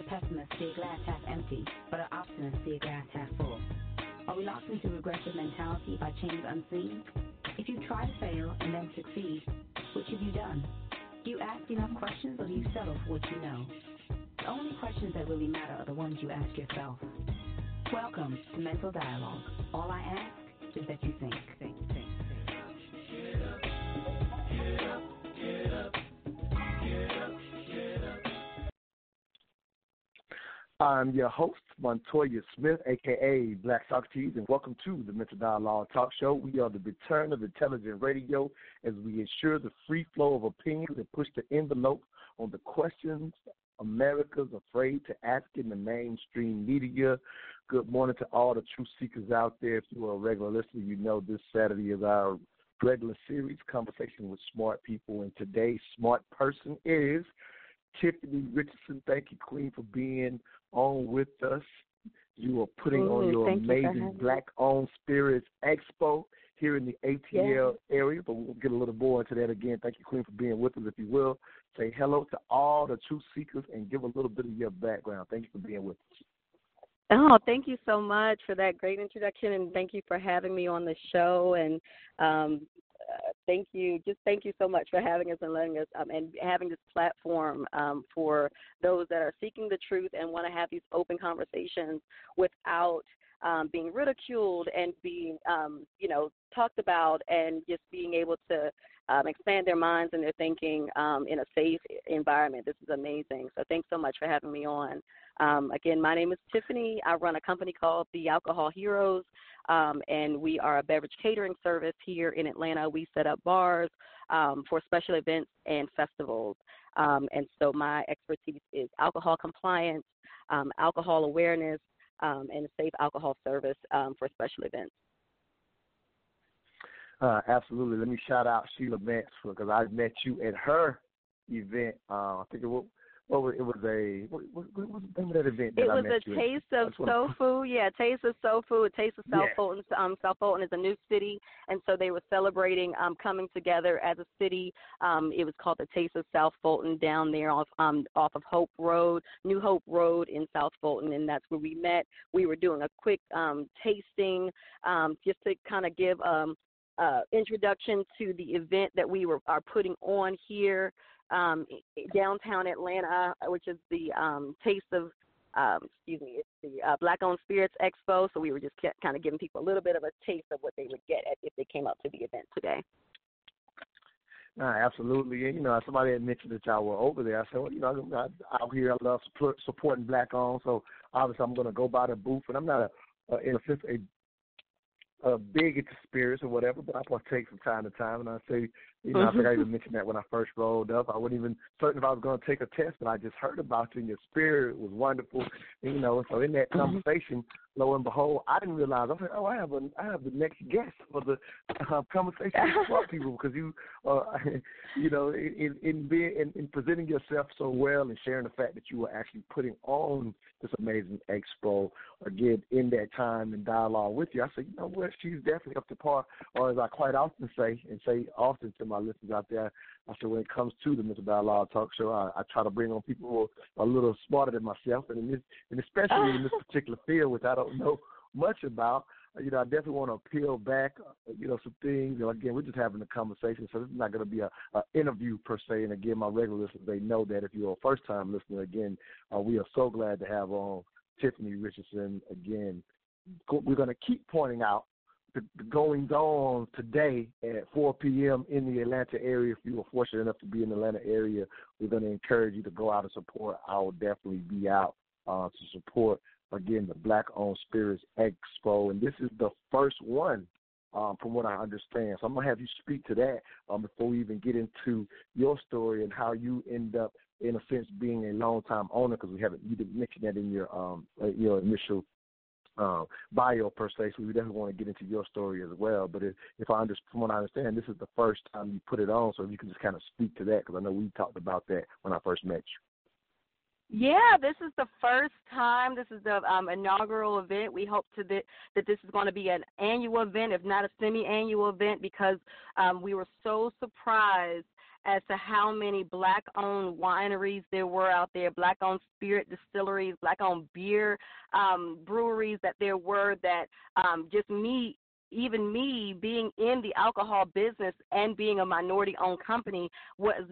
A pessimist see a glass half empty, but an optimist see a glass half full? Are we locked into regressive mentality by chains unseen? If you try to fail and then succeed, which have you done? Do you ask enough questions or do you settle for what you know? The only questions that really matter are the ones you ask yourself. Welcome to Mental Dialogue. All I ask is that you think. think, think, think. Get up, get up, get I'm your host, Montoya Smith, aka Black Socrates, and welcome to the Mental Dialogue Talk Show. We are the return of intelligent radio as we ensure the free flow of opinions and push the envelope on the questions America's afraid to ask in the mainstream media. Good morning to all the truth seekers out there. If you are a regular listener, you know this Saturday is our regular series, Conversation with Smart People, and today's smart person is Tiffany Richardson. Thank you, Queen, for being on with us. You are putting Ooh, on your thank you amazing. Black Owned Spirits Expo here in the ATL area, but we'll get a little more into that again. Thank you, Queen, for being with us. If you will, say hello to all the truth seekers and give a little bit of your background. Thank you for being with us. Oh, thank you so much for that great introduction, and thank you for having me on the show. And um, thank you, just thank you so much for having us and letting us um, and having this platform um, for those that are seeking the truth and want to have these open conversations without um, being ridiculed and being, um, you know, talked about, and just being able to um, expand their minds and their thinking um, in a safe environment. This is amazing. So thanks so much for having me on. Um, again, my name is Tiffany. I run a company called The Alcohol Heroes, um, and we are a beverage catering service here in Atlanta. We set up bars um, for special events and festivals. Um, and so my expertise is alcohol compliance, alcohol awareness, and safe alcohol service for special events. Uh, absolutely. Let me shout out Sheila Vance because I met you at her event. Uh, I think it was, what was it was a what, what, was the name of that event? That It was a at? taste I of just wanna- soul food. Yeah, taste of soul food. Taste of South. Fulton. Um, South Fulton is a new city, and so they were celebrating um, coming together as a city. Um, it was called the Taste of South Fulton down there off um, off of Hope Road, New Hope Road in South Fulton, and that's where we met. We were doing a quick um, tasting um, just to kind of give um, uh, introduction to the event that we were are putting on here um, downtown Atlanta, uh, which is the um, Taste of um, excuse me, it's the uh, Black Owned Spirits Expo. So we were just kind of giving people a little bit of a taste of what they would get at, if they came out to the event today. Nah, absolutely. And, you know, somebody had mentioned that y'all were over there. I said, well, you know, I'm not- out here, I love support, supporting black owned. So obviously, I'm going to go by the booth, and I'm not a, a a uh, big into spirits or whatever, but I partake from time to time. And I say, you know, I think I even mentioned that when I first rolled up. I wasn't even certain if I was going to take a test, but I just heard about you and your spirit was wonderful. And, you know, so in that conversation, lo and behold, I didn't realize. I was like, oh, I have a, I have the next guest for the uh, conversation with smart people because you, uh, you know, in in being in, in presenting yourself so well and sharing the fact that you were actually putting on this amazing expo again in that time and dialogue with you. I said, you know what, she's definitely up to par. Or as I quite often say and say often to my listeners out there, I said when it comes to the Mental Dialogue Talk Show, I, I try to bring on people who are a little smarter than myself, and in this, and especially in this particular field, which I don't know much about. You know, I definitely want to peel back, you know, some things. You know, again, we're just having a conversation, so this is not going to be a, a interview per se. And again, my regular listeners, they know that if you're a first time listener, again, uh, we are so glad to have on Tiffany Richardson again. We're going to keep pointing out the, the goings on today at 4 p.m. in the Atlanta area. If you were fortunate enough to be in the Atlanta area, we're going to encourage you to go out and support. I will definitely be out uh, to support again the Black Owned Spirits Expo, and this is the first one. Um, from what I understand, so I'm gonna have you speak to that um, before we even get into your story and how you end up, in a sense, being a long time owner. Because we haven't you didn't mention that in your um, uh, your initial uh, bio per se, so we definitely want to get into your story as well. But if, if I understand, from what I understand, this is the first time you put it on, so if you can just kind of speak to that, because I know we talked about that when I first met you. Yeah, this is the first time. This is the um, inaugural event. We hope to that that this is going to be an annual event, if not a semi-annual event, because um, we were so surprised as to how many black-owned wineries there were out there, black-owned spirit distilleries, black-owned beer um, breweries that there were. That um, just me even me being in the alcohol business and being a minority owned company was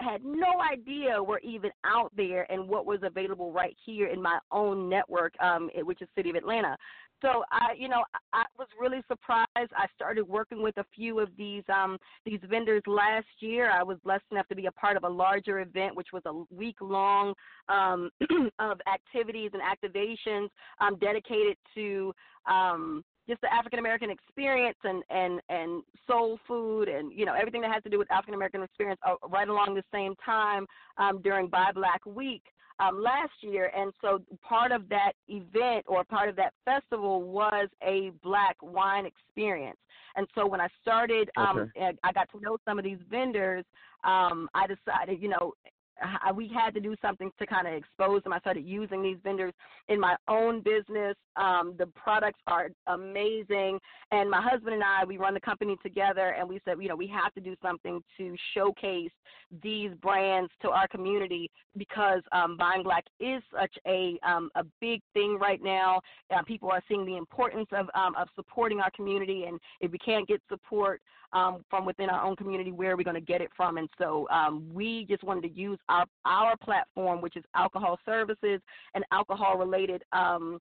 had no idea were even out there and what was available right here in my own network um which is city of atlanta so I, you know, I was really surprised. I started working with a few of these um, these vendors last year. I was blessed enough to be a part of a larger event, which was a week long um, of activities and activations um, dedicated to um, just the African American experience and and and soul food and you know everything that has to do with African American experience uh, right along the same time um, during Buy Black Week um, last year, and so part of that event or part of that festival was a black wine experience. And so when I started, um, okay. I got to know some of these vendors. Um, I decided, you know, we had to do something to kind of expose them. I started using these vendors in my own business. Um, the products are amazing, and my husband and I we run the company together, and we said, you know, we have to do something to showcase these brands to our community because um, buying black is such a um, a big thing right now. Uh, people are seeing the importance of um, of supporting our community, and if we can't get support um, from within our own community, where are we going to get it from? And so um, we just wanted to use our our platform, which is alcohol services and alcohol related um,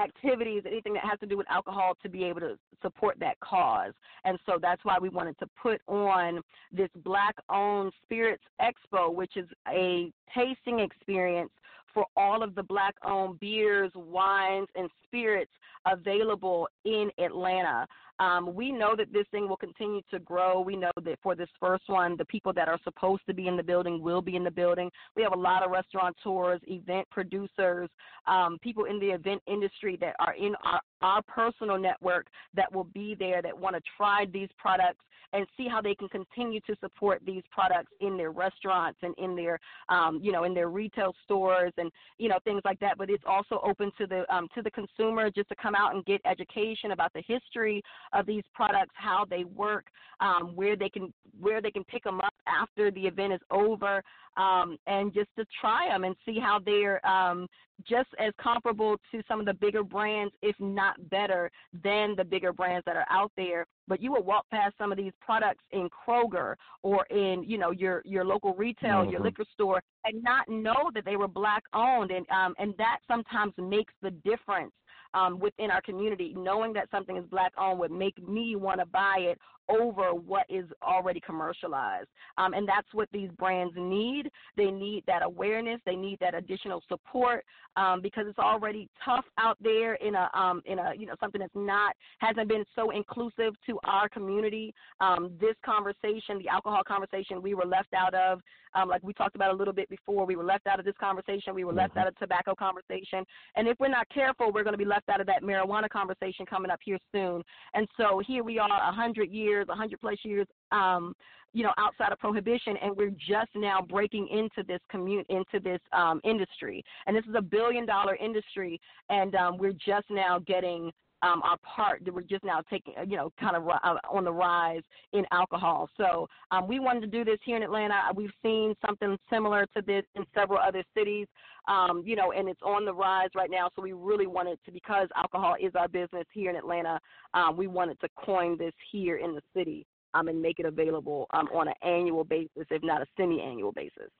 activities, anything that has to do with alcohol, to be able to support that cause. And so that's why we wanted to put on this Black Owned Spirits Expo, which is a tasting experience for all of the black owned beers, wines, and spirits available in Atlanta. Um, we know that this thing will continue to grow. We know that for this first one, the people that are supposed to be in the building will be in the building. We have a lot of restaurateurs, event producers, um, people in the event industry that are in our, our personal network that will be there that want to try these products and see how they can continue to support these products in their restaurants and in their um, you know in their retail stores and you know things like that but it's also open to the um, to the consumer just to come out and get education about the history of these products how they work um, where they can where they can pick them up after the event is over um, and just to try them and see how they're um, just as comparable to some of the bigger brands, if not better than the bigger brands that are out there. But you will walk past some of these products in Kroger or in you know your your local retail, mm-hmm. your liquor store, and not know that they were black owned, and um, and that sometimes makes the difference um, within our community. Knowing that something is black owned would make me want to buy it over what is already commercialized. Um, and that's what these brands need. They need that awareness. They need that additional support um, because it's already tough out there in a um, in a you know something that's not hasn't been so inclusive to our community. Um, this conversation, the alcohol conversation, we were left out of. Um, like we talked about a little bit before, we were left out of this conversation. We were left Mhm. out of tobacco conversation, and if we're not careful, we're going to be left out of that marijuana conversation coming up here soon. And so here we are, a hundred years, a hundred plus years, um, you know, outside of prohibition, and we're just now breaking into this commun- into this um, industry. And this is a billion dollar industry, and um, we're just now getting um, our part. That we're just now taking, uh, you know, kind of uh, on the rise in alcohol. So um, we wanted to do this here in Atlanta. We've seen something similar to this in several other cities, um, you know, and it's on the rise right now. So we really wanted to, because alcohol is our business here in Atlanta, um, we wanted to coin this here in the city um, and make it available um, on an annual basis, if not a semi-annual basis.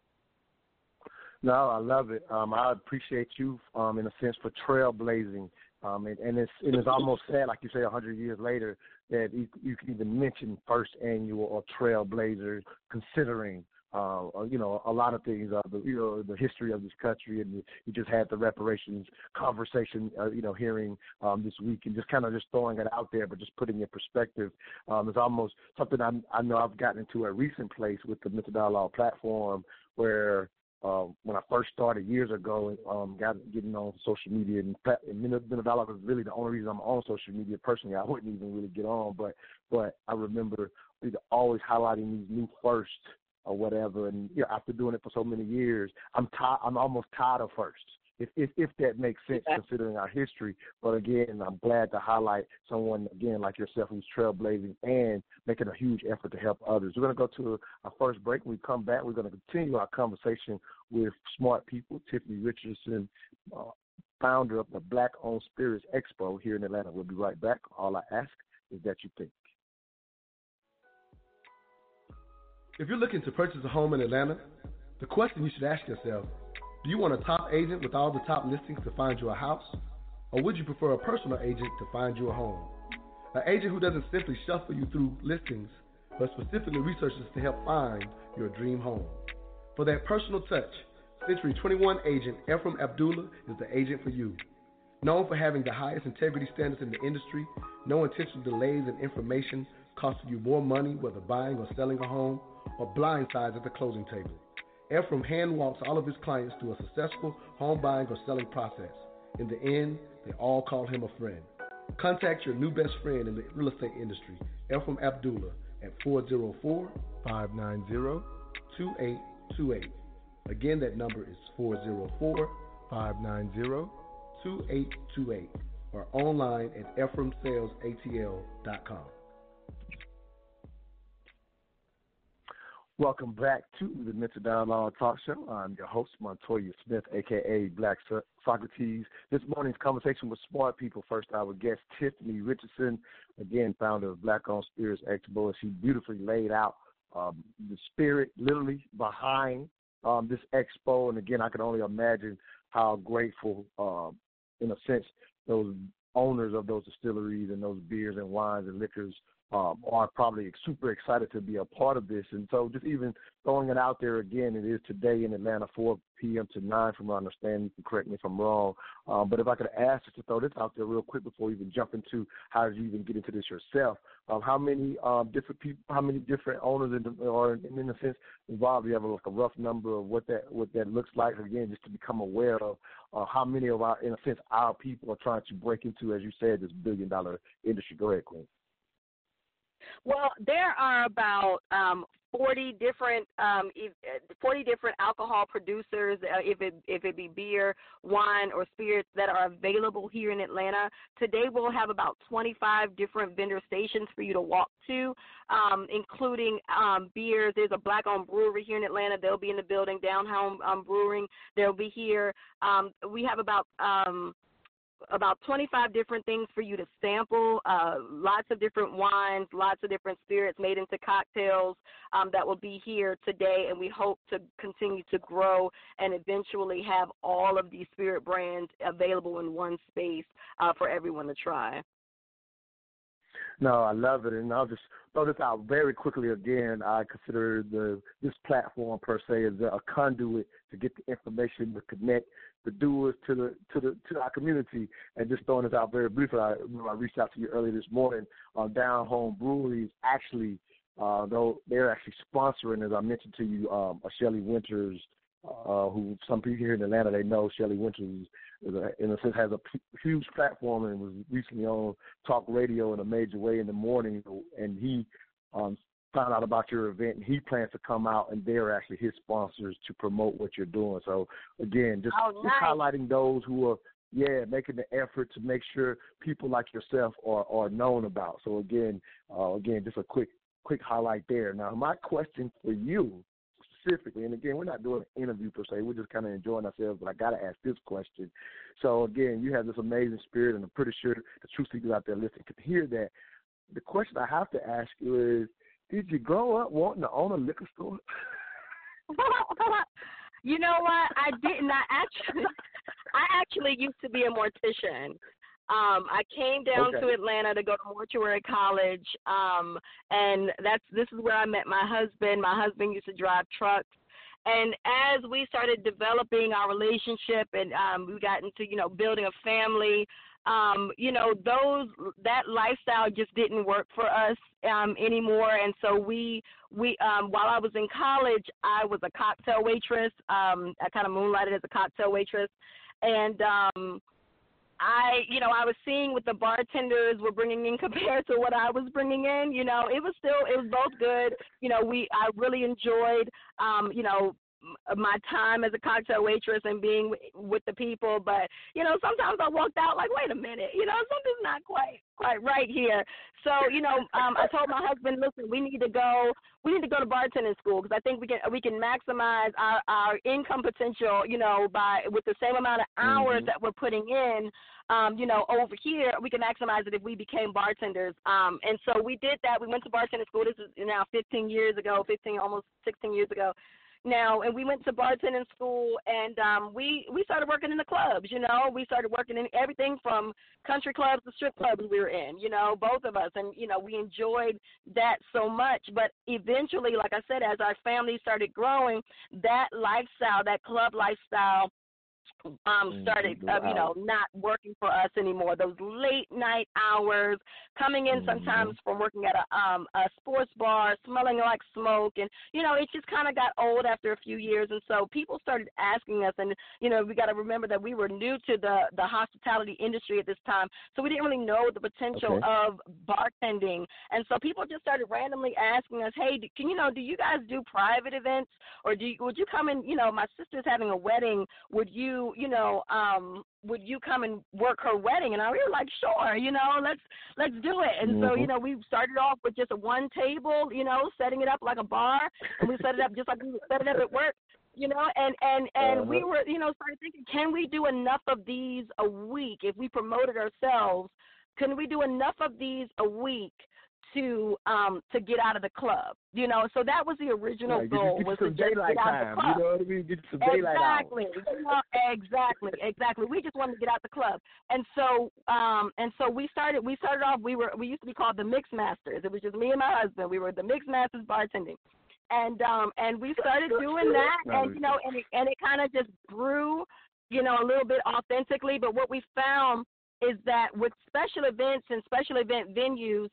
No, I love it. I appreciate you, in a sense, for trailblazing. Um, and, and it's and it's almost sad, like you say, hundred years later, that you, you can even mention first annual or trailblazer, considering, uh, you know, a lot of things, uh, the, you know, the history of this country, and you just had the reparations conversation, uh, you know, hearing um, this week, and just kind of just throwing it out there, but just putting in perspective. Um, it's almost something I, I know I've gotten into a recent place with the Mental Dialogue platform where uh, when I first started years ago, um, got getting on social media and, and Mental Dialogue was really the only reason I'm on social media personally. I wouldn't even really get on, but but I remember always highlighting these new firsts or whatever. And you know, after doing it for so many years, I'm tired. I'm almost tired of firsts. If if if that makes sense Yeah. considering our history. But again, I'm glad to highlight someone again like yourself who's trailblazing and making a huge effort to help others. We're going to go to our first break. When we come back, we're going to continue our conversation with smart people. Tiffany Richardson, uh, founder of the Black Owned Spirits Expo here in Atlanta. We'll be right back. All I ask is that you think. If you're looking to purchase a home in Atlanta, the question you should ask yourself do you want a top agent with all the top listings to find you a house? Or would you prefer a personal agent to find you a home? An agent who doesn't simply shuffle you through listings, but specifically researches to help find your dream home. For that personal touch, Century 21 agent Ephraim Abdullah is the agent for you. Known for having the highest integrity standards in the industry, no intentional delays in information costing you more money whether buying or selling a home, or blindsides at the closing table. Ephraim hand walks all of his clients through a successful home buying or selling process. In the end, they all call him a friend. Contact your new best friend in the real estate industry, Ephraim Abdullah, at 404 590 2828. Again, that number is 404 590 2828 or online at ephraimsalesatl.com. Welcome back to the Mental Dialogue Talk Show. I'm your host, Montoya Smith, aka Black So- Socrates. This morning's conversation with smart people. First, our guest Tiffany Richardson, again founder of Black Owned Spirits Expo, she beautifully laid out um, the spirit, literally behind um, this expo. And again, I can only imagine how grateful, um, in a sense, those owners of those distilleries and those beers and wines and liquors um, are probably super excited to be a part of this. And so just even throwing it out there again, it is today in Atlanta, 4 p.m. to 9 from my understanding. Correct me if I'm wrong. Um, but if I could ask just to throw this out there real quick before we even jump into how did you even get into this yourself, um, how many um, different people, how many different owners in in, in a sense involved? Do you have like a rough number of what that what that looks like? Again, just to become aware of uh, how many of our, in a sense, our people are trying to break into, as you said, this billion dollar industry. Go ahead, Queen. Well, there are about um, 40 different um, uh, 40 different alcohol producers, uh, if it if it be beer, wine, or spirits that are available here in Atlanta. Today we'll have about 25 different vendor stations for you to walk to, um, including um, beers. There's a black-owned brewery here in Atlanta. They'll be in the building. Downtown um, Brewing. They'll be here. Um, we have about um, about 25 different things for you to sample. Uh, lots of different wines, lots of different spirits made into cocktails um, that will be here today, and we hope to continue to grow and eventually have all of these spirit brands available in one space uh, for everyone to try. No, I love it, and I'll just throw this out very quickly again. I consider the this platform per se as a conduit to get the information to connect the doers to the to the to our community. And just throwing this out very briefly, I, I reached out to you earlier this morning. on Down Home Breweries actually, uh, though they're actually sponsoring, as I mentioned to you, um, a Shelley Wynter uh, who some people here in Atlanta they know Shelley Wynter is a, in a sense has a p- huge platform and was recently on talk radio in a major way in the morning and he um found out about your event and he plans to come out and they're actually his sponsors to promote what you're doing. So again, just, oh, nice. just highlighting those who are yeah, making the effort to make sure people like yourself are are known about. So again, uh, again, just a quick quick highlight there. Now, my question for you specifically, and again, we're not doing an interview per se. We're just kind of enjoying ourselves. But I got to ask this question. So again, you have this amazing spirit, and I'm pretty sure the true seekers out there listening can hear that. The question I have to ask you is: Did you grow up wanting to own a liquor store? you know what? I didn't. I actually, I actually used to be a mortician. Um, I came down okay. to Atlanta to go to mortuary college, um, and that's this is where I met my husband. My husband used to drive trucks, and as we started developing our relationship, and um, we got into you know building a family, um, you know those that lifestyle just didn't work for us um, anymore, and so we we um, while I was in college, I was a cocktail waitress. Um, I kind of moonlighted as a cocktail waitress, and um, I, you know, I was seeing what the bartenders were bringing in compared to what I was bringing in. You know, it was still, it was both good. You know, we, I really enjoyed, um, you know, my time as a cocktail waitress and being with the people but you know sometimes i walked out like wait a minute you know something's not quite quite right here so you know um i told my husband listen we need to go we need to go to bartending school because i think we can we can maximize our our income potential you know by with the same amount of hours mm-hmm. that we're putting in um, you know, over here, we can maximize it if we became bartenders. Um, and so we did that. We went to bartending school. This is now 15 years ago, 15, almost 16 years ago now and we went to bartending school and um we we started working in the clubs you know? We started working in everything from country clubs to strip clubs we were in you know both of us. And you know we enjoyed that so much. But eventually like i said as our family started growing that lifestyle that club lifestyle um mm, started uh, you know not working for us anymore those late night hours coming in mm-hmm. sometimes from working at a um a sports bar smelling like smoke and you know it just kind of got old after a few years and so people started asking us and you know we got to remember that we were new to the the hospitality industry at this time so we didn't really know the potential okay. of bartending and so people just started randomly asking us hey can you know do you guys do private events or do you, would you come in? you know my sister's having a wedding would you you know, um, would you come and work her wedding? And I was like, sure, you know, let's let's do it. And mm-hmm. so, you know, we started off with just a one table, you know, setting it up like a bar, and we set it up just like we set it up at work you know and and and uh-huh. we were you know started thinking can we do enough of these a week if we promoted ourselves can we do enough of these a week to um to get out of the club. You know, so that was the original right, goal get, was some to get out time. the club. You know what I mean? Get some daylight exactly. You know, exactly, exactly. We just wanted to get out the club. And so um and so we started we started off we were we used to be called the Mix Masters. It was just me and my husband. We were the Mix Masters bartending. And um and we started doing that and you know and it and it kind of just grew, you know, a little bit authentically, but what we found is that with special events and special event venues,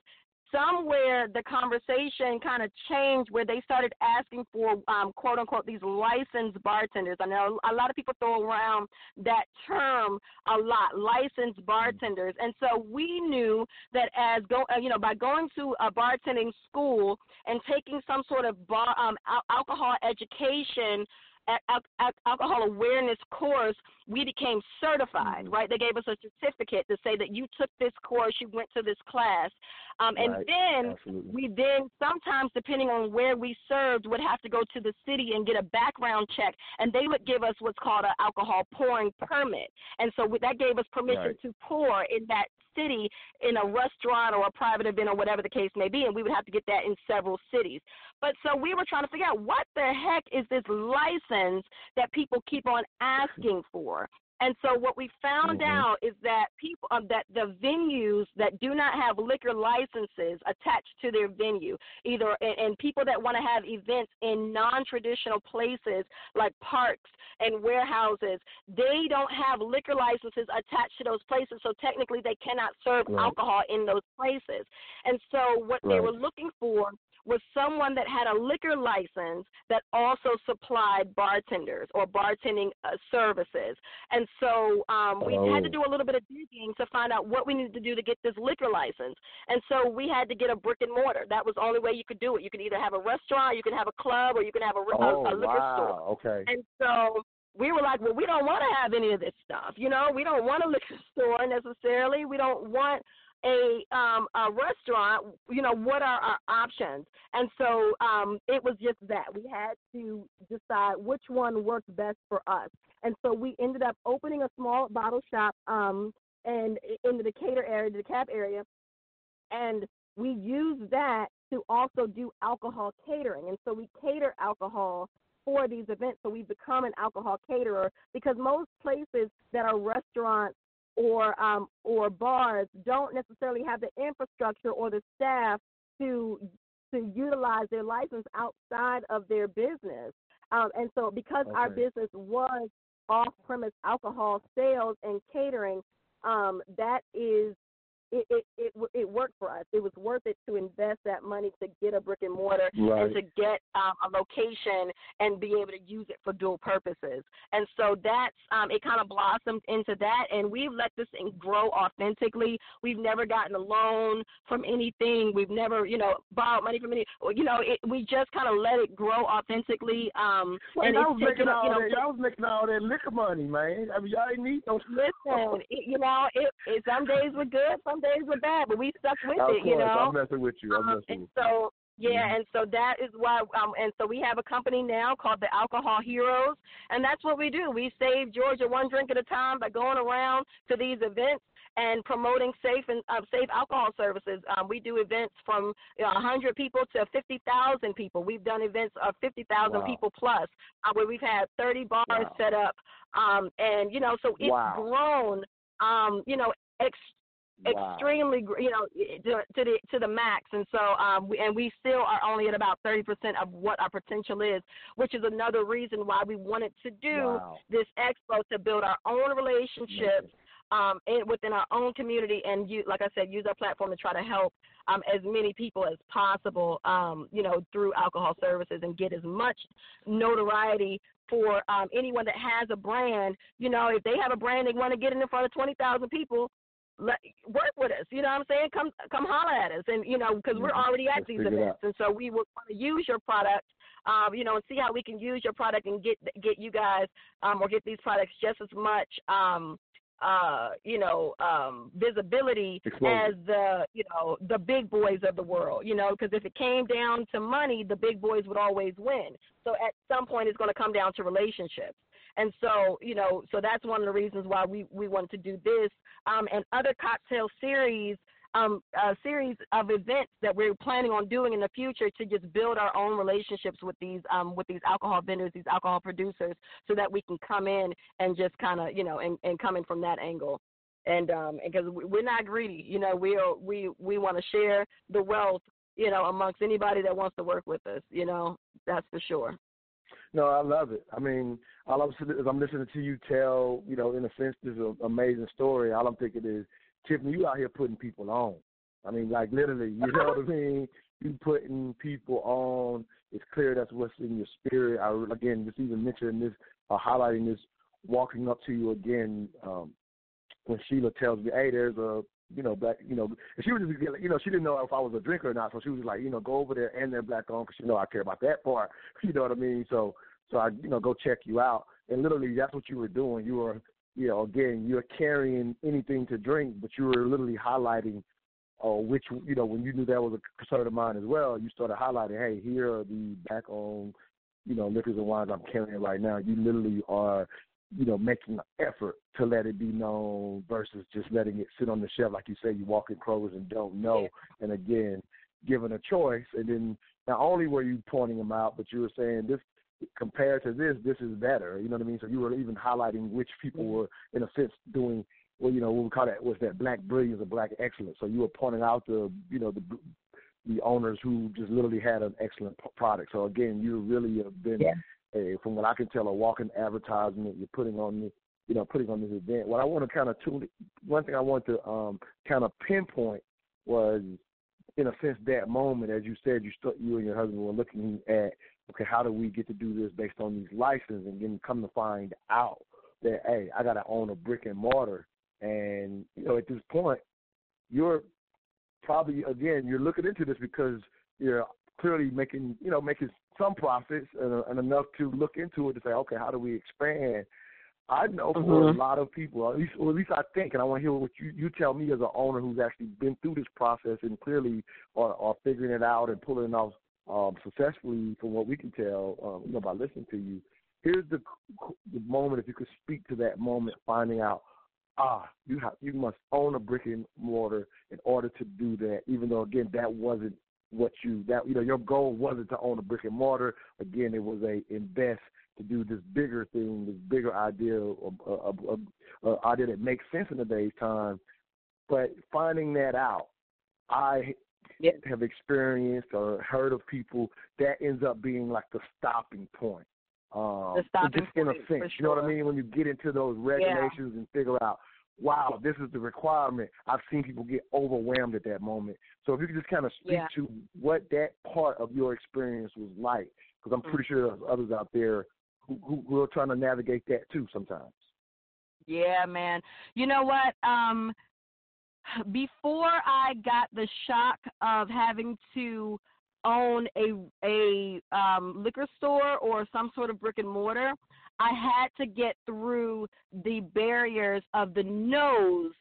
somewhere the conversation kind of changed where they started asking for um, quote unquote these licensed bartenders. I know a lot of people throw around that term a lot, licensed bartenders, and so we knew that as go uh, you know by going to a bartending school and taking some sort of bar um, alcohol education alcohol awareness course, we became certified, mm-hmm. right? They gave us a certificate to say that you took this course, you went to this class. Um, and right. then Absolutely. we then sometimes, depending on where we served, would have to go to the city and get a background check, and they would give us what's called an alcohol pouring permit. And so that gave us permission right. to pour in that city in a restaurant or a private event or whatever the case may be, and we would have to get that in several cities. But so we were trying to figure out what the heck is this license that people keep on asking for? And so what we found Mhm. out is that people um, that the venues that do not have liquor licenses attached to their venue, either and, and people that want to have events in non-traditional places like parks and warehouses, they don't have liquor licenses attached to those places. So technically, they cannot serve Right. alcohol in those places. And so what they were looking for was someone that had a liquor license that also supplied bartenders or bartending uh, services. And so um, we had to Oh. do a little bit of digging to find out what we needed to do to get this liquor license. And so we had to get a brick and mortar. That was the only way you could do it. You could either have a restaurant, you could have a club, or you could have a, a, Oh, a liquor wow. store. Okay. And so we were like, well, we don't want to have any of this stuff. You know, we don't want a liquor store necessarily. We don't want a um a restaurant you know what are our options? And so um it was just that. We had to decide which one worked best for us. And so we ended up opening a small bottle shop um and in the Decatur area the DeKalb area. And we use that to also do alcohol catering. And so we cater alcohol for these events. So we've become an alcohol caterer because most places that are restaurants or um, or bars don't necessarily have the infrastructure or the staff to to utilize their license outside of their business. Um, and so, because our business was off-premise alcohol sales and catering, um, that is it, it it it worked for us. It was worth it to invest that money to get a brick and mortar Right. and to get um, a location and be able to use it for dual purposes. And so that's um, it. Kind of blossomed into that, and we've let this thing grow authentically. We've never gotten a loan from anything. We've never, you know, borrowed money from any. You know, it, we just kind of let it grow authentically. Um, Well, and y'all was making all you know, that. Y'all was making all that liquor money, man. I mean, y'all ain't need no. Listen, it, you know, it, it some days were good, some days were bad, but we stuck with Of it, you know. I'm messing with you. I'm Um, messing with so yeah, Mhm. and so that is why um and so we have a company now called the Alcohol Heroes and that's what we do. We save Georgia one drink at a time by going around to these events and promoting safe and uh, safe alcohol services. Um, we do events from you know, 100 people to 50,000 people. We've done events of 50,000 Wow. people plus, uh, where we've had 30 bars Wow. set up, um, and you know, so it's Wow. grown, um, you know, ex- Wow. extremely, you know, to, to the to the max, and so um, we, and we still are only at about thirty percent of what our potential is, which is another reason why we wanted to do Wow. this expo to build our own relationships um, in, within our own community, and you, like I said, use our platform to try to help um, as many people as possible, um, you know, through alcohol services and get as much notoriety for um, anyone that has a brand. You know, if they have a brand, they want to get it in front of twenty thousand people. Let, work with us, you know what I'm saying? Come, come holler at us, and you know, because we're Mhm. already at Let's these events, and so we would want to use your product, um, you know, and see how we can use your product and get get you guys, um, or get these products just as much, um, uh, you know, um, visibility as the, you know, the big boys of the world, you know, because if it came down to money, the big boys would always win. So at some point, it's going to come down to relationships. And so, you know, so that's one of the reasons why we we wanted to do this um, and other cocktail series, um, a series of events that we're planning on doing in the future to just build our own relationships with these um, with these alcohol vendors, these alcohol producers, so that we can come in and just kind of, you know, and, and come in from that angle. And um, because we're not greedy, you know, we are, we we want to share the wealth, you know, amongst anybody that wants to work with us. You know, that's for sure. No, I love it. I mean, all I'm as I'm listening to you tell, you know, in a sense, this is an amazing story. All I'm thinking is, Tiffany, you out here putting people on. I mean, like literally, you know what I mean? You putting people on. It's clear that's what's in your spirit. I again, just even mentioning this, uh, highlighting this, walking up to you again. Um, when Sheila tells me, "Hey, there's a you know black, you know," and she was just you know she didn't know if I was a drinker or not, so she was like, you know, go over there and they're black on because you know I care about that part. You know what I mean? So so I you know go check you out, and literally that's what you were doing. You were you know again you're carrying anything to drink, but you were literally highlighting. Uh, which you know, when you knew that was a concern of mine as well, you started highlighting, hey, here are the back on, you know, liquors and wines I'm carrying right now. You literally are you know, making an effort to let it be known versus just letting it sit on the shelf, like you say, you walk in Kroger's and don't know. And again, given a choice, and then not only were you pointing them out, but you were saying this compared to this, this is better. You know what I mean? So you were even highlighting which people mm-hmm. were, in a sense, doing well. You know, what we call that was that black brilliance or black excellence. So you were pointing out the, you know, the the owners who just literally had an excellent product. So again, you really have been, Yeah. A, from what I can tell, a walking advertisement. You're putting on the, you know, putting on this event. What I want to kind of tune, one thing I want to um, kind of pinpoint was, in a sense, that moment, as you said, you st- you and your husband were looking at, okay, how do we get to do this based on these licenses, and then come to find out that, hey, I got to own a brick and mortar, and you know, at this point, you're probably again you're looking into this because you're clearly making you know making some profits and, and enough to look into it to say, okay, how do we expand? I know for a Mhm. lot of people, at least, or at least I think, and I want to hear what you you tell me as an owner who's actually been through this process and clearly are, are figuring it out and pulling it off um, successfully, from what we can tell, um, you know, by listening to you. Here's the the moment, if you could speak to that moment, finding out, ah, you have you must own a brick and mortar in order to do that. Even though again, that wasn't what you that you know your goal wasn't to own a brick and mortar. Again, it was a invest to do this bigger thing, this bigger idea, a, a, a, idea that makes sense in today's time. But finding that out, I Yeah. have experienced or heard of people that ends up being like the stopping point. Um, The stopping just in a sense, you know what I mean? When you get into those regulations and figure out, wow, this is the requirement. I've seen people get overwhelmed at that moment. So if you could just kind of speak Yeah. to what that part of your experience was like, because I'm pretty sure there's others out there who, who, who are trying to navigate that too sometimes. Yeah, man. You know what? Um before I got the shock of having to own a a um liquor store or some sort of brick and mortar, I had to get through the barriers of the no's,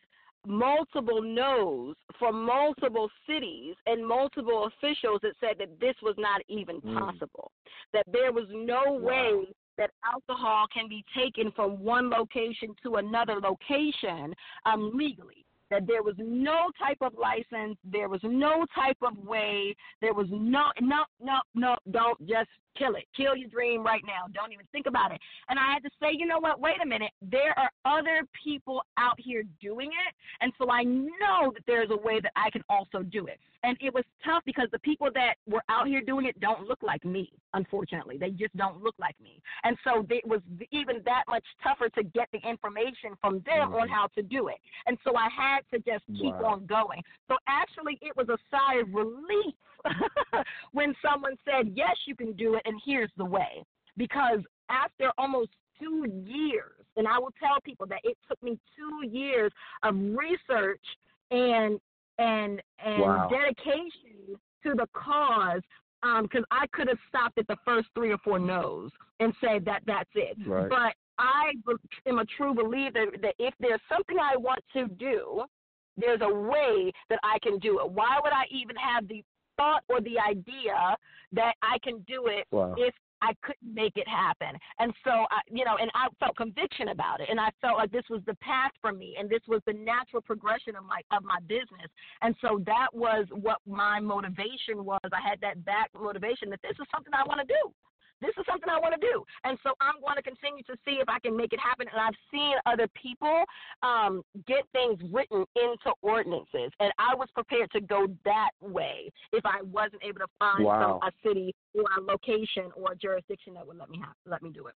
multiple no's from multiple cities and multiple officials that said that this was not even Mm. possible. That there was no way that alcohol can be taken from one location to another location um, legally. That there was no type of license, there was no type of way, there was no, no, no, no, don't just kill it. Kill your dream right now. Don't even think about it. And I had to say, you know what? Wait a minute. There are other people out here doing it. And so I know that there's a way that I can also do it. And it was tough because the people that were out here doing it don't look like me, unfortunately. They just don't look like me. And so it was even that much tougher to get the information from them on mm-hmm. how to do it. And so I had to just keep Wow. on going. So actually, it was a sigh of relief when someone said, Yes, you can do it, and here's the way. Because after almost two years, and I will tell people that it took me two years of research and and and Wow. dedication to the cause um, because I could have stopped at the first three or four no's and said that that's it. Right. But I am a true believer that if there's something I want to do, there's a way that I can do it. Why would I even have the thought or the idea that I can do it Wow. if I couldn't make it happen. And so, I, you know, and I felt conviction about it, and I felt like this was the path for me, and this was the natural progression of my of my business. And so that was what my motivation was. I had that back motivation that this is something I want to do. This is something I want to do, and so I'm going to continue to see if I can make it happen. And I've seen other people um, get things written into ordinances, and I was prepared to go that way if I wasn't able to find Wow. some, a city or a location or a jurisdiction that would let me have, let me do it.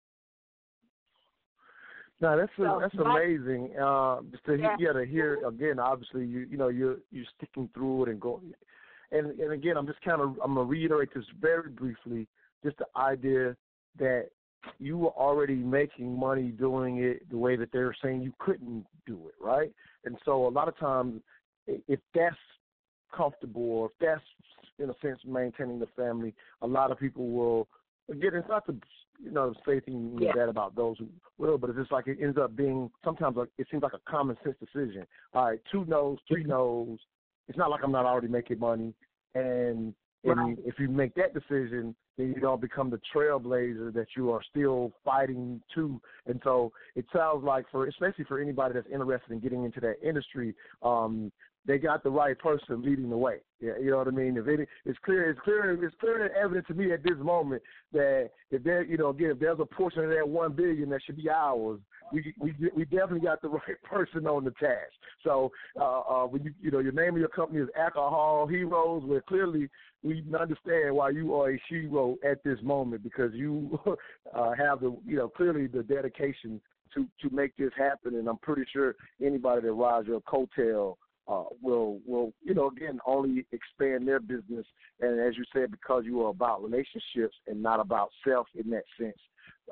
No, that's So, that's but- amazing. Um, just to Yeah. yeah. to hear again. Obviously, you you know you're you're sticking through it and going. And and again, I'm just kind of I'm gonna reiterate this very briefly. Just the idea that you were already making money doing it the way that they're saying you couldn't do it, right? And so a lot of times, if that's comfortable or if that's in a sense maintaining the family, a lot of people will again. It's not to you know say anything Yeah. bad about those who will, but it's just like it ends up being sometimes like, it seems like a common sense decision. All right, two no's, three mm-hmm. no's. It's not like I'm not already making money, and And if you make that decision, then you don't become the trailblazer that you are still fighting to. And so it sounds like for especially for anybody that's interested in getting into that industry, um, they got the right person leading the way. Yeah, you know what I mean. If it, it's clear, it's clear, it's clear and evident to me at this moment that if there, you know, again, if there's a portion of that one billion that should be ours, we we we definitely got the right person on the task. So uh, uh, when you you know your name of your company is Alcohol Heroes, where clearly we understand why you are a hero at this moment because you uh, have the you know clearly the dedication to to make this happen, and I'm pretty sure anybody that rides your coattail uh, will will you know again only expand their business, and as you said, because you are about relationships and not about self in that sense,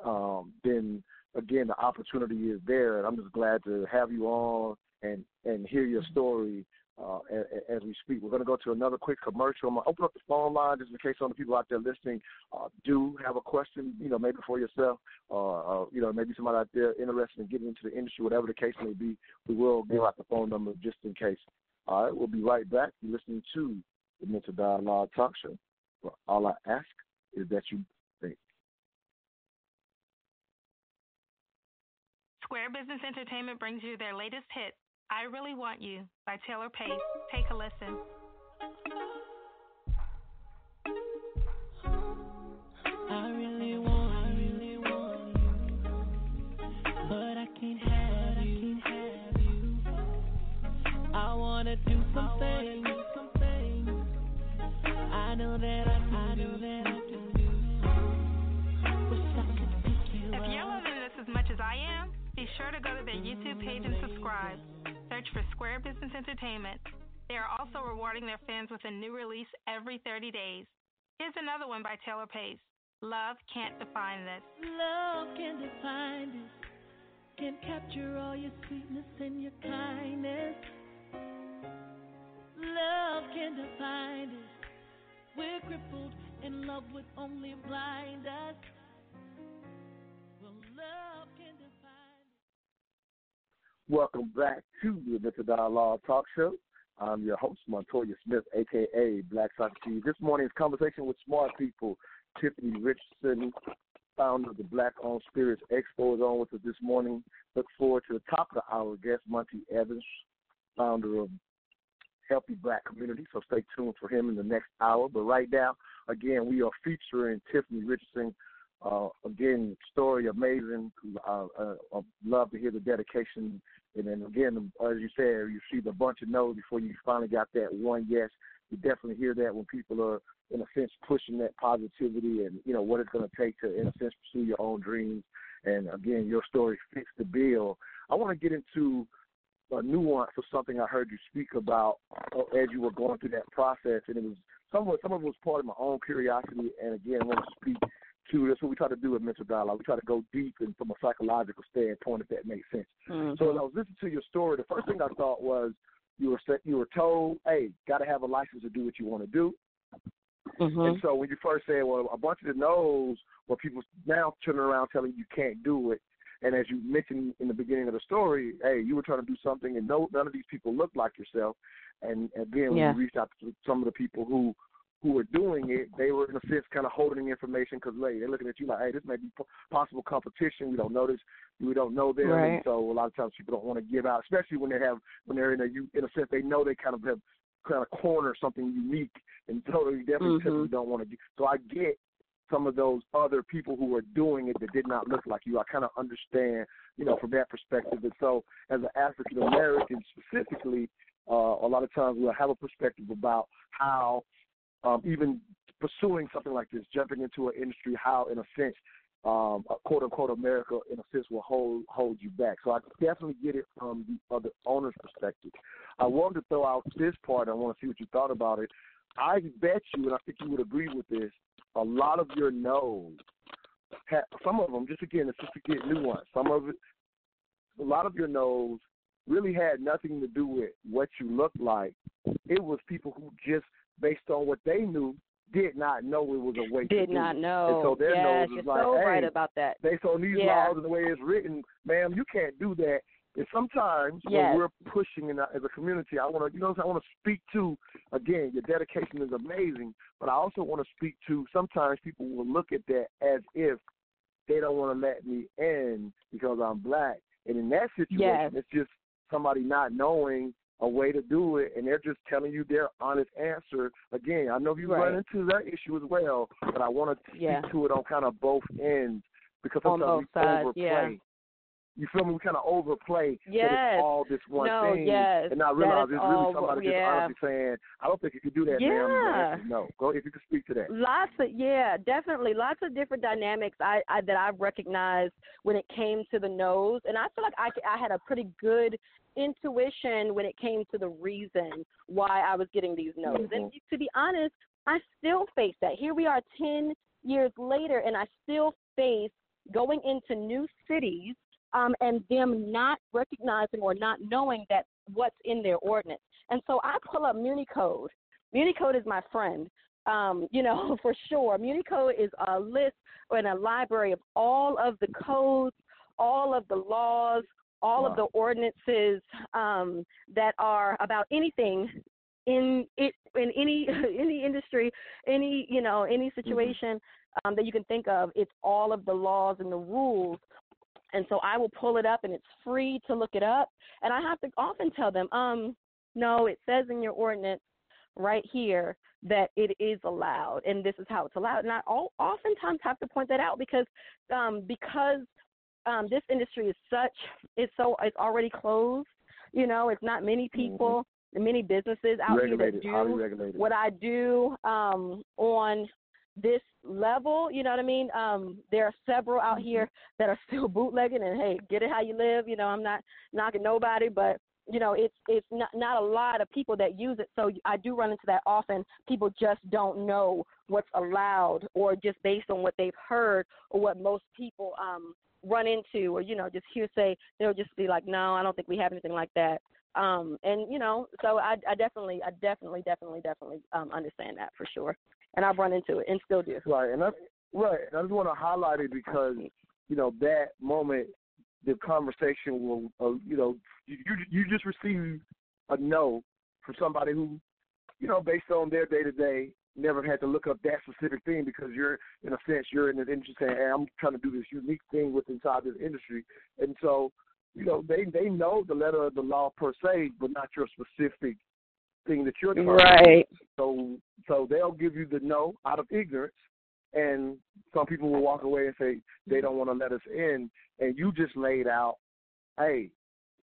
um, then again the opportunity is there, and I'm just glad to have you on and and hear your story uh, as, we speak. We're going to go to another quick commercial. I'm going to open up the phone line just in case some of the people out there listening uh, do have a question, you know, maybe for yourself or, uh, you know, maybe somebody out there interested in getting into the industry, whatever the case may be. We will give out the phone number just in case. All right, we'll be right back. You're listening to the Mental Dialogue Talk Show. All I ask is that you think. Square Business Entertainment brings you their latest hit, I Really Want You by Taylor Pace. Take a listen. I really want, I really want you, but I can't have you. Have you. I wanna do some things, some things. I know that I, I know that I can do. I pick you If you're loving this as much as I am, be sure to go to their YouTube page and subscribe. Search for Square Business Entertainment. They are also rewarding their fans with a new release every 30 days. Here's another one by Taylor Pace. Love can't define this. Love can't define this. Can't capture all your sweetness and your kindness. Love can't define this. We're crippled and love would only blind us. Well, love. Welcome back to the Mental Dialogue Talk Show. I'm your host, Montoya Smith, aka Black Socrates. This morning's conversation with smart people, Tiffany Richardson, founder of the Black Owned Spirits Expo, is on with us this morning. Look forward to the top of the hour guest, Monty Evans, founder of Healthy Black Community. So stay tuned for him in the next hour. But right now, again, we are featuring Tiffany Richardson. Uh, again, story amazing. Uh, uh, uh, love to hear the dedication. And then again, as you said, you see the bunch of no's before you finally got that one yes. You definitely hear that when people are, in a sense, pushing that positivity and you know what it's going to take to, in a sense, pursue your own dreams. And again, your story fits the bill. I want to get into a nuance of something I heard you speak about uh, as you were going through that process, and it was some of some of it was part of my own curiosity. And again, I want to speak to that's what we try to do with mental dialogue. We try to go deep and from a psychological standpoint, if that makes sense. Mm-hmm. So as I was listening to your story, the first thing I thought was you were set, you were told, "Hey, got to have a license to do what you want to do." Mm-hmm. And so when you first said, well, a bunch of the no's, where people now turning around telling you you can't do it. And as you mentioned in the beginning of the story, hey, you were trying to do something, and no, none of these people looked like yourself. And again, when Yeah. you reached out to some of the people who who were doing it, they were in a sense kind of holding the information because hey, they're looking at you like, hey, this may be po- possible competition. We don't know this. We don't know them. And so a lot of times people don't want to give out, especially when they have when they're in a you in a sense they know they kind of have kind of corner something unique, and so they definitely Mhm. don't want to. Get, so I get some of those other people who are doing it that did not look like you. I kind of understand, you know, from that perspective. And so, as an African American specifically, uh, a lot of times we'll have a perspective about how um, even pursuing something like this, jumping into an industry, how in a sense, um, a quote unquote America in a sense will hold hold you back. So I definitely get it from the other owner's perspective. I wanted to throw out this part. I want to see what you thought about it. I bet you, and I think you would agree with this, a lot of your no's, some of them, just again, it's just to get nuance. Some of it, a lot of your no's really had nothing to do with what you look like. It was people who just, based on what they knew, did not know it was a way to Did do not it. know. And so their yes, nose is like, so hey, right about that. based on these Yeah. laws and the way it's written, ma'am, you can't do that. And sometimes Yes. when we're pushing in a, as a community, I want to, you know, I want to speak to again. Your dedication is amazing, but I also want to speak to. Sometimes people will look at that as if they don't want to let me in because I'm black, and in that situation, Yes. it's just somebody not knowing a way to do it, and they're just telling you their honest answer. Again, I know you Right. run into that issue as well, but I want to speak Yeah. to it on kind of both ends because On sometimes both we sides, overplay. yeah. You feel me? We kind of overplay that Yes. it's all this one No, thing, yes. and not realize it's all- really somebody yeah. just honestly saying, "I don't think you could do that, Yeah. is No, go if you could speak to that. Lots of yeah, definitely lots of different dynamics I, I that I've recognized when it came to the nose, and I feel like I I had a pretty good intuition when it came to the reason why I was getting these no's. And to be honest, I still face that. Here we are, ten years later, and I still face going into new cities um, and them not recognizing or not knowing that what's in their ordinance. And so I pull up MuniCode. MuniCode is my friend, um, you know, for sure. MuniCode is a list and a library of all of the codes, all of the laws, all of the ordinances um, that are about anything in it in any any industry, any you know any situation um, that you can think of. It's all of the laws and the rules and so I will pull it up and it's free to look it up. And I have to often tell them, um, no, it says in your ordinance right here that it is allowed and this is how it's allowed. And I all, oftentimes have to point that out because um, because um, this industry is such it's so it's already closed. You know, it's not many people, many businesses out here that do what I do um, on this level, you know what I mean? Um, there are several out here that are still bootlegging and hey, get it how you live. You know, I'm not knocking nobody, but you know, it's it's not not a lot of people that use it. So I do run into that often. People just don't know what's allowed, or just based on what they've heard, or what most people um run into, or you know, just hearsay. They'll just be like, no, I don't think we have anything like that. Um, and you know, so I, I definitely, I definitely, definitely, definitely um, understand that for sure, and I've run into it and still do. Right, and right. I just want to highlight it because you know that moment, the conversation will, uh, you know, you you just received a no from somebody who, you know, based on their day to day, never had to look up that specific thing because you're, in a sense, you're in an industry saying, hey, I'm trying to do this unique thing with inside this industry, and so. You know, they they know the letter of the law per se, but not your specific thing that you're trying to do. Right. So so they'll give you the no out of ignorance, and some people will walk away and say they don't want to let us in, and you just laid out, hey,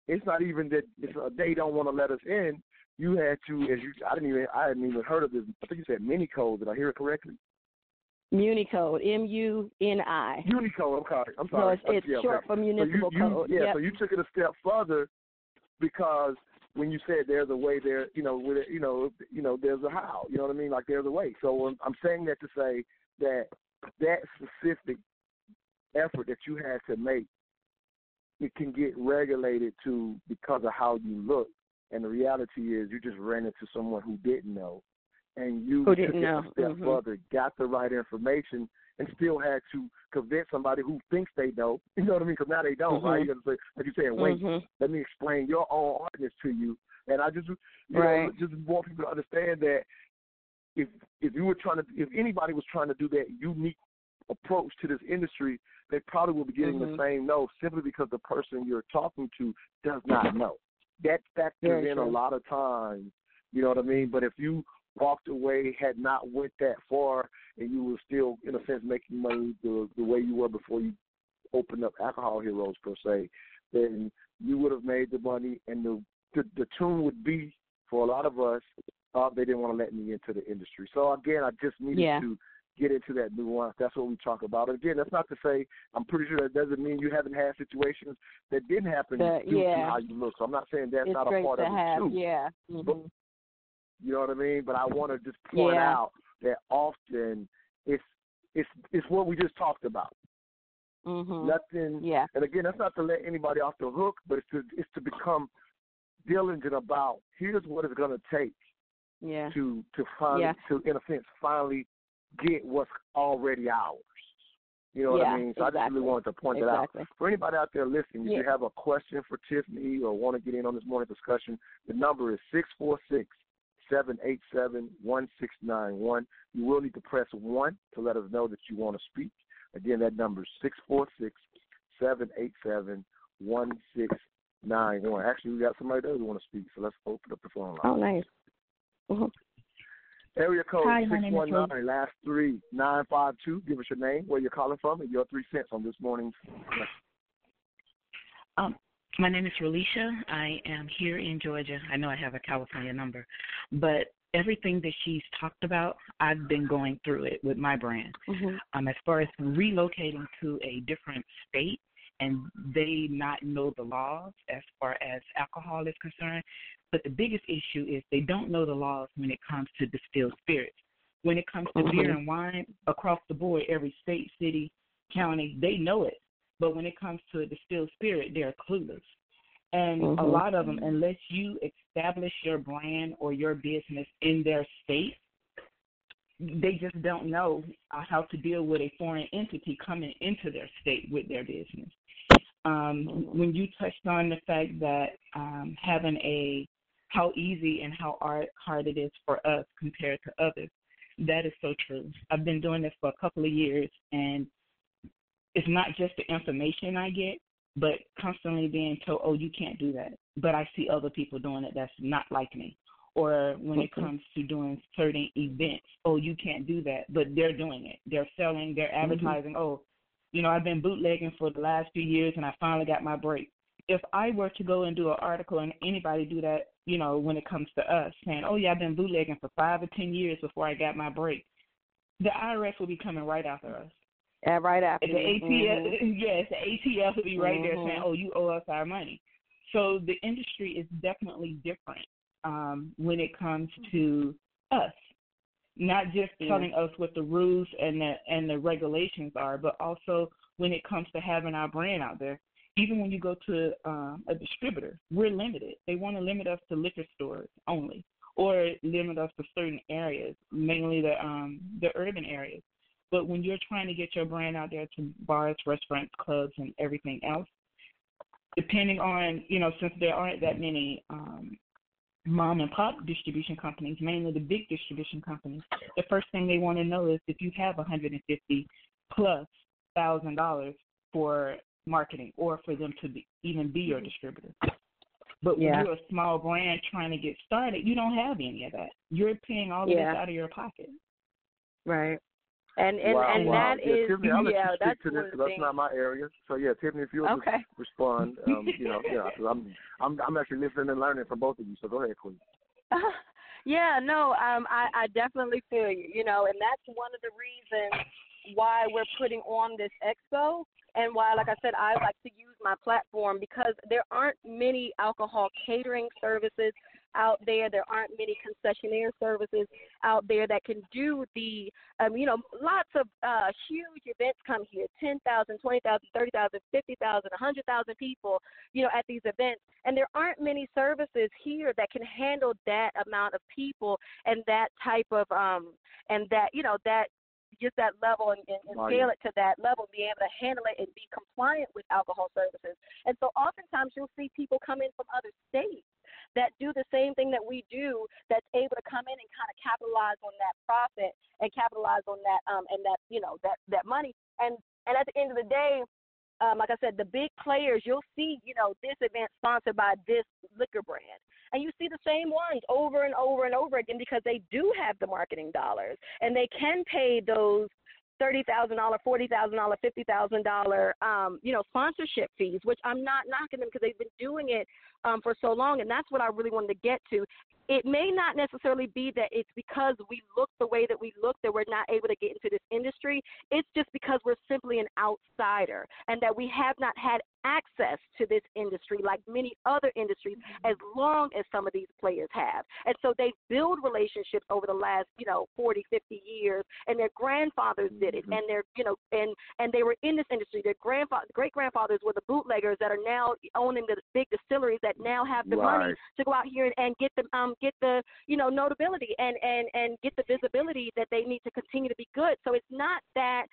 it's not even that it's a, they don't want to let us in. You had to, as you, I didn't even, I hadn't even heard of this. I think you said mini code. Did I hear it correctly? Municode, M U N I. Municode. I'm sorry. I'm So sorry. it's, it's Yeah, short okay. for So you- municipal you, code. Yeah. Yep. So you took it a step further because when you said there's a way there, you know, with it, you know, you know, there's a how. You know what I mean? Like there's a way. So I'm, I'm saying that to say that that specific effort that you had to make, it can get regulated to because of how you look. And the reality is, you just ran into someone who didn't know, and you Who took didn't it know. a step Mhm. further, got the right information, and still had to convince somebody who thinks they know. You know what I mean? Because now they don't, right? Mhm. You say, like you saying, wait, Mhm. let me explain your own ordinance to you. And I just, you know, just want people to understand that if if you were trying to, if anybody was trying to do that unique approach to this industry, they probably will be getting Mhm. the same no simply because the person you're talking to does not know. That factors in a lot of times. You know what I mean? But if you walked away, had not went that far, and you were still, in a sense, making money the the way you were before you opened up Alcohol Heroes per se, then you would have made the money, and the the, the tune would be for a lot of us. Uh, they didn't want to let me into the industry. So again, I just needed Yeah. to get into that nuance. That's what we talk about. Again, that's not to say I'm pretty sure that doesn't mean you haven't had situations that didn't happen That- due to yeah. how you look. So I'm not saying that's it's not a part to of it have. too. Yeah. But Mhm. you know what I mean? But I want to just point Yeah. out that often it's it's it's what we just talked about. Mhm. Nothing. Yeah. And again, that's not to let anybody off the hook, but it's to it's to become diligent about here's what it's going to take Yeah. to to finally Yeah. to in a sense finally get what's already ours. You know what I mean? So I just really wanted to point that out. For anybody out there listening, if you have a question for Tiffany or want to get in on this morning discussion, the number is six four six seven eight seven one six nine one. You will need to press one to let us know that you want to speak. Again, that number is six four six seven eight seven one six nine one. Actually, we got somebody there who want to speak, so let's open up the phone line. Oh, nice. Mhm. Area code Hi, my six name is one nine, last three nine five two. Give us your name, where you're calling from, and your three cents on this morning's question. Um, my name is Relisha. I am here in Georgia. I know I have a California number, but everything that she's talked about, I've been going through it with my brand. Mhm. Um, as far as relocating to a different state and they not know the laws as far as alcohol is concerned, but the biggest issue is they don't know the laws when it comes to distilled spirits. When it comes to beer Mhm. and wine, across the board, every state, city, county, they know it. But when it comes to a distilled spirit, they're clueless. And a Mhm. lot of them, unless you establish your brand or your business in their state, they just don't know uh, how to deal with a foreign entity coming into their state with their business. Um, when you touched on the fact that um, having a how easy and how hard, it is for us compared to others, that is so true. I've been doing this for a couple of years, and it's not just the information I get, but constantly being told, "Oh, you can't do that." But I see other people doing it that's not like me. Or when it comes to doing certain events, "Oh, you can't do that," but they're doing it. They're selling. They're mm-hmm. advertising. Oh, you know, I've been bootlegging for the last few years, and I finally got my break. If I were to go and do an article, and anybody do that, you know, when it comes to us, saying, "Oh yeah, I've been bootlegging for five or ten years before I got my break," the IRS will be coming right after us. Yeah, right after. The. ATF, Mhm. yes, the ATF will be right there Mhm. saying, "Oh, you owe us our money." So the industry is definitely different um, when it comes to us, not just Yeah. telling us what the rules and the and the regulations are, but also when it comes to having our brand out there. Even when you go to um, a distributor, we're limited. They want to limit us to liquor stores only, or limit us to certain areas, mainly the um, the urban areas. But when you're trying to get your brand out there to bars, restaurants, clubs, and everything else, depending on you know, since there aren't that many um, mom and pop distribution companies, mainly the big distribution companies, the first thing they want to know is if you have 150 plus thousand dollars for marketing or for them to be, even be your distributor. But when Yeah. you're a small brand trying to get started, you don't have any of that. You're paying all of Yeah. this out of your pocket. Right. And and wow, and wow. that yeah, is Tiffany, I'll let yeah, you speak that's to this of the 'cause that's not my area. So yeah, Tiffany, if you'll Okay. just respond, um, you know, yeah, 'cause I'm I'm I'm actually listening and learning from both of you. So go ahead, Queen. yeah, no, um, I, I definitely feel you. You know, and that's one of the reasons why we're putting on this expo, and why, like I said, I like to use my platform because there aren't many alcohol catering services out there. There aren't many concessionaire services out there that can do the, um, you know, lots of uh, huge events come here 10,000, 20,000, 30,000, 50,000, 100,000 people, you know, at these events. And there aren't many services here that can handle that amount of people and that type of, um, and that, you know, that just that level and, and, and scale it to that level, be able to handle it and be compliant with alcohol services. And so oftentimes you'll see people come in from other states that do the same thing that we do that's able to come in and kind of capitalize on that profit and capitalize on that um and that you know that that money and and at the end of the day um, like I said, the big players, you'll see, you know, this event sponsored by this liquor brand. And you see the same ones over and over and over again because they do have the marketing dollars and they can pay those thirty thousand dollar, forty thousand dollar, fifty thousand dollar, um, you know, sponsorship fees. Which I'm not knocking them because they've been doing it um, for so long, and that's what I really wanted to get to. It may not necessarily be that it's because we look the way that we look that we're not able to get into this industry. It's just because we're simply an outsider, and that we have not had access to this industry like many other industries as long as some of these players have. And so they build relationships over the last, you know, 40, 50 years and their grandfathers did it and their, you know, and and they were in this industry. Their grandfather great grandfathers were the bootleggers that are now owning the big distilleries that now have the money to go out here and, and get the um get the, you know, notability and and and get the visibility that they need to continue to be good. So it's not that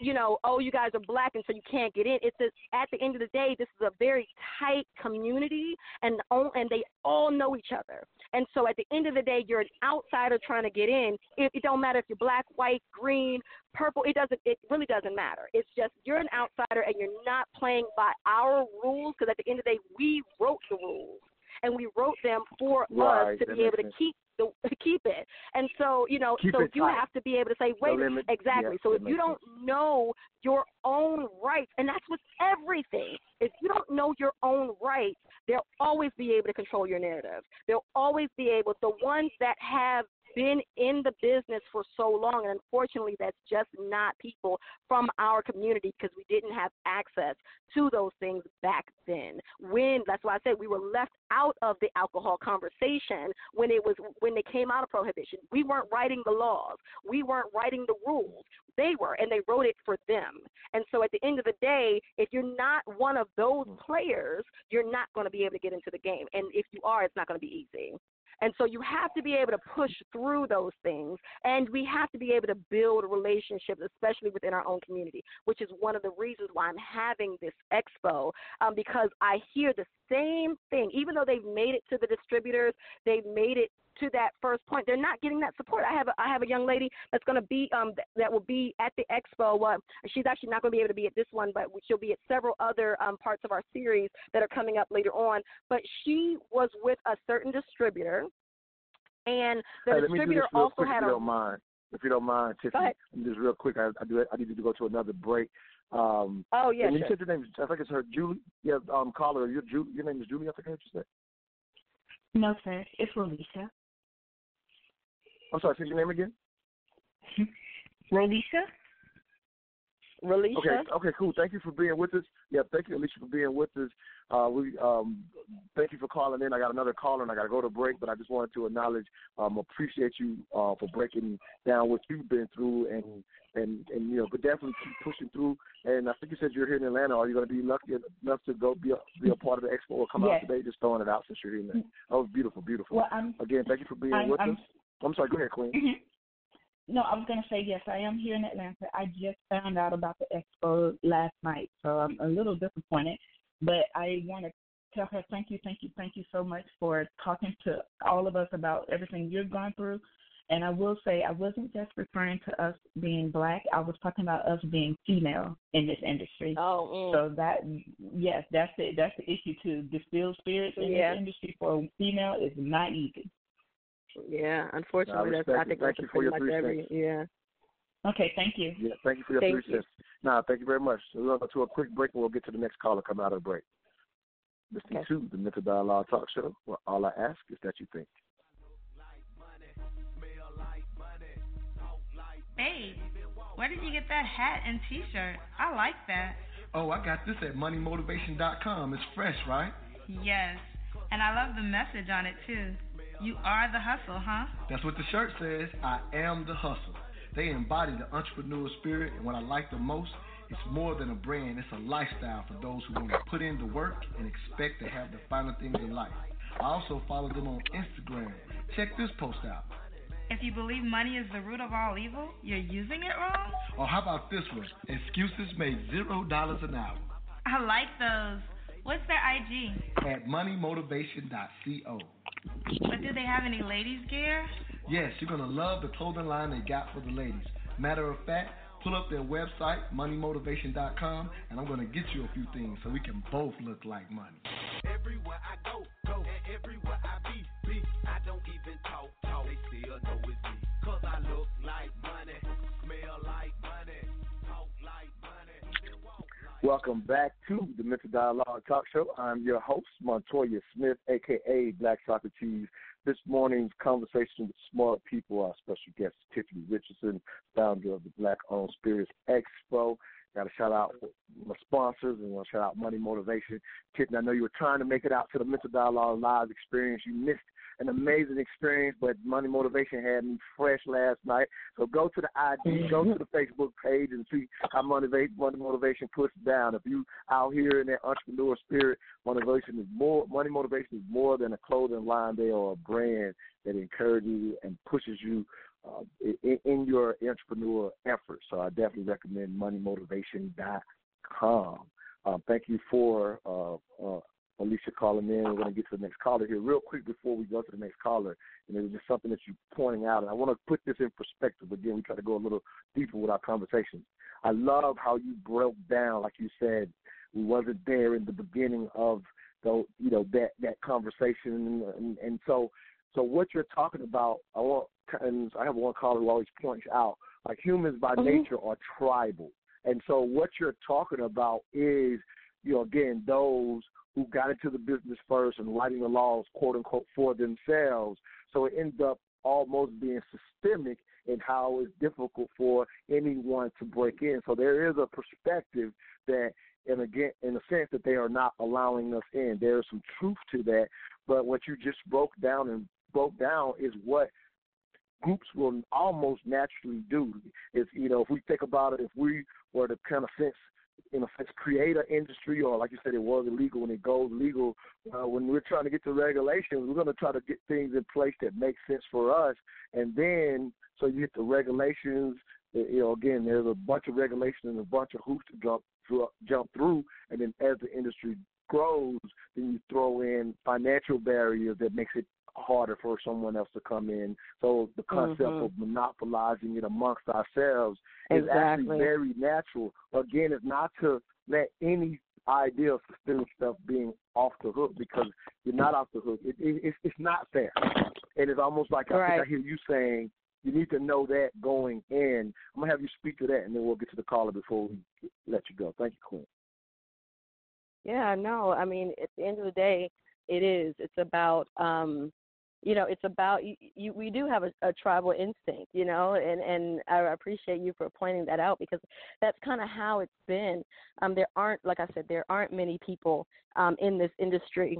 you know, oh, you guys are black and so you can't get in. It's a, at the end of the day, this is a very tight community, and and they all know each other. And so at the end of the day, you're an outsider trying to get in. It, it don't matter if you're black, white, green, purple. It doesn't. It really doesn't matter. It's just you're an outsider and you're not playing by our rules because at the end of the day, we wrote the rules and we wrote them for Right, us to be able to keep the keep it. And so, you know, Keep so you tight. have to be able to say, wait, No exactly. So if you don't know your own rights, and that's with everything. If you don't know your own rights, they'll always be able to control your narrative. They'll always be able. The ones that have been in the business for so long, and unfortunately, that's just not people from our community because we didn't have access to those things back then. When that's why I said we were left out of the alcohol conversation when it was when they came out of prohibition. We weren't writing the laws. We weren't writing the rules. They were, and they wrote it for them. And so at the end of the day, if you're not one of those mm. players, you're not going to be able to get into the game. And if you are, it's not going to be easy. And so you have to be able to push through those things, and we have to be able to build relationships, especially within our own community, which is one of the reasons why I'm having this expo, um, because I hear the same thing. Even though they've made it to the distributors, they've made it to that first point. They're not getting that support. I have a, I have a young lady that's going to be um th- that will be at the expo. Uh, she's actually not going to be able to be at this one, but she'll be at several other um parts of our series that are coming up later on. But she was with a certain distributor, and the hey, let me do distributor also quick had if you a don't mind. If you don't mind, Tiffany, just real quick. I, I do. I need to go to another break. Um, Oh, yeah, and you sure. said your name. I think it's her, Julie. Yeah, um, caller. Your Julie. Your name is Julie. I think I heard you say. No, sir. It's Rolisha. I'm sorry. Say your name again. Rolisha? Rolisha? Okay. Okay. Cool. Thank you for being with us. Yeah. Thank you, Alicia, for being with us. Uh, we um, thank you for calling in. I got another caller, and I got to go to break. But I just wanted to acknowledge, um, appreciate you uh, for breaking down what you've been through, and and and you know, but definitely keep pushing through. And I think you said you're here in Atlanta. Are you going to be lucky enough to go be a, be a part of the expo or come Yes. out today? Just throwing it out since you're here. That was beautiful, beautiful. Well, I'm- Again, thank you for being I'm- with I'm- us. I'm sorry. Go ahead, Queen. No, I was going to say yes. I am here in Atlanta. I just found out about the expo last night, so I'm a little disappointed. But I want to tell her thank you, thank you, thank you so much for talking to all of us about everything you've gone through. And I will say I wasn't just referring to us being black. I was talking about us being female in this industry. Oh, mm. so that yes, that's the that's the issue too. Distilled spirits in Yeah. this industry for a female is not easy. Yeah, unfortunately, that's respect I it. think Thank that's you for pretty your much three every cents. yeah. Okay, thank you. Yeah, thank you for your Thank three you. cents. Nah, thank you very much. So we're going to go to a quick break and we'll get to the next caller come out of the break. Listening Okay. to the Mental Dialogue Talk Show, where all I ask is that you think. Babe, where did you get that hat and T-shirt? I like that. Oh, I got this at moneymotivation.com. It's fresh, right? Yes, and I love the message on it too. You are the hustle, huh? That's what the shirt says. I am the hustle. They embody the entrepreneur spirit, and what I like the most, it's more than a brand, it's a lifestyle for those who want to put in the work and expect to have the finer things in life. I also follow them on Instagram. Check this post out. If you believe money is the root of all evil, you're using it wrong? Or how about this one? Excuses make zero dollars an hour I like those. What's their IG? at moneymotivation.co. But do they have any ladies gear? Yes, you're gonna love the clothing line they got for the ladies. Matter of fact, pull up their website, moneymotivation.com, and I'm gonna get you a few things so we can both look like money. Everywhere I go, go, and everywhere I be, be. I don't even talk, talk, they still know Welcome back to the Mental Dialogue Talk Show. I'm your host, Montoya Smith, aka Black Socrates. This morning's conversation with smart people, our special guest Tiffany Richardson, founder of the Black Owned Spirits Expo. Got to shout out my sponsors and want to shout out Money Motivation. Tiffany, I know you were trying to make it out to the Mental Dialogue Live experience. You missed an amazing experience, but Money Motivation had me fresh last night. So go to the IG, go to the Facebook page, and see how Motivate Money Motivation puts down. If you out here in that entrepreneur spirit, motivation is more. Money Motivation is more than a clothing line. They are a brand that encourages you and pushes you uh, in, in your entrepreneur efforts. So I definitely recommend moneymotivation.com. Um, thank you for uh, uh, Alicia calling in. We're going to get to the next caller here real quick before we go to the next caller. And it was just something that you pointing out, and I want to put this in perspective. Again, we try to go a little deeper with our conversations. I love how you broke down, like you said, we wasn't there in the beginning of the you know that that conversation, and, and so so what you're talking about, I want, and I have one caller who always points out, like humans by Mhm. nature are tribal, and so what you're talking about is, you know, again those who got into the business first and writing the laws, quote unquote, for themselves. So it ends up almost being systemic in how it's difficult for anyone to break in. So there is a perspective that, and again, in a sense, that they are not allowing us in. There is some truth to that, but what you just broke down and broke down is what groups will almost naturally do. Is you know, if we think about it, if we were to kind of sense in sense create an industry or like you said it was illegal. When it goes legal uh, when we're trying to get to regulations we're going to try to get things in place that make sense for us. And then so you get the regulations uh, you know again there's a bunch of regulations and a bunch of hoops to jump jump through. And then as the industry grows then you throw in financial barriers that makes it harder for someone else to come in so the concept Mhm. of monopolizing it amongst ourselves is actually very natural. Again, it's not to let any idea of systemic stuff being off the hook because you're not off the hook. It, it, it's, it's not fair. And it's almost like I think I hear you saying you need to know that going in. I'm gonna have you speak to that, and then we'll get to the caller before we let you go. Thank you, Quinn. Yeah, no, I mean, at the end of the day, it is. It's about, um, you know, it's about you. you we do have a, a tribal instinct, you know, and and I appreciate you for pointing that out because that's kind of how it's been. Um, there aren't, like I said, there aren't many people um in this industry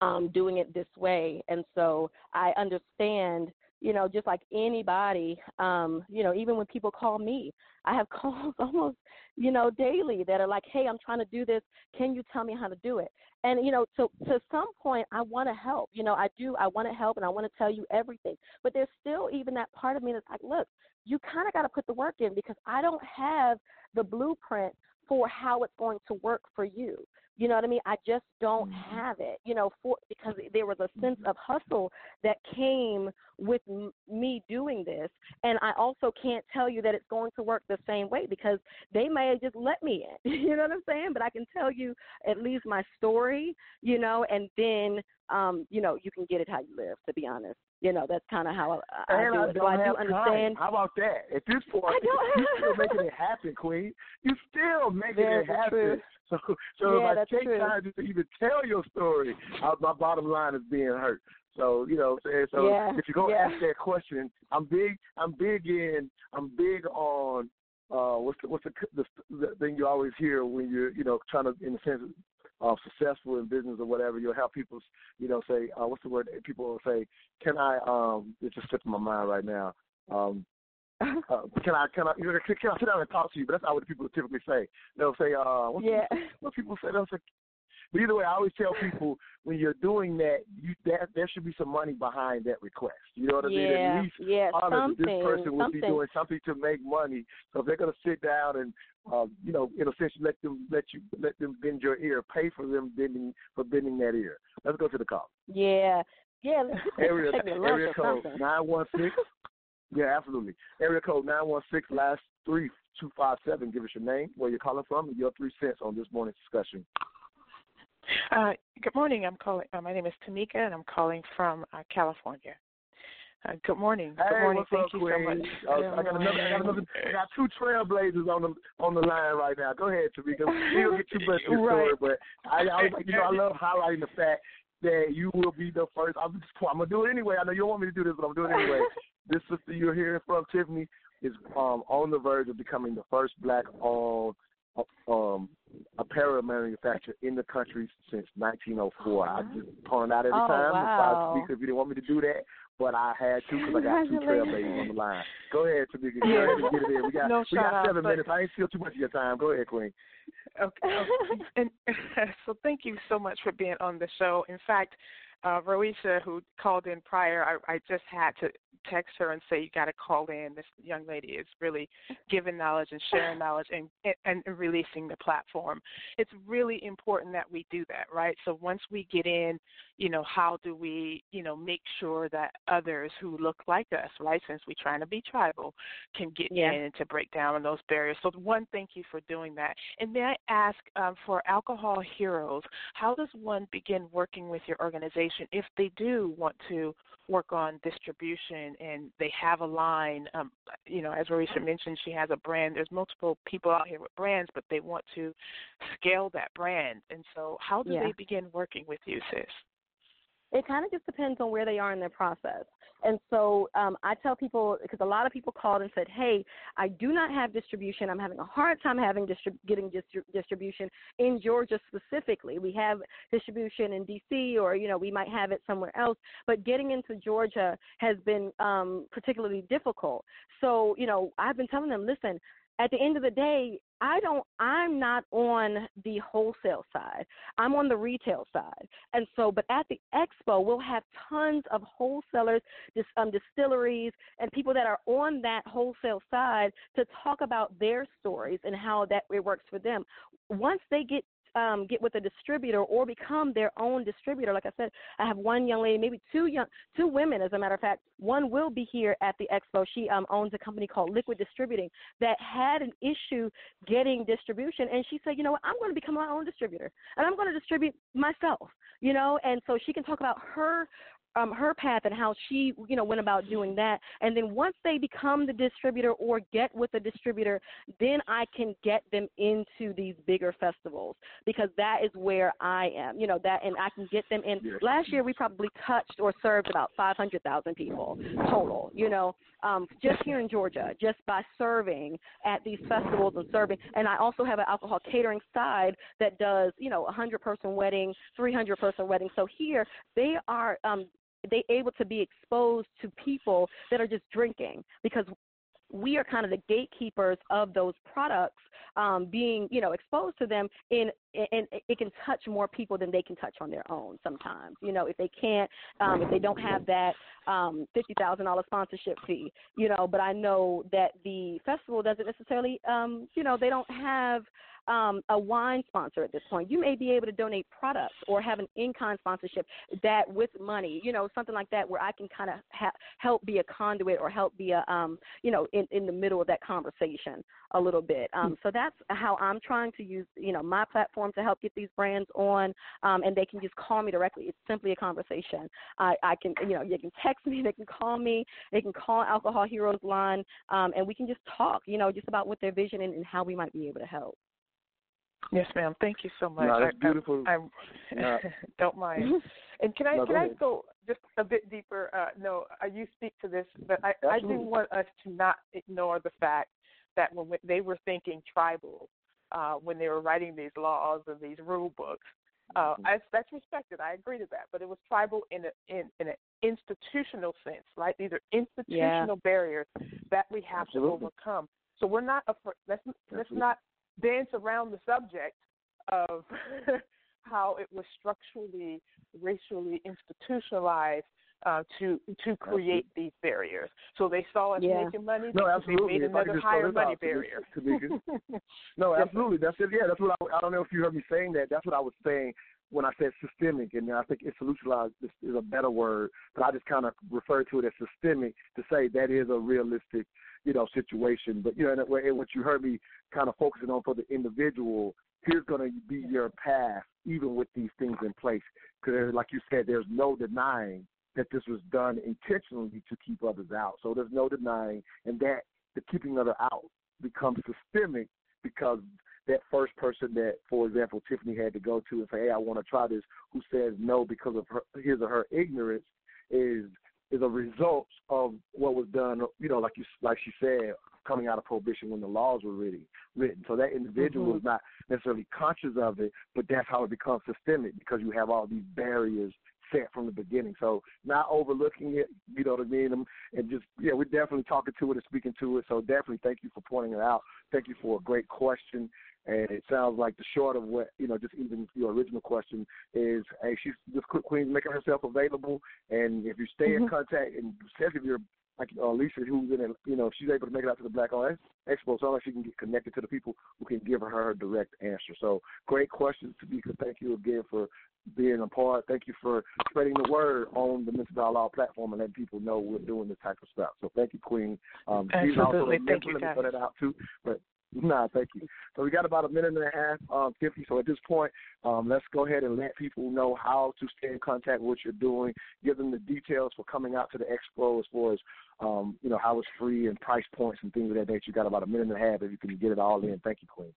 um doing it this way, and so I understand. You know, just like anybody, um, you know, even when people call me, I have calls almost, you know, daily that are like, "Hey, I'm trying to do this. Can you tell me how to do it?" And you know, to to some point, I want to help. You know, I do. I want to help, and I want to tell you everything. But there's still even that part of me that's like, look, you kind of got to put the work in because I don't have the blueprint for how it's going to work for you. You know what I mean? I just don't have it. You know, for because there was a sense of hustle that came with m- me doing this, and I also can't tell you that it's going to work the same way because they may have just let me in. You know what I'm saying? But I can tell you at least my story, you know, and then um, you know, you can get it how you live, to be honest. You know, that's kind of how I, I and do I it. don't So I do time. understand. How about that? At this point, I don't you still making it happen, Queen. You're still making it happen. So, so Yeah, if I take true. time to even tell your story, uh, my bottom line is being hurt. So you know, saying so Yeah, if you're gonna yeah. ask that question, I'm big. I'm big in. I'm big on. Uh, what's the, what's the, the the thing you always hear when you're you know trying to in a sense uh, successful in business or whatever, you'll have people, you know, say, uh, what's the word? People will say, "Can I?" Um, it's just slipping my mind right now. Um, uh, can I? Can I? You know, can, can I sit down and talk to you? But that's not what people typically say. They'll say, "Uh, what's Yeah. what people say?" They'll say. But either way, I always tell people when you're doing that, you that there should be some money behind that request. You know what I mean? Yeah, At least yeah, that this person would be doing something to make money. So if they're going to sit down and, uh, you know, in a sense, let them let you let them bend your ear, pay for them bending for bending that ear. Let's go to the call. Yeah, yeah. Let's Area take me to area code nine one six. Yeah, absolutely. Area code nine one six last three two five seven. Give us your name, where you're calling from, and your three cents on this morning's discussion. Uh, good morning. I'm calling. Uh, my name is Tamika, and I'm calling from uh, California. Uh, good morning. Hey, good morning. Thank up, you Queen? so much. Uh, I got another. I got another. I got two trailblazers on the on the line right now. Go ahead, Tamika. We don't get too much of your story, but I, I, you know, I love highlighting the fact that you will be the first. I'm just, I'm gonna do it anyway. I know you don't want me to do this, but I'm doing it anyway. This sister you're hearing from, Tiffany, is um on the verge of becoming the first black-owned um apparel manufacturer in the country since 1904. I just point it out every Oh, time. wow. If I speak, if you didn't want me to do that, but I had to because I got two trailblazers on the line. Go ahead, Tamika. Go Yeah. ahead and get it in. We got No we got shout-out, seven minutes. I ain't steal too much of your time. Go ahead, Queen. Okay. okay. and so thank you so much for being on the show. In fact, uh, Roisha, who called in prior, I, I just had to text her and say you got to call in. This young lady is really giving knowledge and sharing knowledge and, and and releasing the platform. It's really important that we do that, right? So once we get in, you know, how do we, you know, make sure that others who look like us, right, since we're trying to be tribal, can get Yeah. in to break down those barriers. So one, thank you for doing that. And may I ask um, for Alcohol Heroes, how does one begin working with your organization if they do want to work on distribution and they have a line? Um, you know, as Marisha mentioned, she has a brand. There's multiple people out here with brands, but they want to scale that brand. And so, how do Yeah. they begin working with you, sis? it kind of just depends on where they are in their process. And so um, I tell people because a lot of people called and said, "Hey, I do not have distribution. I'm having a hard time having distrib- getting distri- distribution in Georgia specifically. We have distribution in D.C. or you know we might have it somewhere else, but getting into Georgia has been um, particularly difficult. So you know I've been telling them, listen." At the end of the day, I don't I'm not on the wholesale side. I'm on the retail side. And so but at the expo we'll have tons of wholesalers, dis, um, distilleries and people that are on that wholesale side to talk about their stories and how that it works for them. Once they get um, get with a distributor or become their own distributor. Like I said, I have one young lady, maybe two young, two women, as a matter of fact. One will be here at the expo. She um, owns a company called Liquid Distributing that had an issue getting distribution, and she said, you know what, I'm going to become my own distributor, and I'm going to distribute myself. You know, and so she can talk about her um, her path and how she, you know, went about doing that. And then once they become the distributor or get with the distributor, then I can get them into these bigger festivals because that is where I am, you know, that, and I can get them in. Last year we probably touched or served about 500,000 people total, you know, um, just here in Georgia, just by serving at these festivals and serving. And I also have an alcohol catering side that does, you know, a 100 person wedding, 300 person wedding. So here they are um, they able to be exposed to people that are just drinking because we are kind of the gatekeepers of those products um, being you know exposed to them in and it can touch more people than they can touch on their own sometimes you know if they can't um, if they don't have that um, fifty thousand dollar sponsorship fee you know but i know that the festival doesn't necessarily um, you know they don't have um, a wine sponsor at this point. You may be able to donate products or have an in-kind sponsorship that with money, you know, something like that, where I can kind of ha- help be a conduit or help be a, um, you know, in, in the middle of that conversation a little bit. Um, so that's how I'm trying to use, you know, my platform to help get these brands on, um, and they can just call me directly. It's simply a conversation. I, I can, you know, you can text me, they can call me, they can call Alcohol Heroes line, um, and we can just talk, you know, just about what their vision and, and how we might be able to help. Yes, ma'am. Thank you so much. No, that's I- I- beautiful. I'm, No. don't mind. And can I No, can go I go just a bit deeper? Uh, no, uh, you speak to this, but I, I do want us to not ignore the fact that when they were thinking tribal, uh, when they were writing these laws and these rule books, uh, Mm-hmm. I, that's respected. I agree to that, but it was tribal in a, in in an institutional sense, right? These are institutional barriers that we have Absolutely. to overcome. So we're not afraid. Let's let's not dance around the subject of how it was structurally, racially institutionalized uh, to to create these barriers. So they saw us Yeah. making money. No, they absolutely. made If another higher money barrier. No, absolutely. That's it. Yeah, that's what I, I don't know if you heard me saying that. That's what I was saying when I said systemic, and I think institutionalized is, is a better word. But I just kind of refer to it as systemic to say that is a realistic, you know, situation. But you know, and what- and what you heard me kind of focusing on for the individual, here's going to be your path, even with these things in place. Because, like you said, there's no denying that this was done intentionally to keep others out. So there's no denying, and that the keeping other out becomes systemic because that first person that, for example, Tiffany had to go to and say, "Hey, I want to try this," who says no because of her, his or her ignorance, is is a result of what was done. You know, like you like she said, coming out of prohibition when the laws were written. Written. So that individual Mhm. is not necessarily conscious of it, but that's how it becomes systemic because you have all these barriers set from the beginning. So not overlooking it, you know what I mean, and- and just yeah, we're definitely talking to it and speaking to it. So definitely thank you for pointing it out. Thank you for a great question. And it sounds like the short of what you know, just even your original question is, hey, she's this quick queen's making herself available, and if you stay in Mhm. contact, and especially if you're like uh, Lisa, who's in, it, you know, she's able to make it out to the Black Owned Expo, so she can get connected to the people who can give her her direct answer. So great questions, Tamika. Thank you again for being a part. Thank you for spreading the word on the Mental Dialogue platform and letting people know we're doing this type of stuff. So thank you, Queen. Um, she's also a Thank you, guys. that out too. But Nah, thank you. So we got about a minute and a half, um, 50. So at this point, um, let's go ahead and let people know how to stay in contact with what you're doing. Give them the details for coming out to the expo as far as, um, you know, how it's free and price points and things of that nature. You got about a minute and a half if you can get it all in. Thank you, Queen.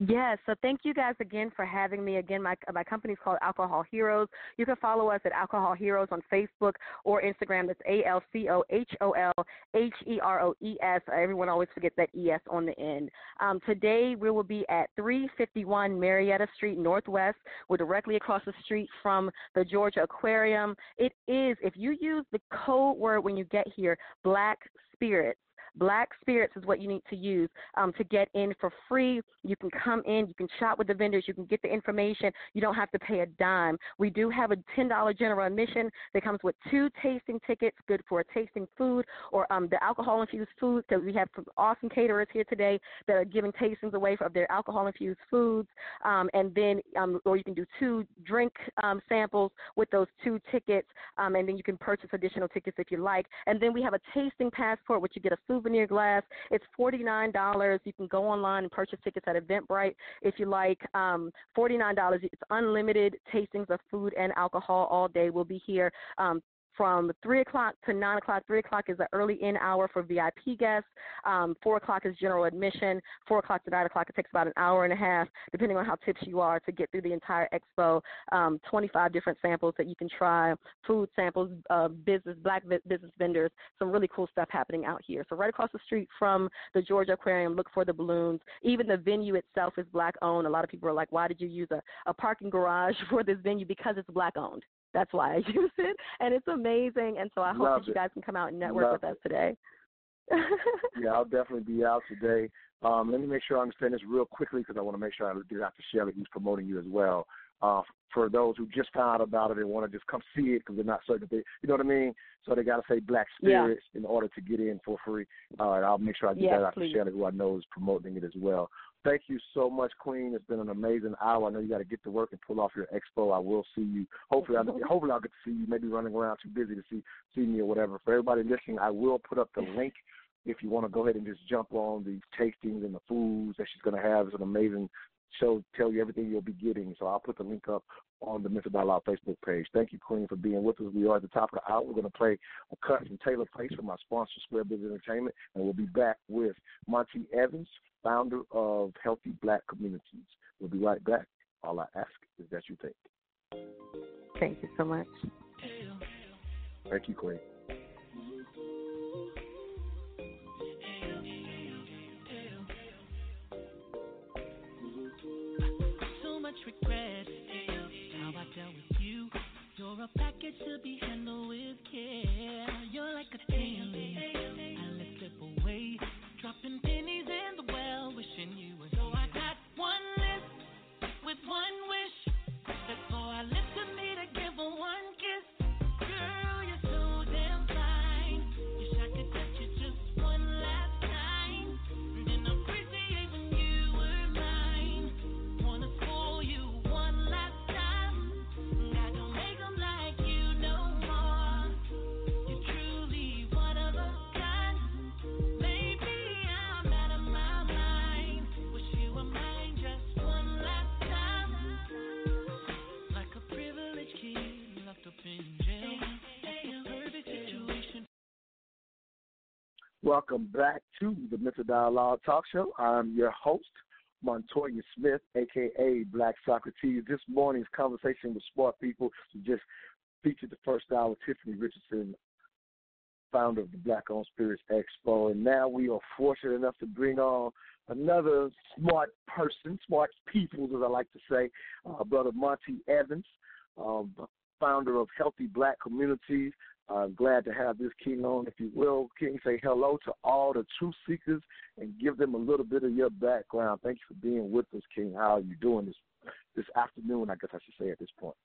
Yes, so thank you guys again for having me. Again, my my company is called Alcohol Heroes. You can follow us at Alcohol Heroes on Facebook or Instagram. That's A L C O H O L H E R O E S. Everyone always forgets that E S on the end. Um, today we will be at 351 Marietta Street Northwest. We're directly across the street from the Georgia Aquarium. It is if you use the code word when you get here, Black Spirits. Black Spirits is what you need to use um, to get in for free. You can come in, you can shop with the vendors, you can get the information. You don't have to pay a dime. We do have a $10 general admission that comes with two tasting tickets, good for tasting food or um, the alcohol infused food, because we have some awesome caterers here today that are giving tastings away of their alcohol infused foods. Um, and then, um, or you can do two drink um, samples with those two tickets, um, and then you can purchase additional tickets if you like. And then we have a tasting passport, which you get a souvenir glass. It's forty nine dollars. You can go online and purchase tickets at Eventbrite if you like. Um, forty nine dollars. It's unlimited tastings of food and alcohol all day. We'll be here. Um, from 3 o'clock to 9 o'clock. 3 o'clock is the early in hour for VIP guests. Um, 4 o'clock is general admission. 4 o'clock to 9 o'clock, it takes about an hour and a half, depending on how tipsy you are, to get through the entire expo. Um, 25 different samples that you can try, food samples, uh, business, black business vendors, some really cool stuff happening out here. So right across the street from the Georgia Aquarium, look for the balloons. Even the venue itself is black owned. A lot of people are like, why did you use a, a parking garage for this venue? Because it's black owned. That's why I use it, and it's amazing. And so I hope Love that you it. guys can come out and network Love with us today. yeah, I'll definitely be out today. Um, let me make sure I understand this real quickly because I want to make sure I do to Shelley, who's promoting you as well. Uh, for those who just found out about it and want to just come see it because they're not certain, they, you know what I mean. So they got to say Black Yeah. Spirits in order to get in for free. Uh, and I'll make sure I get Yes, that out please. to Shelley, who I know is promoting it as well. Thank you so much, Queen. It's been an amazing hour. I know you got to get to work and pull off your expo. I will see you. Hopefully, I, hopefully I'll get to see you. Maybe running around too busy to see see me or whatever. For everybody listening, I will put up the link if you want to go ahead and just jump on the tastings and the foods that she's going to have. It's an amazing show, tell you everything you'll be getting. So I'll put the link up on the Mental Dialogue Facebook page. Thank you, Queen, for being with us. We are at the top of the hour. We're going to play a cut from Taylor Place from our sponsor, Square Business Entertainment, and we'll be back with Monty Evans, founder of Healthy Black Communities. We'll be right back. All I ask is that you think. Thank you so much. Thank you, Queen. So much regret. How I dealt with you. You're a package to be handled with care. You're like a daily. I let slip away. Dropping pennies with one Welcome back to the Mental Dialogue Talk Show. I'm your host, Montoya Smith, aka Black Socrates. This morning's conversation with smart people just featured the first hour Tiffany Richardson, founder of the Black Owned Spirits Expo. And now we are fortunate enough to bring on another smart person, smart people, as I like to say, uh, Brother Monty Evans, um, founder of Healthy Black Communities. I'm glad to have this king on. If you will, King, say hello to all the truth seekers and give them a little bit of your background. Thank you for being with us, King. How are you doing this this afternoon? I guess I should say at this point.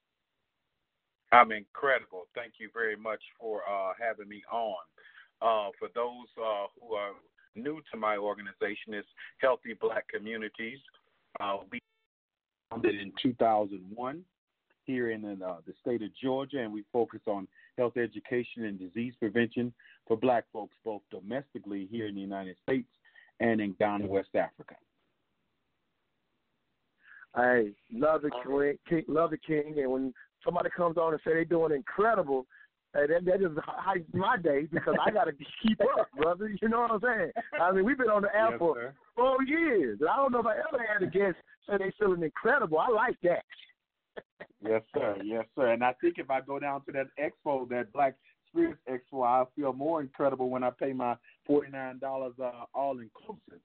I'm incredible. Thank you very much for uh, having me on. Uh, for those uh, who are new to my organization, it's Healthy Black Communities. Uh, we founded in 2001 here in uh, the state of Georgia, and we focus on health education and disease prevention for black folks, both domestically here in the United States and in Ghana, West Africa. I love the king, love the king, and when somebody comes on and say they're doing incredible, hey, that that just heightens my day because I got to keep up, brother. You know what I'm saying? I mean, we've been on the air Yes, for sir. four years, and I don't know if I ever had a guest say they're feeling incredible. I like that. Yes, sir. Yes, sir. And I think if I go down to that expo, that Black Spirits Expo, I feel more incredible when I pay my forty nine dollars uh, all inclusive.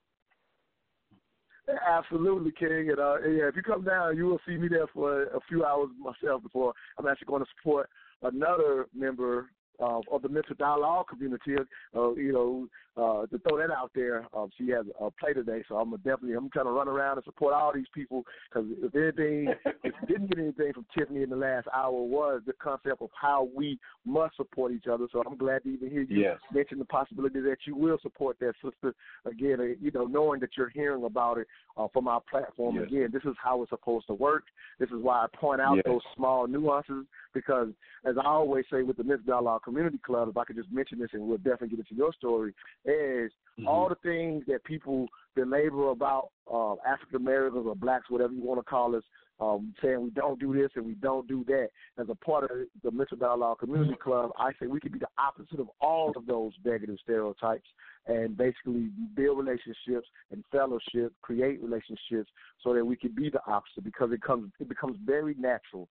Absolutely, King. And uh, yeah, if you come down, you will see me there for a few hours myself. Before I'm actually going to support another member uh, of the mental dialogue community. Uh, you know, uh, to throw that out there, um, she has a play today, so I'm definitely I'm trying to run around and support all these people because if anything, if you didn't get anything from Tiffany in the last hour was the concept of how we must support each other. So I'm glad to even hear you Yes. mention the possibility that you will support that sister again. You know, knowing that you're hearing about it uh, from our platform Yes. again. This is how it's supposed to work. This is why I point out Yes. those small nuances because, as I always say with the Mental Dialogue Community Club, if I could just mention this and we'll definitely get into your story, is all the things that people belabor about uh, African Americans or blacks, whatever you want to call us, um, saying we don't do this and we don't do that. As a part of the Mental Dialogue Community Club, I say we could be the opposite of all of those negative stereotypes and basically build relationships and fellowship, create relationships so that we can be the opposite because it comes it becomes very natural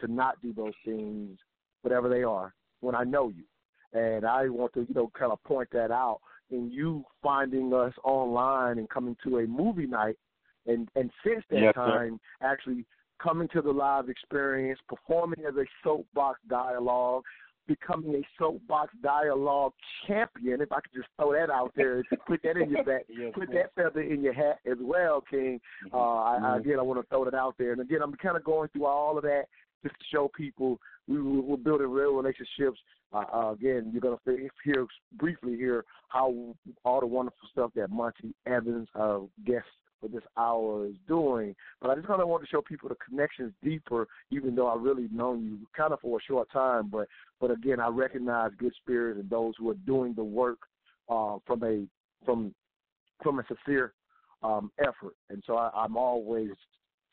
to not do those things, whatever they are, when I know you. And I want to, you know, kind of point that out in you finding us online and coming to a movie night and and since that Yes, sir. time actually coming to the live experience, performing as a soapbox dialogue, becoming a soapbox dialogue champion, if I could just throw that out there, put that in your back, Yes, put sir. that feather in your hat as well, King. Uh, I, I, again, I want to throw that out there, and again, I'm kind of going through all of that just to show people we, we- we're building real relationships. Uh, uh, again, you're going to hear briefly here how all the wonderful stuff that Monty Evans, uh, guest for this hour, is doing. But I just kind of want to show people the connections deeper, even though I really known you kind of for a short time. But but again, I recognize good spirits and those who are doing the work uh, from a from from a sincere um, effort. And so I, I'm always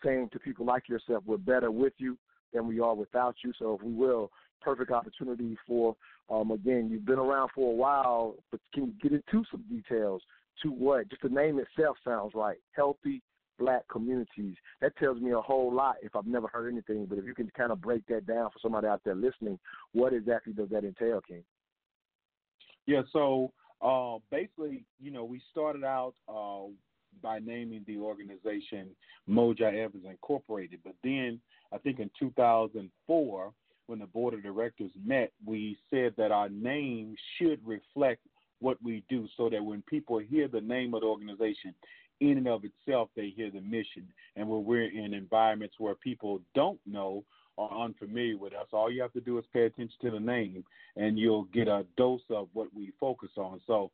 saying to people like yourself, we're better with you than we are without you. So if we will, perfect opportunity for um, again, you've been around for a while, but can you get into some details to what? Just the name itself sounds like Healthy black communities. That tells me a whole lot if I've never heard anything. But if you can kind of break that down for somebody out there listening, what exactly does that entail, King? Yeah, so uh, basically, you know, we started out uh, by naming the organization Moja Evans Incorporated, but then I think in 2004, when the board of directors met, we said that our name should reflect what we do, so that when people hear the name of the organization, in and of itself, they hear the mission. And when we're in environments where people don't know or unfamiliar with us, all you have to do is pay attention to the name, and you'll get a dose of what we focus on. So,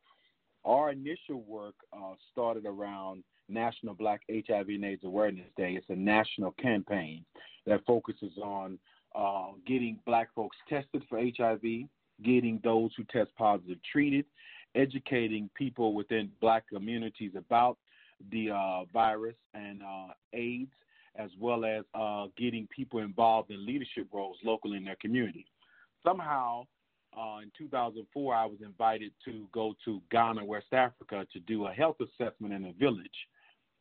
our initial work uh, started around National Black HIV and AIDS Awareness Day. It's a national campaign that focuses on uh, getting black folks tested for HIV, getting those who test positive treated, educating people within black communities about the uh, virus and uh, AIDS, as well as uh, getting people involved in leadership roles locally in their community. Somehow, uh, in 2004, I was invited to go to Ghana, West Africa, to do a health assessment in a village.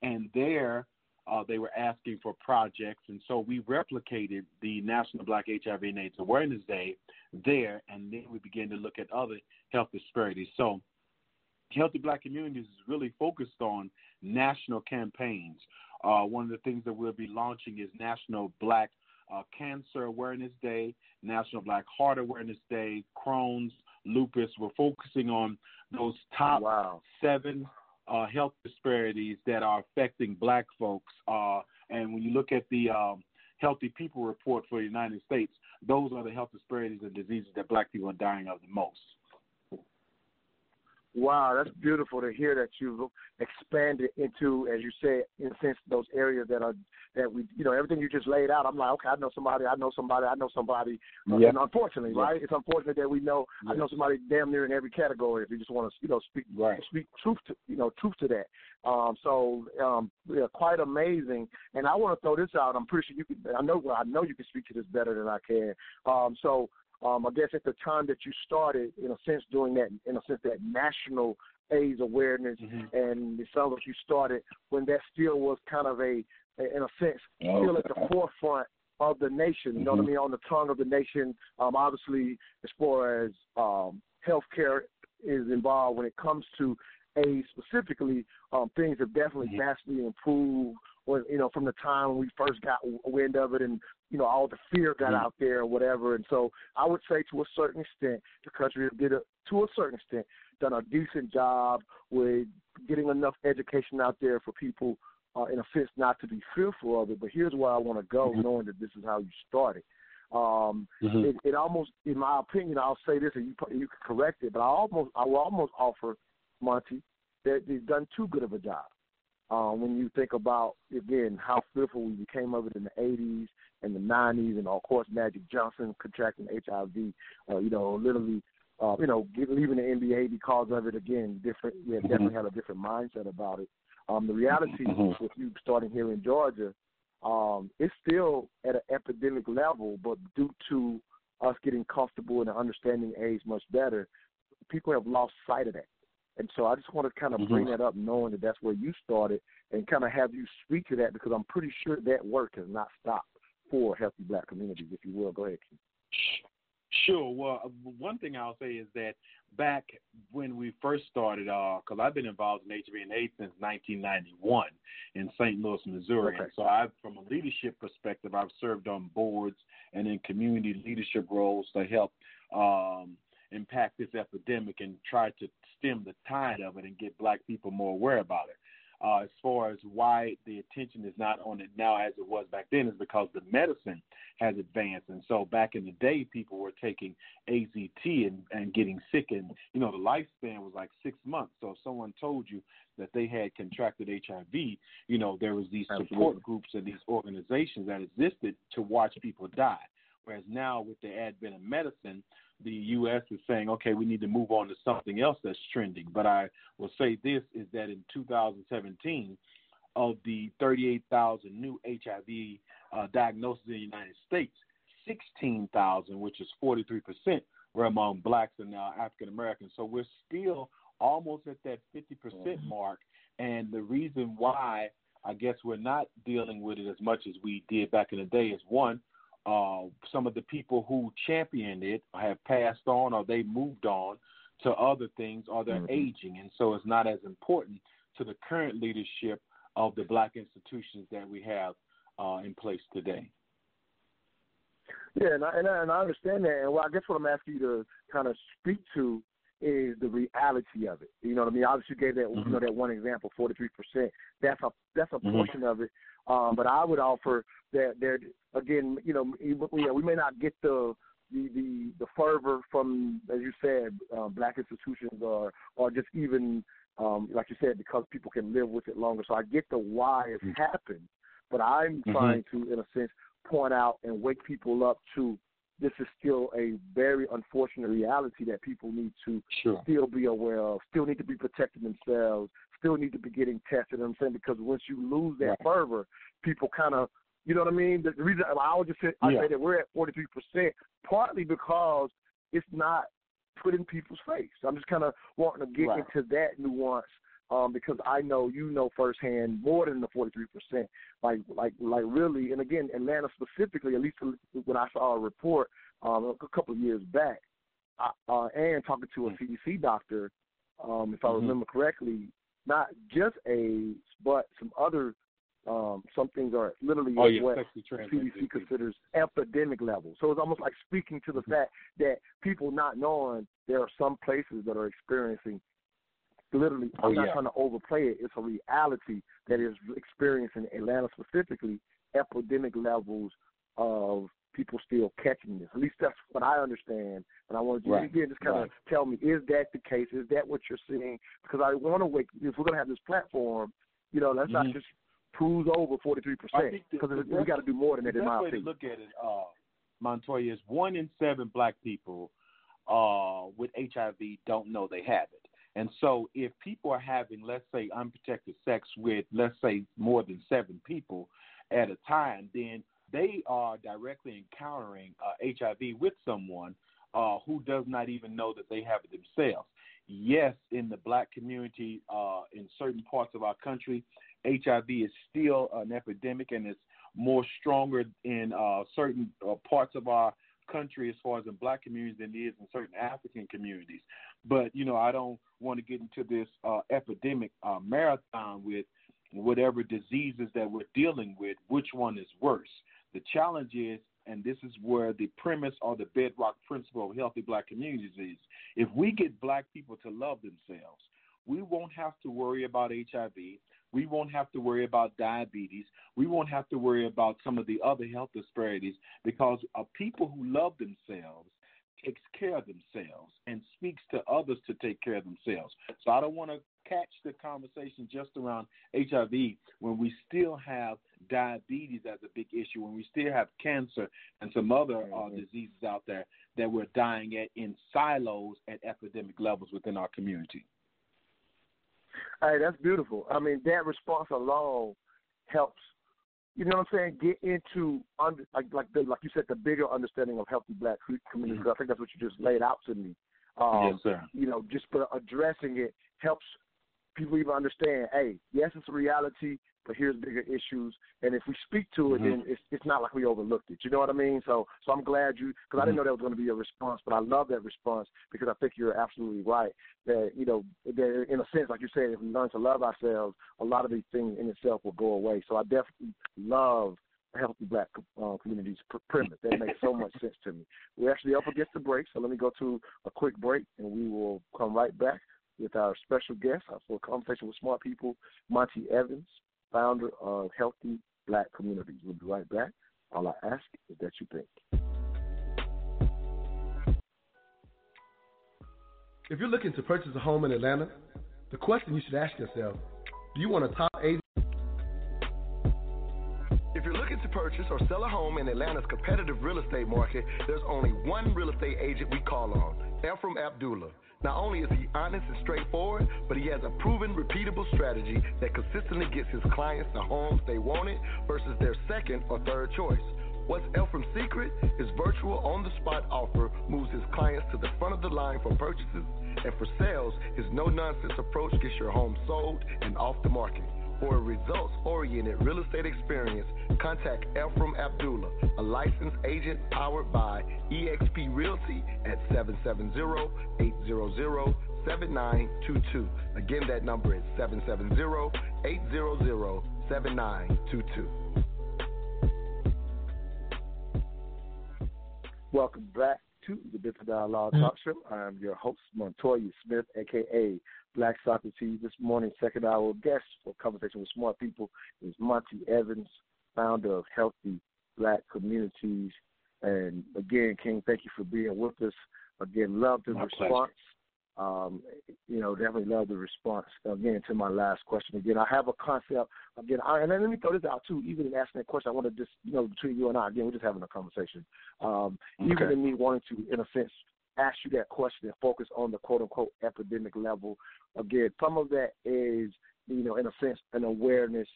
And there, uh, they were asking for projects, and so we replicated the National Black HIV and AIDS Awareness Day there, and then we began to look at other health disparities. So, Healthy Black Communities is really focused on national campaigns. Uh, one of the things that we'll be launching is National Black uh, Cancer Awareness Day, National Black Heart Awareness Day, Crohn's, lupus. We're focusing on those top seven uh, health disparities that are affecting black folks. Uh, and when you look at the um, Healthy People Report for the United States, those are the health disparities and diseases that black people are dying of the most. Wow, that's beautiful to hear that you've expanded into, as you said, in a sense, those areas that are that we, you know, everything you just laid out. I'm like, okay, I know somebody, I know somebody, I know somebody. Uh, Yeah. And unfortunately, Yeah. right? It's unfortunate that we know. I know somebody damn near in every category. If you just want to, you know, speak right. speak truth to, you know, truth to that. Um, so, um, yeah, quite amazing. And I want to throw this out. I'm pretty sure you can. I know. Well, I know you can speak to this better than I can. Um, so. Um, I guess at the time that you started, in a sense, doing that, in a sense, that national AIDS awareness, and it sounds like you started when that still was kind of a, in a sense, still at the forefront of the nation. You know what I mean? On the tongue of the nation. Um, obviously, as far as um, healthcare is involved when it comes to AIDS specifically, um, things have definitely vastly improved. When you know, from the time when we first got wind of it, and you know, all the fear got out there or whatever. And so, I would say to a certain extent, the country did a, to a certain extent done a decent job with getting enough education out there for people, uh, in a sense, not to be fearful of it. But here's where I want to go, knowing that this is how you started. Um, Mhm. it, it almost, in my opinion, I'll say this, and you you can correct it, but I almost, I will almost offer Monty that they've done too good of a job. Um, when you think about again how fearful we became of it in the '80s and the '90s, and of course Magic Johnson contracting HIV, uh, you know, literally, uh, you know, get, leaving the NBA because of it. Again, different. We have definitely had a different mindset about it. Um, the reality with you starting here in Georgia, um, it's still at an epidemic level, but due to us getting comfortable and understanding AIDS much better, people have lost sight of that. And so I just want to kind of bring Mhm. that up, knowing that that's where you started, and kind of have you speak to that because I'm pretty sure that work has not stopped for healthy black communities, if you will. Go ahead, Keith. Sure. Well, uh, one thing I'll say is that back when we first started, because I've been involved in HIV and AIDS since 1991 in St. Louis, Missouri. Okay. And so, I've, from a leadership perspective, I've served on boards and in community leadership roles to help um, impact this epidemic and try to stem the tide of it and get Black people more aware about it. Uh, as far as why the attention is not on it now as it was back then is because the medicine has advanced. And so back in the day, people were taking AZT and, and getting sick, and you know the lifespan was like six months. So if someone told you that they had contracted HIV, you know there was these Absolutely. support groups and these organizations that existed to watch people die. Whereas now, with the advent of medicine, the U.S. is saying, okay, we need to move on to something else that's trending. But I will say this is that in 2017, of the 38,000 new HIV uh, diagnoses in the United States, 16,000, which is 43%, were among blacks and uh, African Americans. So we're still almost at that 50% mark. And the reason why I guess we're not dealing with it as much as we did back in the day is one, uh, some of the people who championed it have passed on or they moved on to other things or they're aging. And so it's not as important to the current leadership of the black institutions that we have uh, in place today. Yeah, and I, and I, and I understand that. And well, I guess what I'm asking you to kind of speak to is the reality of it. You know what I mean? Obviously, you gave that you know that one example, 43 percent. That's a that's a Mhm. portion of it. Um, but I would offer that there again, you know, we, we may not get the the the, the fervor from, as you said, uh, black institutions or or just even um, like you said, because people can live with it longer. So I get the why it's happened, but I'm Mhm. trying to, in a sense, point out and wake people up to this is still a very unfortunate reality that people need to Sure. still be aware of, still need to be protecting themselves, still need to be getting tested. You know what I'm saying because once you lose that Right. fervor, people kind of, you know what I mean. The, the reason I would just say, I Yeah. say that we're at 43 percent, partly because it's not put in people's face. I'm just kind of wanting to get Right. into that nuance um, because I know you know firsthand more than the 43 percent. Like, like, like really, and again, Atlanta specifically. At least when I saw a report um, a couple of years back, I, uh, and talking to a CDC doctor, um, if I Mhm. remember correctly, not just AIDS, but some other um, some things are literally Oh, yeah, what CDC considers epidemic level. So it's almost like speaking to the fact that people not knowing there are some places that are experiencing literally. Oh, I'm not yeah. trying to overplay it. It's a reality that is experiencing Atlanta specifically epidemic levels of people still catching this. At least that's what I understand. And I want you Right. again just kind of Right. tell me, is that the case? Is that what you're seeing? Because I want to wake. If we're going to have this platform, you know, let's not Mhm. just cruise over 43 I percent because we got to do more than that, the in my way to look at it, uh, Montoya, is one in seven black people uh, with HIV don't know they have it. And so if people are having, let's say, unprotected sex with, let's say, more than seven people at a time, then they are directly encountering uh, HIV with someone uh, who does not even know that they have it themselves. Yes, in the black community, uh, in certain parts of our country, HIV is still an epidemic and it's more stronger in uh, certain uh, parts of our country as far as in black communities than it is in certain African communities. But you know, I don't want to get into this uh, epidemic uh, marathon with whatever diseases that we're dealing with. Which one is worse? The challenge is, and this is where the premise or the bedrock principle of healthy black communities is: if we get black people to love themselves, we won't have to worry about HIV. We won't have to worry about diabetes. We won't have to worry about some of the other health disparities because a people who love themselves takes care of themselves and speaks to others to take care of themselves. So I don't want to catch the conversation just around HIV when we still have diabetes as a big issue, when we still have cancer and some other uh, diseases out there that we're dying at in silos at epidemic levels within our community. Hey, that's beautiful. I mean, that response alone helps. You know what I'm saying? Get into under like like the, like you said, the bigger understanding of healthy black co- communities. I think that's what you just laid out to me. Um, Mm-hmm. Yes, sir. You know, just for addressing it helps people even understand. Hey, yes, it's a reality, but here's bigger issues. And if we speak to it, Mhm. then it's it's not like we overlooked it. You know what I mean? So so I'm glad you because I didn't Mhm. know that was going to be a response, but I love that response because I think you're absolutely right. That you know, that in a sense, like you said, if we learn to love ourselves, a lot of these things in itself will go away. So I definitely love healthy black uh, communities pr- premise. That makes so much sense to me. We're actually up against the break, so let me go to a quick break, and we will come right back with our special guest for a conversation with smart people, Monty Evans, founder of Healthy Black Communities. We'll be right back. All I ask is that you think. If you're looking to purchase a home in Atlanta, the question you should ask yourself do you want a top agent? Purchase or sell a home in Atlanta's competitive real estate market, there's only one real estate agent we call on, Ephraim Abdullah. Not only is he honest and straightforward, but he has a proven, repeatable strategy that consistently gets his clients the homes they wanted versus their second or third choice. What's Ephraim's secret? His virtual on the spot offer moves his clients to the front of the line for purchases, and for sales, his no nonsense approach gets your home sold and off the market. For a results oriented real estate experience, contact Ephraim Abdullah, a licensed agent powered by eXp Realty at 770 800 7922. Again, that number is 770 800 7922. Welcome back to the Business Dialogue Talk Show. I'm your host, Montoya Smith, aka Black Socrates. This morning's second hour guest for Conversation with Smart People is Monty Evans, founder of Healthy Black Communities. And again, King, thank you for being with us. Again, love the My response. Um, you know, definitely love the response. Again, to my last question. Again, I have a concept. Again, I, and then let me throw this out too. Even in asking that question, I want to just, you know, between you and I, again, we're just having a conversation. Um, Even Okay. in me wanting to, in a sense, ask you that question and focus on the quote unquote epidemic level. Again, some of that is, you know, in a sense, an awareness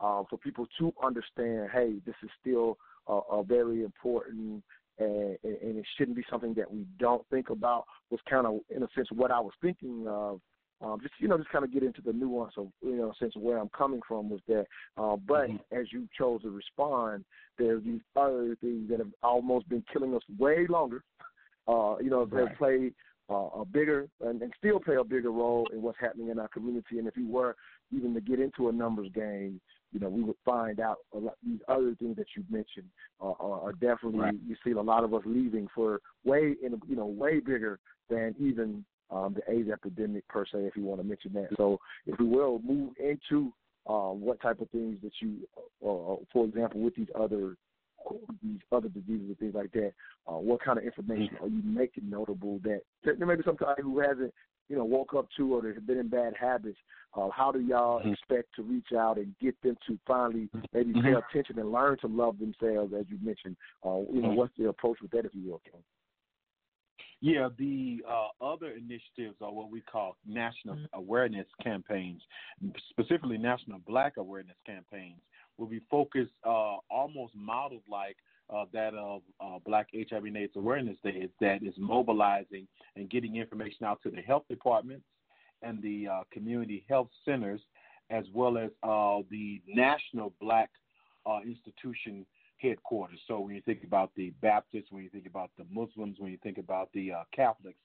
uh, for people to understand. Hey, this is still a, a very important and, and it shouldn't be something that we don't think about. Was kind of, in a sense, what I was thinking of. Um, just you know, just kind of get into the nuance of you know, sense of where I'm coming from with that. Uh, but as you chose to respond, there's these other things that have almost been killing us way longer. Uh, you know, Right. they play uh, a bigger and, and still play a bigger role in what's happening in our community. And if we were even to get into a numbers game, you know, we would find out a lot, these other things that you mentioned are, are, are definitely Right. you see a lot of us leaving for way in you know way bigger than even um, the AIDS epidemic per se, if you want to mention that. So if we will move into uh, what type of things that you, uh, uh, for example, with these other these other diseases and things like that, uh, what kind of information are you making notable that there may be somebody who hasn't, you know, woke up to or has been in bad habits. Uh, how do y'all Mhm. expect to reach out and get them to finally maybe pay Mhm. attention and learn to love themselves, as you mentioned? Uh, you know, Mhm. what's the approach with that, if you will, Ken? Yeah, the uh, other initiatives are what we call national awareness campaigns, specifically national black awareness campaigns, will be focused uh, almost modeled like uh, that of uh, Black HIV and AIDS Awareness Day, that is mobilizing and getting information out to the health departments and the uh, community health centers, as well as uh, the national black uh, institution headquarters. So when you think about the Baptists, when you think about the Muslims, when you think about the Catholics,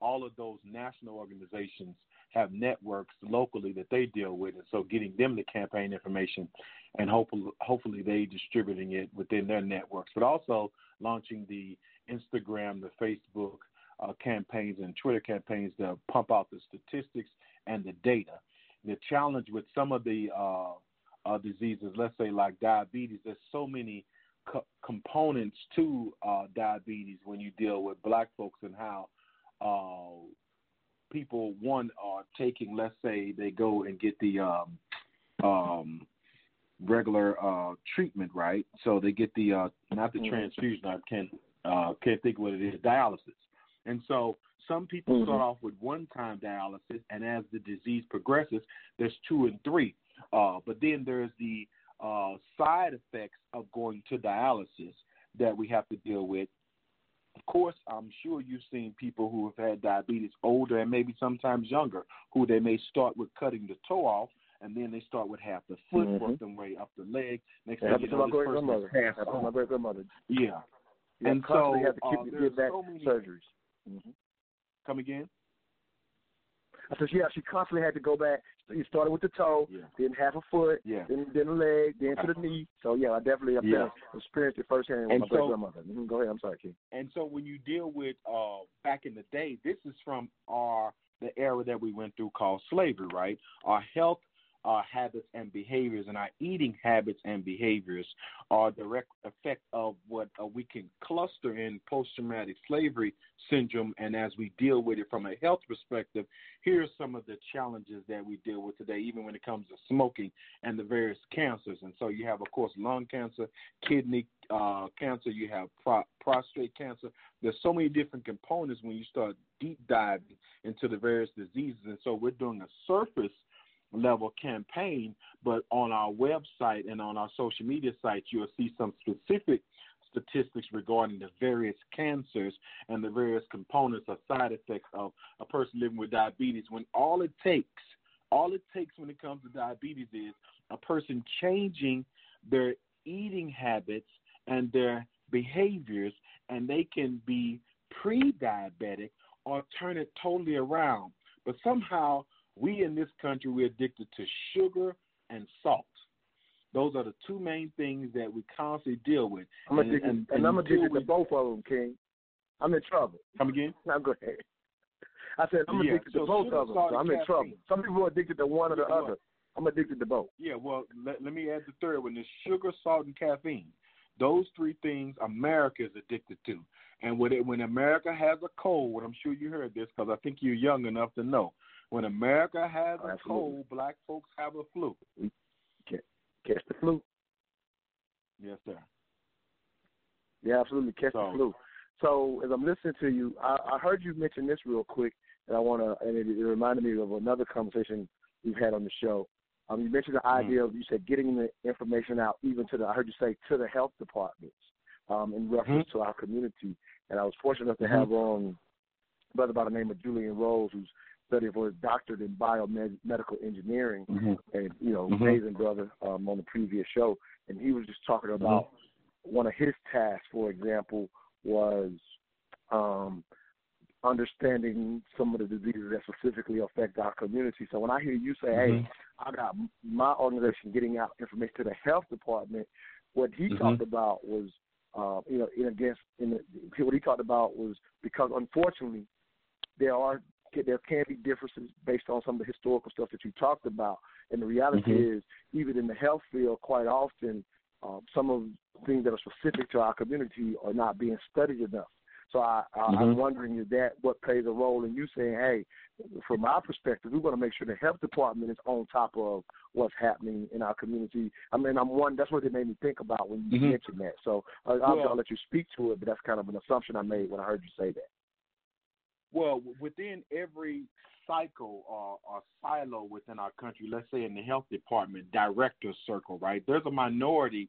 all of those national organizations have networks locally that they deal with, and so getting them the campaign information, and hopefully, hopefully they distributing it within their networks, but also launching the Instagram, the Facebook uh, campaigns, and Twitter campaigns to pump out the statistics and the data. The challenge with some of the uh, uh, diseases, let's say like diabetes, there's so many co- components to uh, diabetes when you deal with black folks and how uh, people one are taking. Let's say they go and get the um, um, regular uh, treatment, right? So they get the uh, not the Mhm. transfusion. I can't uh, can't think what it is. Dialysis, and so. Some people start Mhm. off with one-time dialysis, and as the disease progresses, there's two and three. Uh, but then there's the uh, side effects of going to dialysis that we have to deal with. Of course, I'm sure you've seen people who have had diabetes older and maybe sometimes younger, who they may start with cutting the toe off, and then they start with half the foot, Mhm. work their way up the leg. Next thing you know, my great grandmother. Happened my great grandmother. Yeah. Yeah, and so had to keep uh, there's back so many surgeries. hmm Come again? I said, yeah, she constantly had to go back. You started with the toe, Yeah. then half a foot, Yeah. then then the leg, then to the knee. So yeah, I definitely have Yeah. experienced it firsthand with And my so- grandmother. hmm Go ahead, I'm sorry, King. And so when you deal with uh, back in the day, this is from our the era that we went through called slavery, right? Our health, our habits and behaviors, and our eating habits and behaviors are a direct effect of what uh, we can cluster in post-traumatic slavery syndrome. And as we deal with it from a health perspective, here are some of the challenges that we deal with today, even when it comes to smoking and the various cancers. And so you have, of course, lung cancer, kidney uh, cancer, you have pro- prostate cancer. There's so many different components when you start deep diving into the various diseases. And so we're doing a surface level campaign, but on our website and on our social media sites, you'll see some specific statistics regarding the various cancers and the various components or side effects of a person living with diabetes. When all it takes, all it takes when it comes to diabetes is a person changing their eating habits and their behaviors, and they can be pre diabetic or turn it totally around. But somehow, we in this country, we're addicted to sugar and salt. Those are the two main things that we constantly deal with. I'm And- addicted, and- and, and I'm addicted to both of them, King. I'm in trouble. Come again? Now go ahead. I said I'm Yeah, addicted so to both of them, so I'm in caffeine. trouble. Some people are addicted to one or the Yeah, other. I'm addicted to both. Yeah, well, let, let me add the third one: is sugar, salt, and caffeine. Those three things America is addicted to. And when it, when America has a cold, I'm sure you heard this because I think you're young enough to know. When America has a cold, black folks have a flu. Catch the flu. Yes, sir. Yeah, absolutely. Catch So- the flu. So as I'm listening to you, I, I heard you mention this real quick, and I want to, and it, it reminded me of another conversation we've had on the show. Um, you mentioned the Mm-hmm. idea of you said getting the information out, even to the I heard you say to the health departments, um, in reference Mm-hmm. to our community. And I was fortunate enough to Mhm. have on a brother by the name of Julian Rose, who's studying for his doctorate in biomedical engineering, Mhm. and you know, Mhm. amazing brother um, on the previous show, and he was just talking about one of his tasks, for example, was um, understanding some of the diseases that specifically affect our community. So when I hear you say, "Hey, I got my organization getting out information to the health department," what he Mhm. talked about was, uh, you know, in against in the, what he talked about was because unfortunately there are there can be differences based on some of the historical stuff that you talked about, and the reality Mhm. is even in the health field, quite often um, some of the things that are specific to our community are not being studied enough. So I, I, I'm Mhm. wondering is that what plays a role in you saying, hey, from our perspective, we want to make sure the health department is on top of what's happening in our community. I mean, I'm one. That's what it made me think about when you Mhm. mentioned that. So uh, I'll, I'll let you speak to it, but that's kind of an assumption I made when I heard you say that. Well, within every cycle or, or silo within our country, let's say in the health department director circle, right? There's a minority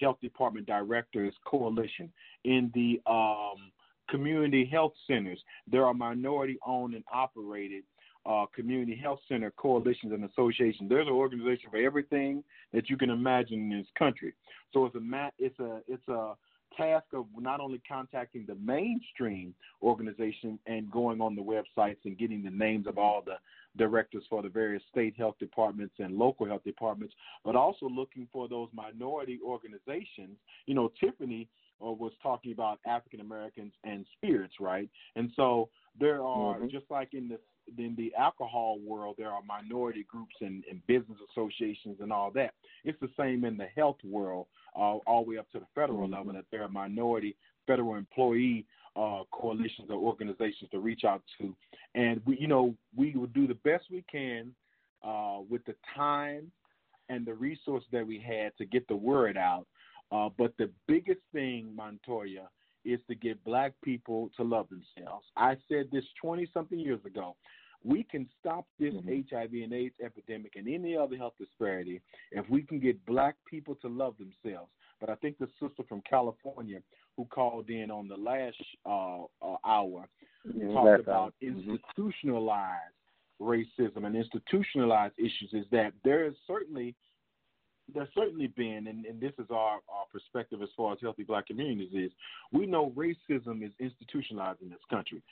health department directors coalition. In the um, community health centers, there are minority owned and operated uh, community health center coalitions and associations. There's an organization for everything that you can imagine in this country. So it's a it's a it's a task of not only contacting the mainstream organization and going on the websites and getting the names of all the directors for the various state health departments and local health departments, but also looking for those minority organizations. You know, Tiffany uh, was talking about African Americans and spirits, right? And so there are Mhm. just like in the in the alcohol world, there are minority groups and, and business associations and all that. It's the same in the health world, uh, all the way up to the federal level, that there are minority federal employee uh, coalitions or organizations to reach out to. And we, you know, we will do the best we can uh, with the time and the resources that we had to get the word out. Uh, but the biggest thing, Montoya, is to get black people to love themselves. I said this 20 something years ago. We can stop this HIV and AIDS epidemic and any other health disparity if we can get black people to love themselves. But I think the sister from California who called in on the last uh, uh, hour talked about. Mhm. institutionalized racism and institutionalized issues is that there is certainly there's certainly been, and, and this is our, our perspective as far as healthy black communities is, we know racism is institutionalized in this country.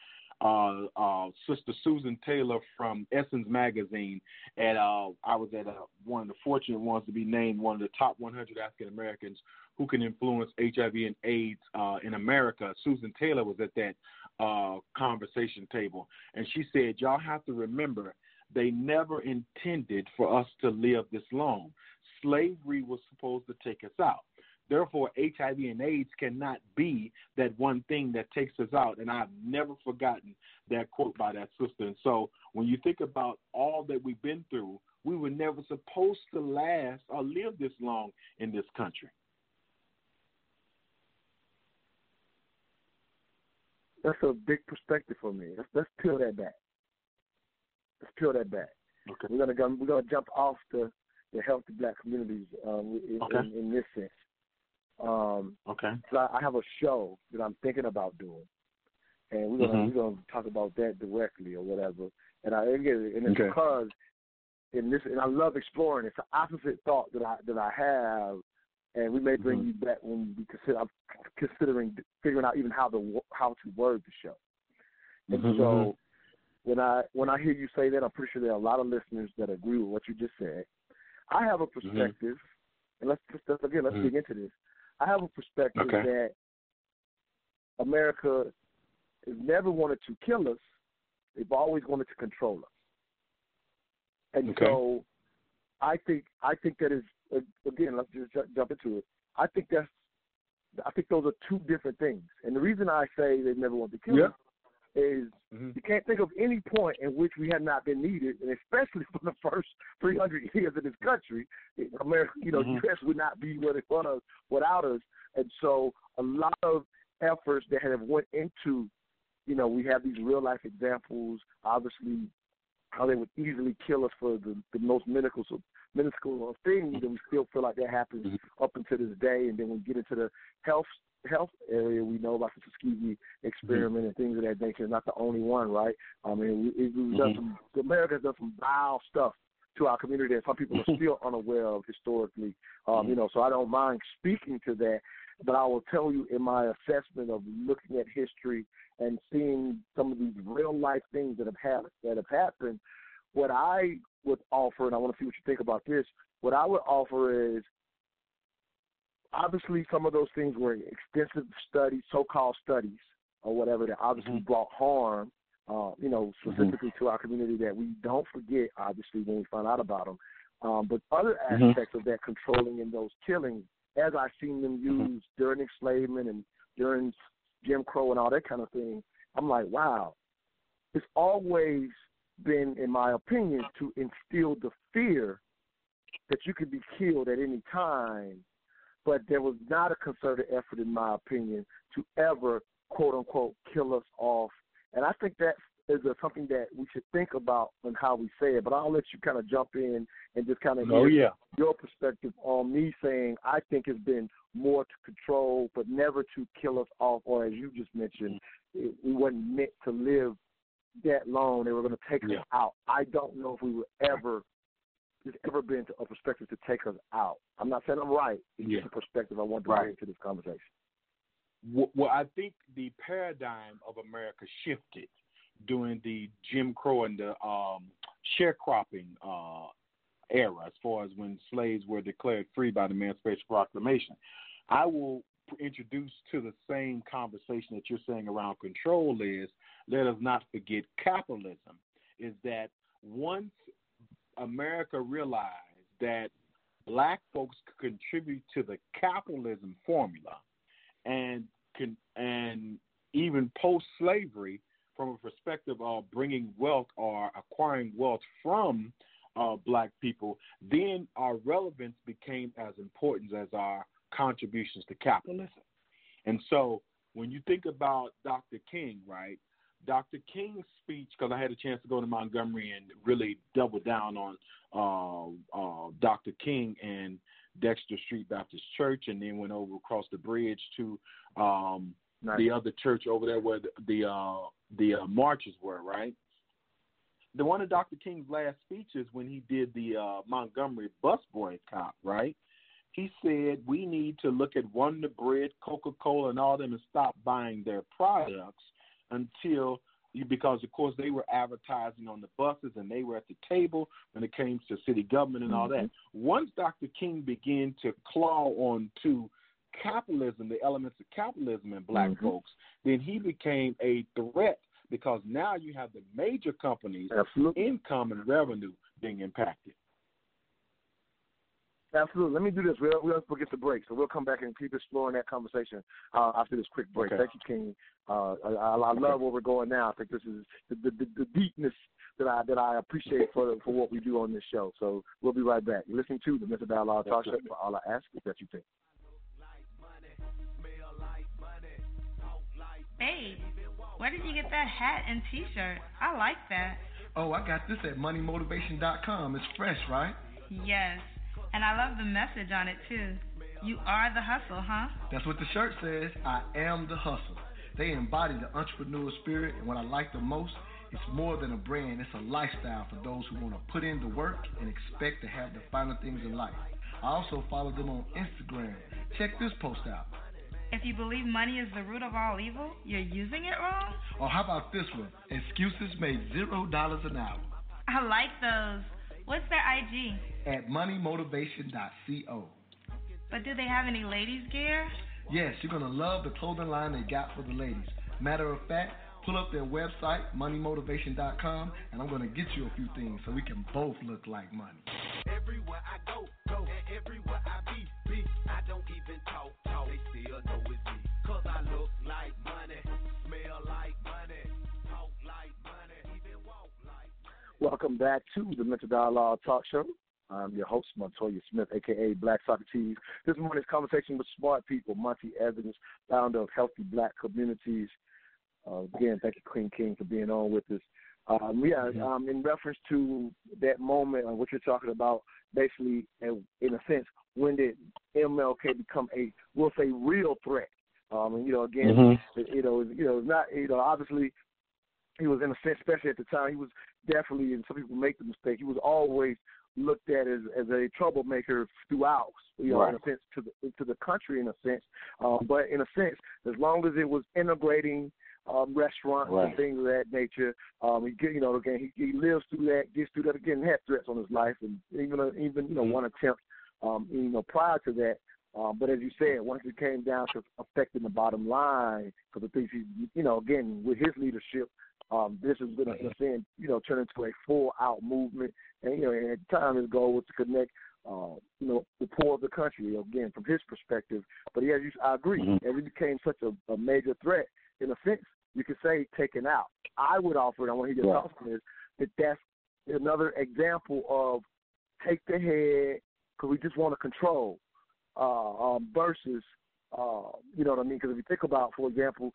Uh, uh, Sister Susan Taylor from Essence Magazine, and uh, I was at uh, one of the fortunate ones to be named one of the top 100 African Americans who can influence HIV and AIDS uh, in America. Susan Taylor was at that uh, conversation table, and she said, "Y'all have to remember, they never intended for us to live this long. Slavery was supposed to take us out." Therefore, HIV and AIDS cannot be that one thing that takes us out. And I've never forgotten that quote by that sister. And so when you think about all that we've been through, we were never supposed to last or live this long in this country. That's a big perspective for me. Let's, let's peel that back. Let's peel that back. Okay. We're gonna go, we're gonna jump off the the healthy black communities um, in, Okay. in, in this sense. Um, Okay. so I, have a show that I'm thinking about doing, and we're gonna Mhm. we're gonna talk about that directly or whatever. And I again, and it's Okay. because in this, and I love exploring. It's the opposite thought that I that I have, and we may bring Mhm. you back when we consider. I'm considering figuring out even how to wo- how to word the show. And Mhm, so mhm. when I when I hear you say that, I'm pretty sure there are a lot of listeners that agree with what you just said. I have a perspective, and let's just let's- again let's Mhm. dig into this. I have a perspective Okay. that America has never wanted to kill us; they've always wanted to control us. And Okay. so, I think I think that is again. Let's just ju- jump into it. I think that's I think those are two different things. And the reason I say they never wanted to kill Yeah. us is Mhm. you can't think of any point in which we have not been needed, and especially for the first 300 years of this country, America, you know, Mhm. U.S. would not be what it was without us. And so, a lot of efforts that have went into, you know, we have these real life examples. Obviously, how they would easily kill us for the, the most minuscule minuscule of things, and we still feel like that happens up until this day. And then when we get into the health health area, we know about the Tuskegee experiment and things of that nature. Not the only one, right? I mean, we, we've done Mhm. some. America has done some vile stuff to our community that some people are still unaware of historically. Um, you know, so I don't mind speaking to that, but I will tell you in my assessment of looking at history and seeing some of these real life things that have happened that have happened, what I would offer, and I want to see what you think about this. What I would offer is obviously some of those things were extensive studies, so-called studies or whatever that obviously brought harm, uh, you know, specifically to our community that we don't forget, obviously, when we find out about them. Um, but other Mhm. aspects of that controlling and those killings as I've seen them used during enslavement and during Jim Crow and all that kind of thing, I'm like, wow, it's always been, in my opinion, to instill the fear that you could be killed at any time. But there was not a concerted effort, in my opinion, to ever quote unquote kill us off. And I think that is a, something that we should think about and how we say it. But I'll let you kind of jump in and just kind of Oh, yeah. your perspective on me saying I think it's been more to control, but never to kill us off. Or as you just mentioned, it, we weren't meant to live that long. They were going to take Yeah. us out. I don't know if we were ever. There's ever been a perspective to take us out. I'm not saying I'm right. It's Yeah. just a perspective I want to Right. bring to this conversation. Well, well, I think the paradigm of America shifted during the Jim Crow and the um, sharecropping uh, era, as far as when slaves were declared free by the Emancipation Proclamation. I will introduce to the same conversation that you're saying around control is let us not forget capitalism. Is that once America realized that black folks could contribute to the capitalism formula, and can and even post slavery from a perspective of bringing wealth or acquiring wealth from uh, black people, then our relevance became as important as our contributions to capitalism. And so when you think about Dr. King, right? Dr. King's speech, because I had a chance to go to Montgomery and really double down on uh, uh, Dr. King and Dexter Street Baptist Church, and then went over across the bridge to um, Nice. the other church over there where the the, uh, the uh, marches were, right? The one of Dr. King's last speeches when he did the uh, Montgomery bus boycott, right? He said we need to look at Wonder Bread, Coca Cola, and all them and stop buying their products until because of course they were advertising on the buses and they were at the table when it came to city government and all that. Mm-hmm. Once Dr. King began to claw on to capitalism, the elements of capitalism in black mm-hmm. folks, then he became a threat because now you have the major companies income and revenue being impacted. Absolutely. Let me do this. We'll, we'll we'll get the break, so we'll come back and keep exploring that conversation uh, after this quick break. Okay. Thank you, King. Uh, I, I, I love where we're going now. I think this is the, the, the deepness that I that I appreciate for for what we do on this show. So we'll be right back. You're listening to the Mental Dialogue Talk Show. For all I ask is that you think. Babe, where did you get that hat and T-shirt? I like that. Oh, I got this at moneymotivation.com. It's fresh, right? Yes, and I love the message on it too. You are the hustle, huh? That's what the shirt says. I am the hustle. They embody the entrepreneur spirit, and what I like the most, it's more than a brand, it's a lifestyle for those who want to put in the work and expect to have the finer things in life. I also follow them on Instagram. Check this post out. If you believe money is the root of all evil, you're using it wrong? Or how about this one? Excuses made zero dollars an hour I like those. What's their IG? At moneymotivation.co. But do they have any ladies' gear? Yes, you're gonna love the clothing line they got for the ladies. Matter of fact, pull up their website, moneymotivation.com, and I'm gonna get you a few things so we can both look like money. Everywhere I go, go, and everywhere I be, be, I don't even talk, talk. They still know it's me. Cause I look like money, smell like money, talk like money, even walk like Welcome back to the Mental Dialogue Talk Show. I'm your host, Montoya Smith, aka Black Socrates. This morning's conversation with smart people, Monty Evans, founder of Healthy Black Communities. Uh, again, thank you, Queen King, for being on with us. Um, yeah, um, in reference to that moment on what you're talking about, basically, in, in a sense, when did MLK become a, we'll say, real threat? Um, and you know, again, Mhm. you know, you know, not, you know, obviously, he was in a sense, especially at the time, he was definitely, and some people make the mistake, he was always looked at as as a troublemaker throughout, you know, in a sense to the to the country in a sense. Um, but in a sense, as long as it was integrating um, restaurants Right. and things of that nature, um, he you know again he, he lives through that, gets through that again, had threats on his life, and even uh, even you know one attempt, um, you know prior to that. Um, but as you said, once it came down to affecting the bottom line, because the things he, you know, again with his leadership, um, this is going to, you know, turn into a full out movement. And you know, and at the time his goal was to connect uh, you know, the poor of the country. Again, from his perspective, but yeah, I agree. Mm-hmm. As it became such a, a major threat, in a sense, you could say taken out. I would offer, and I want to hear your Right. thoughts on this, that that's another example of take the head because we just want to control uh, um, versus, uh, you know what I mean? Because if you think about, for example,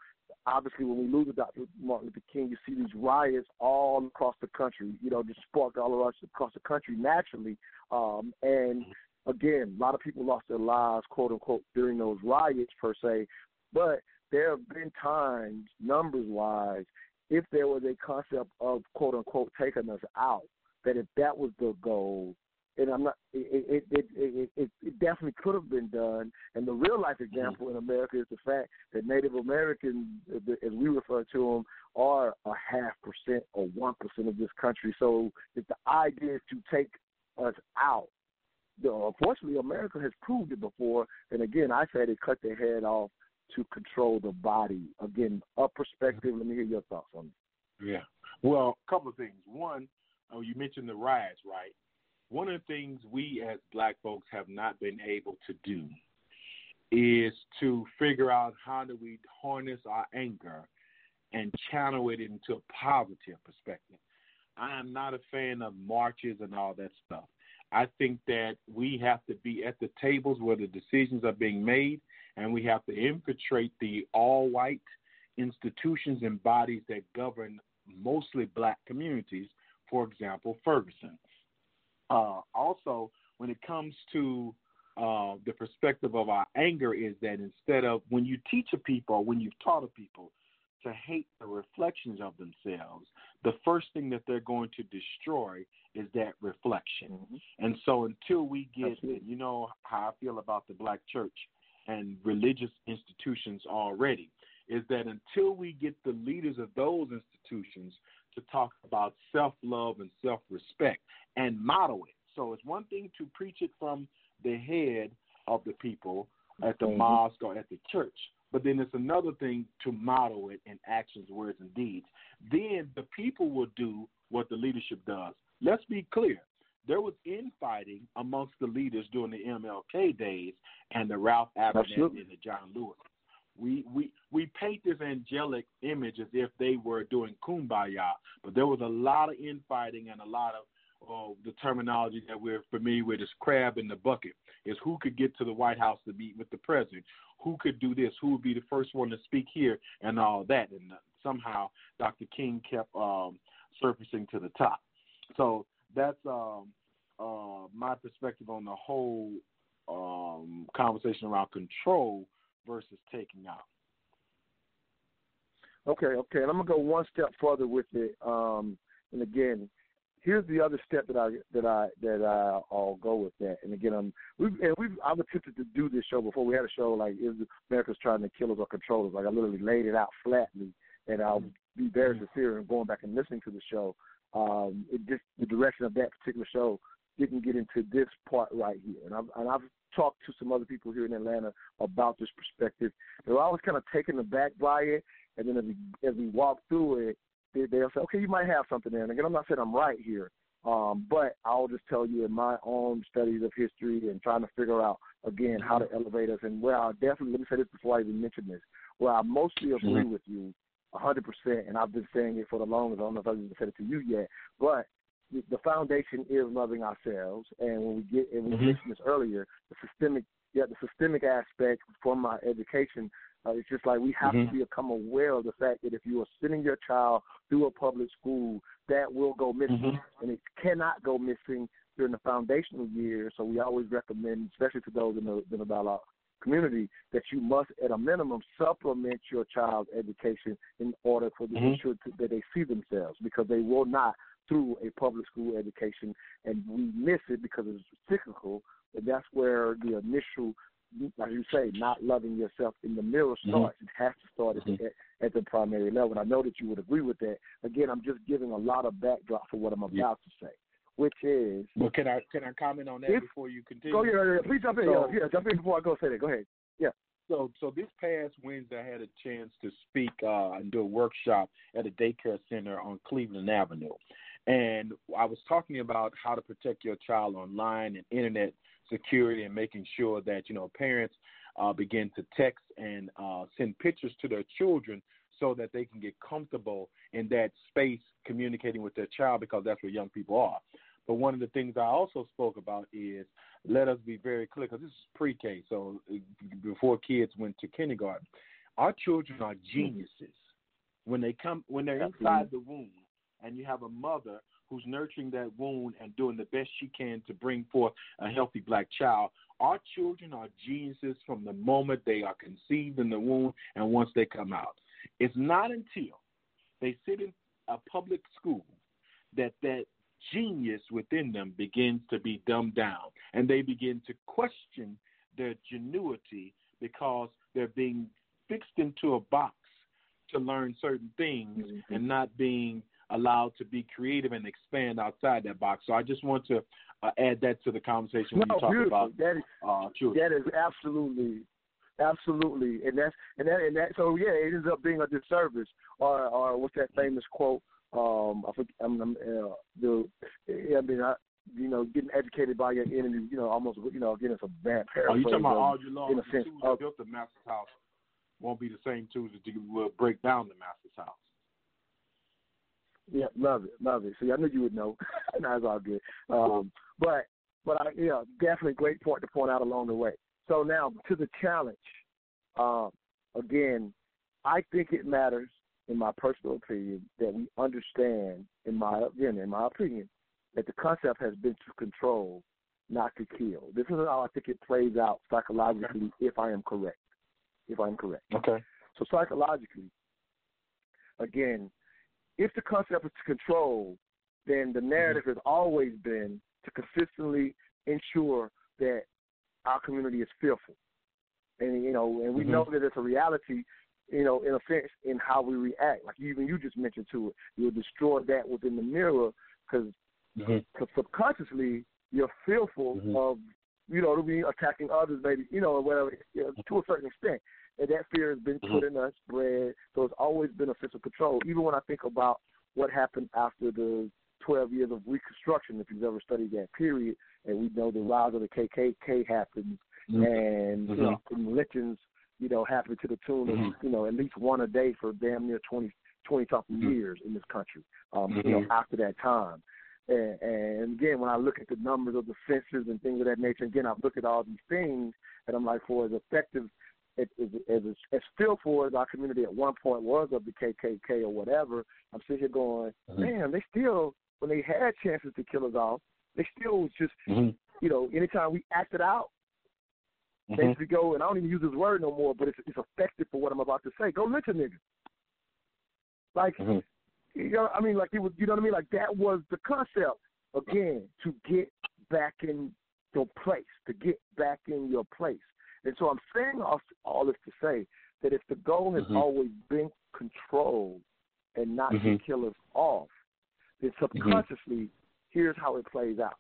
obviously when we lose Dr. Martin Luther King, you see these riots all across the country, you know, just sparked all across across the country naturally. Um, and again, a lot of people lost their lives, quote unquote, during those riots per se. But there have been times, numbers wise, if there was a concept of quote unquote taking us out, that if that was the goal, and I'm not, it it it it, it, it definitely could have been done. And the real life example in America is the fact that Native Americans, uh, as we refer to them, are a half percent or one percent of this country. So if the idea is to take us out, unfortunately, America has proved it before. And again, I say they cut their head off to control the body. Again, a perspective. Let me hear your thoughts on it. Yeah. Well, a couple of things. One, oh, you mentioned the riots, right? One of the things we as black folks have not been able to do is to figure out how do we harness our anger and channel it into a positive perspective. I am not a fan of marches and all that stuff. I think that we have to be at the tables where the decisions are being made, and we have to infiltrate the all white institutions and bodies that govern mostly black communities, for example, Ferguson. Uh, also, when it comes to uh, the perspective of our anger, is that instead of when you teach a people, when you've taught a people to hate the reflections of themselves, the first thing that they're going to destroy is that reflection. And so until we get, and you know how I feel about the black church and religious institutions already, is that until we get the leaders of those institutions to talk about self love and self respect and model it. So it's one thing to preach it from the head of the people at the Mhm. mosque or at the church, but then it's another thing to model it in actions, words, and deeds. Then the people will do what the leadership does. Let's be clear. There was infighting amongst the leaders during the MLK days and the Ralph Abernathy and the John Lewis. We we we paint this angelic image as if they were doing kumbaya, but there was a lot of infighting and a lot of the terminology that we're familiar with is crab in the bucket. Is who could get to the White House to meet with the president? Who could do this? Who would be the first one to speak here? And all that. And uh, somehow Dr. King kept um, surfacing to the top. So that's um, uh, my perspective on the whole um, conversation around control versus taking out. Okay, okay, and I'm gonna go one step further with it. Um, and again, here's the other step that I that I that I, I'll go with that. And again, I'm we've and we've I've attempted to do this show before. We had a show like is America's trying to kill us or control us. Like I literally laid it out flatly, and I'll be very sincere in going back and listening to the show. Um, it just the direction of that particular show didn't get into this part right here. And I've and I've talked to some other people here in Atlanta about this perspective. They were always kind of taken aback by it, and then as we as we walk through it, they, they'll say, "Okay, you might have something there." And again, I'm not saying I'm right here, um, but I'll just tell you in my own studies of history and trying to figure out again how to elevate us, and where I definitely let me say this before I even mention this, where I mostly agree Mhm. with you. a hundred percent, and I've been saying it for the longest. I don't know if I've even said it to you yet, but the- foundation is loving ourselves. And when we get, and we Mhm. mentioned this earlier, the systemic, yeah, the systemic aspect from our education. Uh, it's just like we have Mhm. to become aware of the fact that if you are sending your child through a public school, that will go missing, Mhm. and it cannot go missing during the foundational years. So we always recommend, especially to those in the, in the dialogue community, that you must, at a minimum, supplement your child's education in order for them to Mhm. ensure that they see themselves, because they will not through a public school education, and we miss it because it's cyclical. And that's where the initial, like you say, not loving yourself in the mirror Mhm. starts. It has to start at, the, at the primary level. And I know that you would agree with that. Again, I'm just giving a lot of backdrop for what I'm about to say, which is Well, can I can I comment on that If- before you continue? go yeah, yeah, please jump in. So- yeah, yeah, jump in before I go say that. Go ahead. Yeah. So, so this past Wednesday, I had a chance to speak uh, and do a workshop at a daycare center on Cleveland Avenue, And I was talking about how to protect your child online and internet security and making sure that, you know, parents uh, begin to text and uh, send pictures to their children so that they can get comfortable in that space communicating with their child because that's where young people are. But one of the things I also spoke about is let us be very clear because this is pre-K, so uh, before kids went to kindergarten. Our children are geniuses when they come when they're inside the womb, and you have a mother who's nurturing that wound and doing the best she can to bring forth a healthy black child. Our children are geniuses from the moment they are conceived in the womb and once they come out. It's not until they sit in a public school that that genius within them begins to be dumbed down and they begin to question their genuity because they're being fixed into a box to learn certain things mm-hmm. and not being allowed to be creative and expand outside that box. So I just want to uh, add that to the conversation when no, you talk beautiful. about that is, uh, children. That is absolutely, absolutely, and that's and that and that. So yeah, it ends up being a disservice. Or or what's that famous quote? Um, I forget, I'm, I'm, uh, the I mean, I, you know, getting educated by your enemy. You know, almost you know, again, it's a bad paraphrase. Are you talking about of, Audre Lorde? in a sense the of, built the master's house won't be the same tools that you will break down the master's house. Yeah, love it, love it. See, I knew you would know. That's all good. Um, but but I yeah, definitely great point to point out along the way. So now to the challenge. Um, again, I think it matters, in my personal opinion, that we understand, in my again, in my opinion, that the concept has been to control, not to kill. This is how I think it plays out psychologically, if I am correct. If I am correct. Okay. So psychologically, again, if the concept is to control, then the narrative has always been to consistently ensure that our community is fearful. And you know, and we Mhm. know that it's a reality, you know, in a sense, in how we react. Like even you just mentioned to it, you'll destroy that within the mirror because Mhm. subconsciously you're fearful of, you know, to be attacking others, maybe, you know, or whatever, you know, to a certain extent. And that fear has been put in us, bred. So it's always been a sense of control. Even when I think about what happened after the 12 years of Reconstruction, if you've ever studied that period, and we know the rise of the KKK happens, Mhm. and you Mhm. know, and lynchings, you know, happened to the tune of, Mhm. you know, at least one a day for damn near 20, 20 something Mhm. years in this country, um, you know, after that time. And, and again, when I look at the numbers of the census and things of that nature, again, I look at all these things, and I'm like, for as effective as, as, as, as fearful as our community at one point was of the KKK or whatever, I'm sitting here going, Mhm. man, they still, when they had chances to kill us off, they still was just, Mhm. you know, anytime we acted out, Mhm. basically go, and I don't even use this word no more, but it's, it's effective for what I'm about to say. Go lynch a nigga. Like, Mhm. you know, I mean, like it was, you know what I mean? Like that was the concept again to get back in your place, to get back in your place. And so I'm saying all, all this to say that if the goal has Mhm. always been control and not to Mhm. kill us off, then subconsciously, here's how it plays out.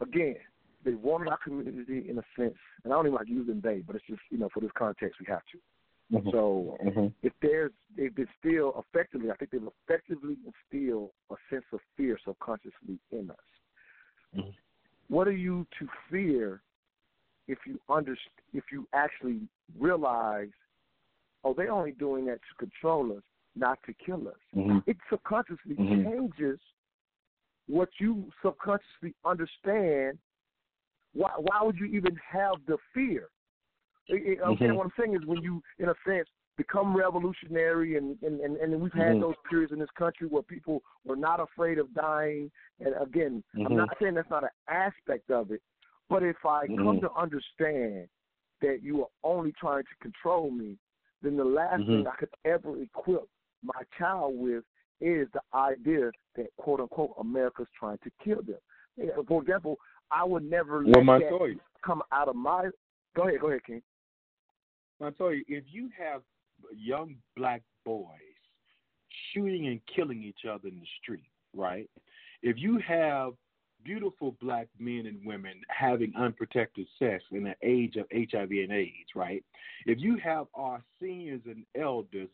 Again, they wanted our community in a sense, and I don't even like using they, but it's just you know for this context we have to. Mhm. So Mhm. if there's it's still effectively, I think they've effectively instilled a sense of fear subconsciously in us. Mhm. What are you to fear if you under if you actually realize, oh, they're only doing that to control us, not to kill us? Mhm. It subconsciously Mhm. changes what you subconsciously understand. Why why would you even have the fear? It- it- Again, Mhm. what I'm saying is when you, in a sense, become revolutionary, and and and, and we've had Mhm. those periods in this country where people were not afraid of dying. And again, I'm Mhm. not saying that's not an aspect of it, but if I come Mhm. to understand that you are only trying to control me, then the last thing Mhm. I could ever equip my child with is the idea that quote unquote America's trying to kill them. For example, I would never Well, let that come out of my. Go ahead, go ahead, King. Montoya, if you have young black boys shooting and killing each other in the street, right? If you have beautiful black men and women having unprotected sex in the age of HIV and AIDS, right? If you have our seniors and elders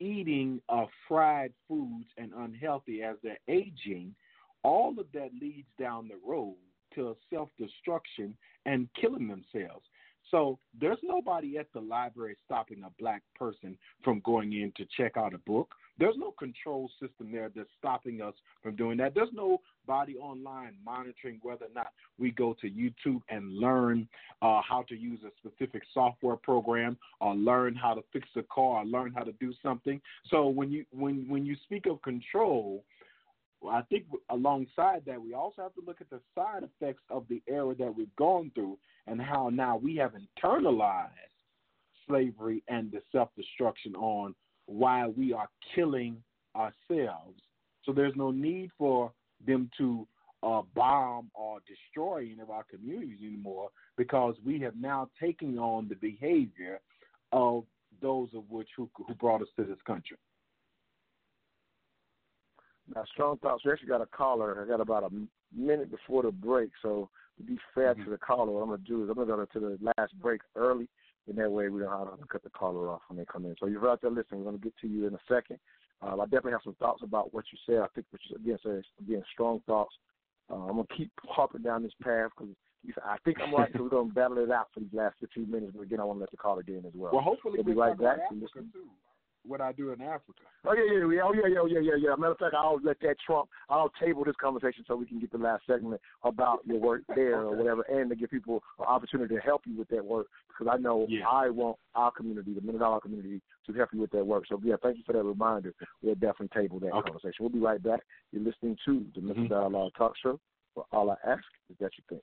eating uh, fried foods and unhealthy as they're aging, all of that leads down the road to self destruction and killing themselves. So there's nobody at the library stopping a black person from going in to check out a book. There's no control system there that's stopping us from doing that. There's no body online monitoring whether or not we go to YouTube and learn uh, how to use a specific software program or learn how to fix a car or learn how to do something. So when you when when you speak of control, well, I think alongside that, we also have to look at the side effects of the era that we've gone through and how now we have internalized slavery and the self destruction on why we are killing ourselves. So there's no need for them to uh, bomb or destroy any of our communities anymore because we have now taken on the behavior of those of which who, who brought us to this country. Now, strong thoughts. We actually got a caller. I got about a minute before the break, so to be fair mm-hmm. to the caller, what I'm gonna do is I'm gonna go to the last break early, and that way we don't have to cut the caller off when they come in. So you're out there listening. We're gonna get to you in a second. Uh, I definitely have some thoughts about what you said. I think what you again said again strong thoughts. Uh, I'm gonna keep hopping down this path because I think I'm right. so we're gonna battle it out for these last 15 minutes. But again, I want to let the caller in as well. Well, hopefully we'll be right back. Africa too what I do in Africa. Oh yeah, yeah, yeah, oh yeah, yeah, yeah, yeah, yeah. Matter of fact, I'll let that trump. I'll table this conversation so we can get the last segment about your work there or whatever, and to give people an opportunity to help you with that work because I know yeah. I want our community, the Mental Dialogue community, to help you with that work. So yeah, thank you for that reminder. We'll definitely table that okay. conversation. We'll be right back. You're listening to the Mental Mm-hmm. Dialogue Talk Show. For all I ask is that you think.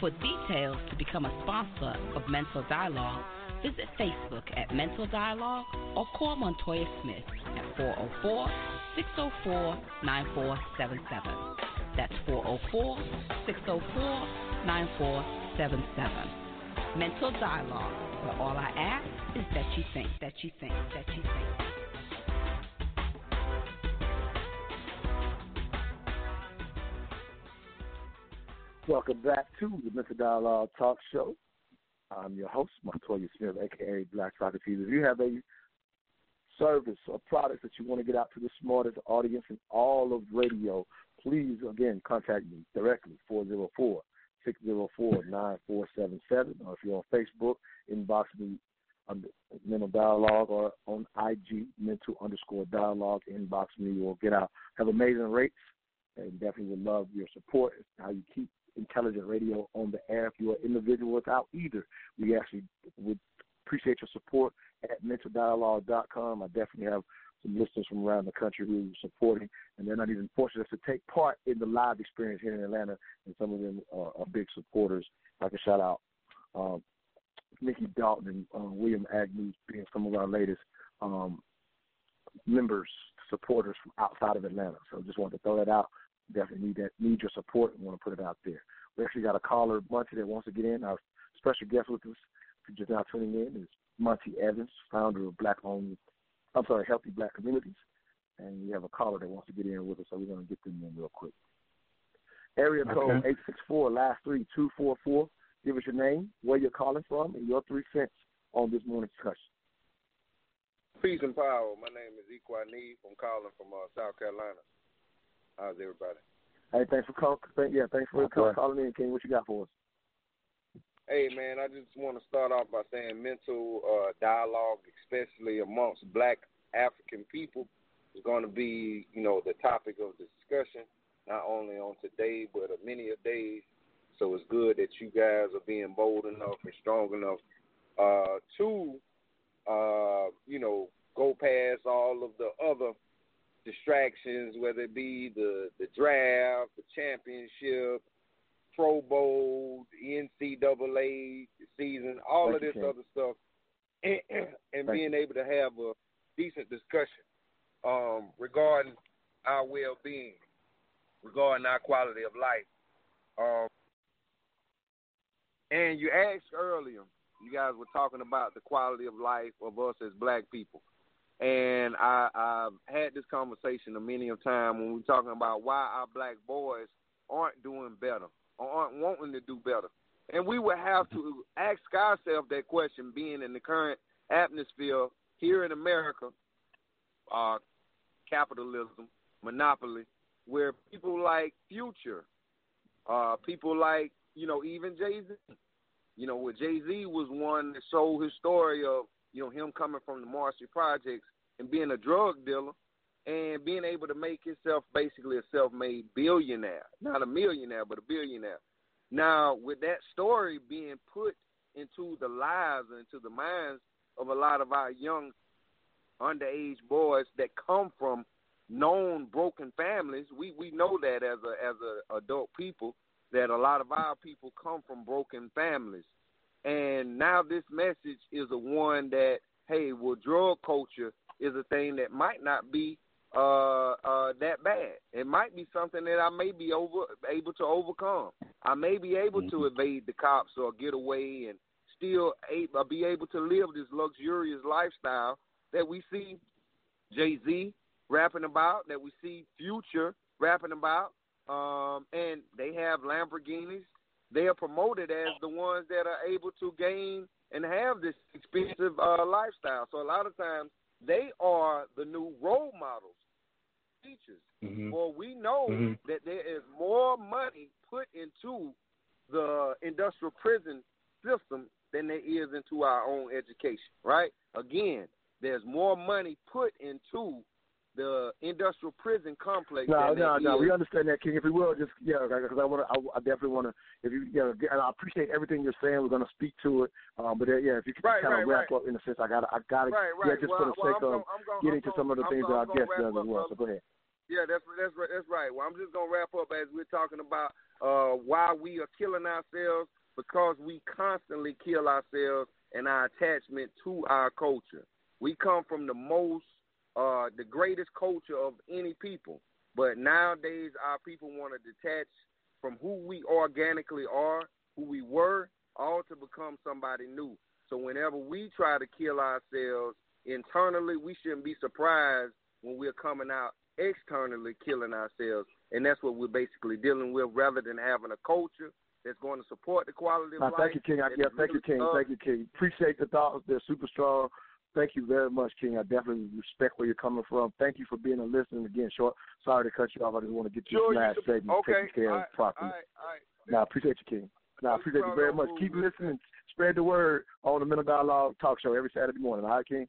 For details to become a sponsor of Mental Dialogue, visit Facebook at Mental Dialogue or call Montoya Smith at 404 604 9477. That's 404 604 9477. Mental Dialogue, where all I ask is that you think, that you think, that you think. Welcome back to the Mental Dialogue Talk Show. I'm your host, Montoya Smith, aka Black Socrates. If you have a service or product that you want to get out to the smartest audience in all of radio, please again contact me directly 404 604 9477 or if you're on Facebook, inbox me on Mental Dialogue or on IG Mental underscore Dialogue, inbox me. We'll get out. Have amazing rates and definitely would love your support. How you keep intelligent radio on the air. If you're an individual without either, we actually would appreciate your support at mentaldialogue.com. I definitely have some listeners from around the country who are supporting, and they're not even fortunate to take part in the live experience here in Atlanta, and some of them are, are big supporters. I can shout out um, Mickey Dalton and uh, William Agnew being some of our latest um, members, supporters from outside of Atlanta. So I just wanted to throw that out definitely need that need your support and want to put it out there. We actually got a caller, Monty, that wants to get in. Our special guest with us, if you're just now tuning in, is Monty Evans, founder of Black Owned, I'm sorry, Healthy Black Communities. And we have a caller that wants to get in with us, so we're going to get them in real quick. Area code eight six four last three two four four. Give us your name, where you're calling from, and your three cents on this morning's discussion. Peace and power. My name is Equanese. I'm calling from uh, South Carolina. How's everybody? Hey, thanks for calling. Yeah, thanks for calling in, King. What you got for us? Hey, man, I just want to start off by saying mental uh, dialogue, especially amongst Black African people, is going to be, you know, the topic of discussion, not only on today but many of days. So it's good that you guys are being bold enough and strong enough uh, to, uh, you know, go past all of the other distractions, whether it be the the draft, the championship, Pro Bowl, NCAA season, all Thank of this other stuff, and, and being able to have a decent discussion um, regarding our well-being, regarding our quality of life. Um, and you asked earlier, you guys were talking about the quality of life of us as black people. And I, I've had this conversation a many of time when we're talking about why our black boys aren't doing better or aren't wanting to do better. And we would have to ask ourselves that question, being in the current atmosphere here in America, uh, capitalism, monopoly, where people like Future, uh, people like, you know, even Jay Z, you know, where Jay Z was one that sold his story of, you know, him coming from the Marcy Projects and being a drug dealer and being able to make himself basically a self made billionaire. Not a millionaire, but a billionaire. Now, with that story being put into the lives and into the minds of a lot of our young underage boys that come from known broken families, we, we know that as a as a adult people that a lot of our people come from broken families. And now this message is a one that, hey, well drug culture is a thing that might not be uh uh that bad. It might be something that I may be over able to overcome. I may be able to evade the cops or get away and still able, be able to live this luxurious lifestyle that we see Jay Z rapping about, that we see Future rapping about, um, and they have Lamborghinis. They are promoted as the ones that are able to gain and have this expensive uh, lifestyle. So a lot of times they are the new role models, teachers. Mhm. Well, we know Mhm. that there is more money put into the industrial prison system than there is into our own education, right? Again, there's more money put into the industrial prison complex. No, no, no. is- We understand that, King. If we will, just yeah, because I want to, I, I definitely want to. If you, yeah, and I appreciate everything you're saying. We're going to speak to it. Um, but uh, yeah, if you could Right, kind right, of wrap right. up in a sense, I got, I got to, yeah, just Well, for the well, sake I'm of gon- I'm gon- getting I'm to some of the I'm things gon- that our gonna guests does as well. So go ahead. Yeah, that's that's right. That's right. Well, I'm just gonna wrap up as we're talking about uh, why we are killing ourselves because we constantly kill ourselves and our attachment to our culture. We come from the most, uh, the greatest culture of any people, but nowadays our people want to detach from who we organically are, who we were, all to become somebody new. So whenever we try to kill ourselves internally, we shouldn't be surprised when we're coming out externally killing ourselves. And that's what we're basically dealing with rather than having a culture that's going to support the quality of No, life. thank you, King. I, yeah, thank you, King. up. Thank you, King. Appreciate the thoughts. They're super strong. Thank you very much, King. I definitely respect where you're coming from. Thank you for being a listener. Again, short. Sorry to cut you off. I just want to get to Sure, this you last could- segment okay, taken care all of properly. all right, all right. No, I appreciate you, King. No, I appreciate you very much. Keep listening. Spread the word on the Mental Dialogue Talk Show every Saturday morning. All right, King?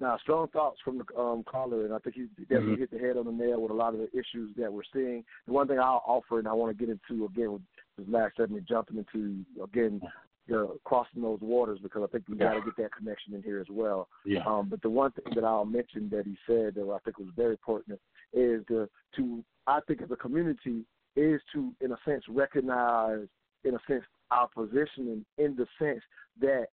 Now, strong thoughts from the um, caller, and I think he definitely Mhm. hit the head on the nail with a lot of the issues that we're seeing. The one thing I'll offer, and I want to get into again with this last segment, jumping into again the crossing those waters, because I think we got to get that connection in here as well. Yeah. Um, but the one thing that I'll mention that he said that I think was very pertinent is the to I think as a community is to in a sense recognize in a sense our positioning in the sense that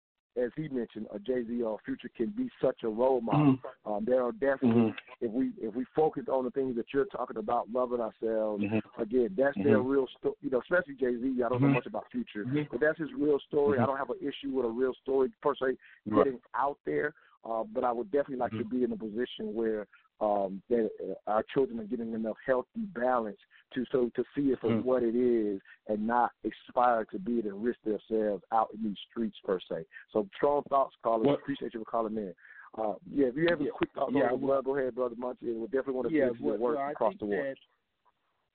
as he mentioned, a Jay Z or Future can be such a role model. Mhm. Um, there are definitely Mhm. if we if we focus on the things that you're talking about, loving ourselves, Mhm. again, that's their Mhm. real story. You know, especially Jay Z. I don't know Mhm. much about Future, Mhm. but that's his real story. I don't have an issue with a real story per se Right. getting out there. Uh, but I would definitely like to be in a position where um, that uh, our children are getting enough healthy balance to so to see it for Mhm. what it is and not aspire to be it and risk themselves out in these streets per se. So strong thoughts. Well- Appreciate you for calling in. Uh, yeah, if you have a quick thought yeah, on well- well, go ahead, brother Muncie. We definitely want to yeah, get to your work well, across the water.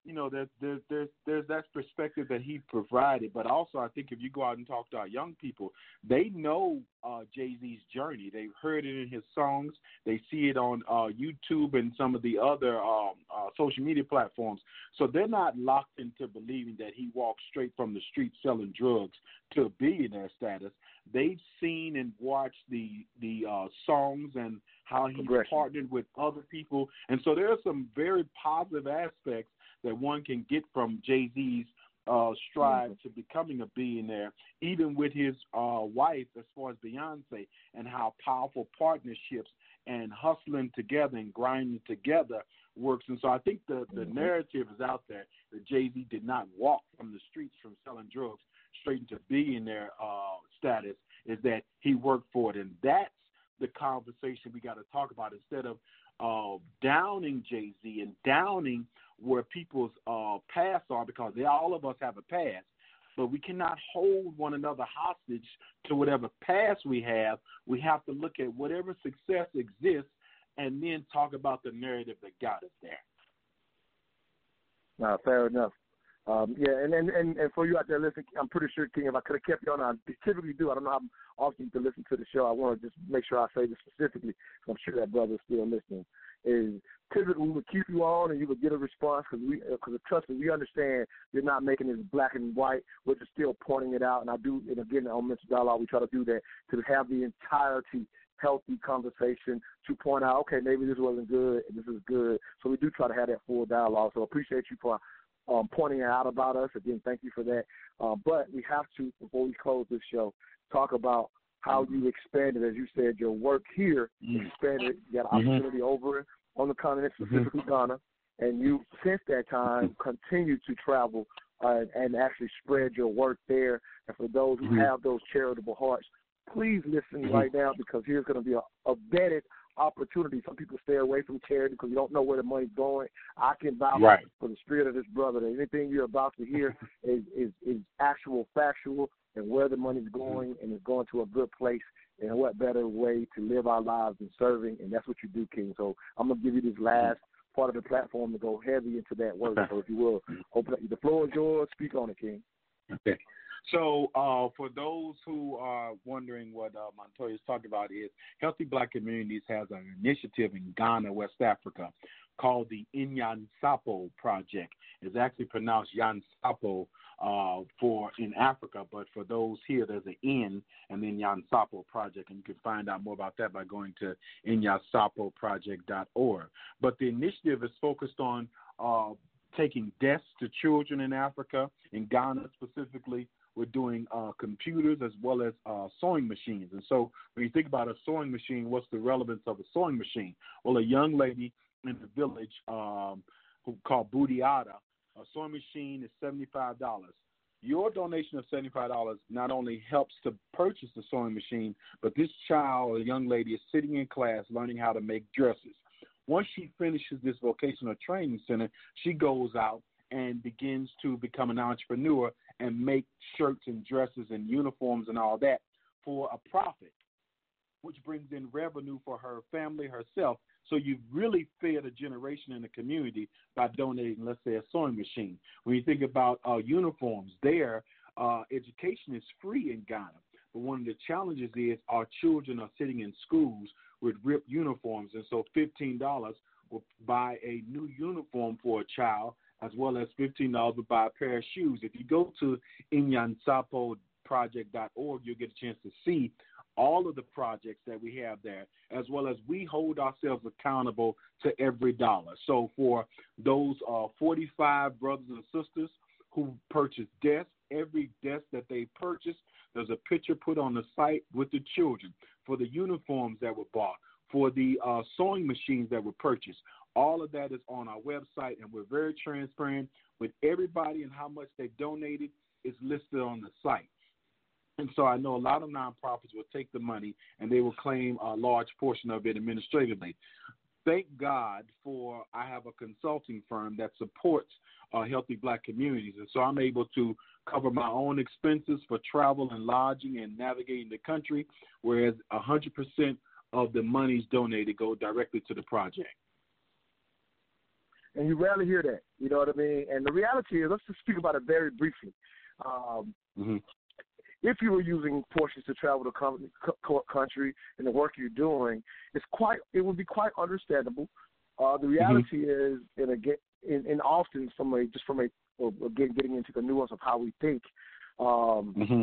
You know there's there's there's there's that perspective perspective that he provided, but also I think if you go out and talk to our young people, they know uh, Jay Z's journey. They've heard it in his songs. They see it on uh, YouTube and some of the other um, uh, social media platforms. So they're not locked into believing that he walked straight from the street selling drugs to a billionaire status. They've seen and watched the the uh, songs and how he's partnered with other people, and so there are some very positive aspects that one can get from Jay Z's uh, strive mm-hmm. to becoming a billionaire, even with his uh, wife, as far as Beyonce, and how powerful partnerships and hustling together and grinding together works. And so I think the, the mm-hmm. narrative is out there that Jay Z did not walk from the streets from selling drugs straight into billionaire uh, status, is that he worked for it. And that's the conversation we got to talk about instead of uh, downing Jay Z and downing where people's uh, past are because they, all of us have a past. But we cannot hold one another hostage to whatever past we have. We have to look at whatever success exists and then talk about the narrative that got us there. No, fair enough. Um, yeah, and, and, and, and for you out there listening, I'm pretty sure, King, if I could have kept you on, I typically do. I don't know how often you can listen to the show. I want to just make sure I say this specifically I'm sure that brother's still listening. Is typically we would keep you on and you would get a response because we, because trust me, we understand you're not making it black and white. We're just still pointing it out. And I do, and again, on mental dialogue, we try to do that to have the entirety healthy conversation to point out, okay, maybe this wasn't good and this is good. So we do try to have that full dialogue. So appreciate you for um, pointing out about us. Again, thank you for that. Uh, but we have to, before we close this show, talk about how you expanded, as you said, your work here mm-hmm. expanded. You got mm-hmm. opportunity over on the continent, mm-hmm. specifically mm-hmm. Ghana, and you, since that time, continue to travel uh, and actually spread your work there. And for those who mm-hmm. have those charitable hearts, please listen mm-hmm. right now because here's going to be a, a vetted opportunity. Some people stay away from charity because you don't know where the money's going. I can vouch right. for the spirit of this brother that anything you're about to hear is, is is actual, factual, and where the money's mm-hmm. going, and it's going to a good place. And what better way to live our lives than serving? And that's what you do, King. So I'm gonna give you this mm-hmm. last part of the platform to go heavy into that work. So if you will, mm-hmm. open up. The floor is yours. Speak on it, King. Okay. So, uh, for those who are wondering what uh, Montoya is talking about, is Healthy Black Communities has an initiative in Ghana, West Africa, called the Inyansapo Project. It's actually pronounced Yansapo uh, for in Africa, but for those here, there's an N and then Yansapo Project, and you can find out more about that by going to inyansapoproject.org. But the initiative is focused on uh, taking desks to children in Africa, in Ghana specifically, we're doing uh, computers as well as uh, sewing machines. And so when you think about a sewing machine, what's the relevance of a sewing machine? Well, a young lady in the village um, who called Budiata, a sewing machine is $75. Your donation of $75 not only helps to purchase the sewing machine, but this child, a young lady, is sitting in class learning how to make dresses. Once she finishes this vocational training center, she goes out and begins to become an entrepreneur and make shirts and dresses and uniforms and all that for a profit, which brings in revenue for her family, herself. So you've really fed a generation in the community by donating, let's say, a sewing machine. When you think about uh, uniforms, there, uh, education is free in Ghana. But one of the challenges is our children are sitting in schools with ripped uniforms, and so fifteen dollars will buy a new uniform for a child as well as $15 to buy a pair of shoes. If you go to inyansapoproject.org, you'll get a chance to see all of the projects that we have there, as well as we hold ourselves accountable to every dollar. So for those uh, 45 brothers and sisters who purchase desks, every desk that they purchase, there's a picture put on the site with the children. For the uniforms that were bought, for the uh, sewing machines that were purchased, all of that is on our website, and we're very transparent with everybody and how much they donated is listed on the site. And so I know a lot of nonprofits will take the money and they will claim a large portion of it administratively. Thank God for I have a consulting firm that supports uh, healthy black communities. And so I'm able to cover my own expenses for travel and lodging and navigating the country, whereas 100% of the monies donated go directly to the project. And you rarely hear that. You know what I mean? And the reality is, let's just speak about it very briefly. Um, Mm-hmm. if you were using portions to travel com- co- country and the work you're doing, it's quite it would be quite understandable. Uh, the reality is, and again, in, in often from a just from a or again getting into the nuance of how we think, um, Mm-hmm.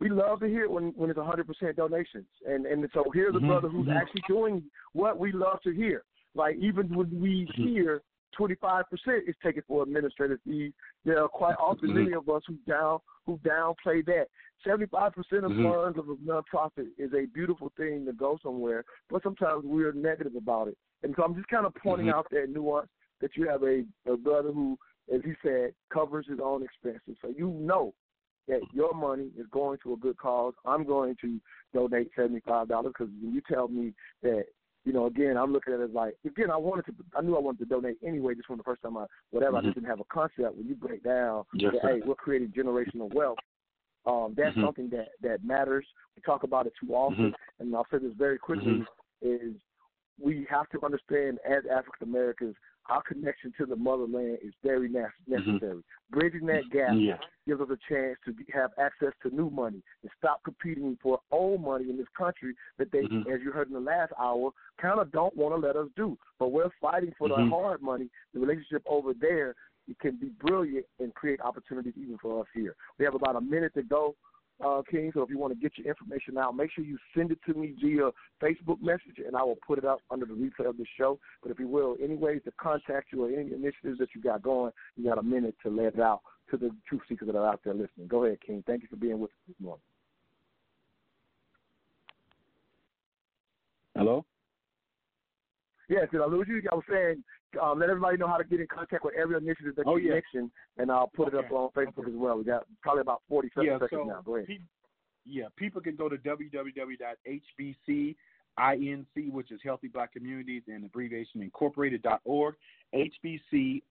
we love to hear it when when it's 100% donations, and and so here's a Mhm, brother who's mhm. actually doing what we love to hear. Like even when we Mm-hmm. hear 25% is taken for administrative fees, there are quite often Mhm. many of us who down who downplay that. 75% of Mhm. funds of a nonprofit is a beautiful thing to go somewhere, but sometimes we're negative about it. And so I'm just kind of pointing Mhm. out that nuance that you have a, a brother who, as he said, covers his own expenses. So you know that your money is going to a good cause. I'm going to donate seventy five dollars because when you tell me that, you know, again, I'm looking at it like again, I wanted to, I knew I wanted to donate anyway, just from the first time I, whatever, I Mhm. just didn't have a concept. When you break down, Yes, that, hey, we're creating generational wealth. Um, that's Mhm. something that that matters. We talk about it too often, Mhm. and I'll say this very quickly: Mhm. is we have to understand as African Americans, our connection to the motherland is very ne- necessary. Bridging that gap Yeah. gives us a chance to be, have access to new money and stop competing for old money in this country that they, Mhm. as you heard in the last hour, kind of don't want to let us do. But we're fighting for Mhm. the hard money. The relationship over there it can be brilliant and create opportunities even for us here. We have about a minute to go, uh, King. So if you want to get your information out, make sure you send it to me via Facebook message, and I will put it up under the replay of the show. But if you will, any ways to contact you or any initiatives that you got going, you got a minute to let it out to the truth seekers that are out there listening. Go ahead, King. Thank you for being with us this morning. Hello. Yes, did I lose you? I was saying, um, let everybody know how to get in contact with every initiative that Oh, you yeah. mentioned, and I'll put it up on Facebook as well. We got probably about 47 yeah, seconds so now. Go ahead. pe- yeah, people can go to www.hbcinc, which is Healthy Black Communities and abbreviation incorporated.org, hbcinc.org.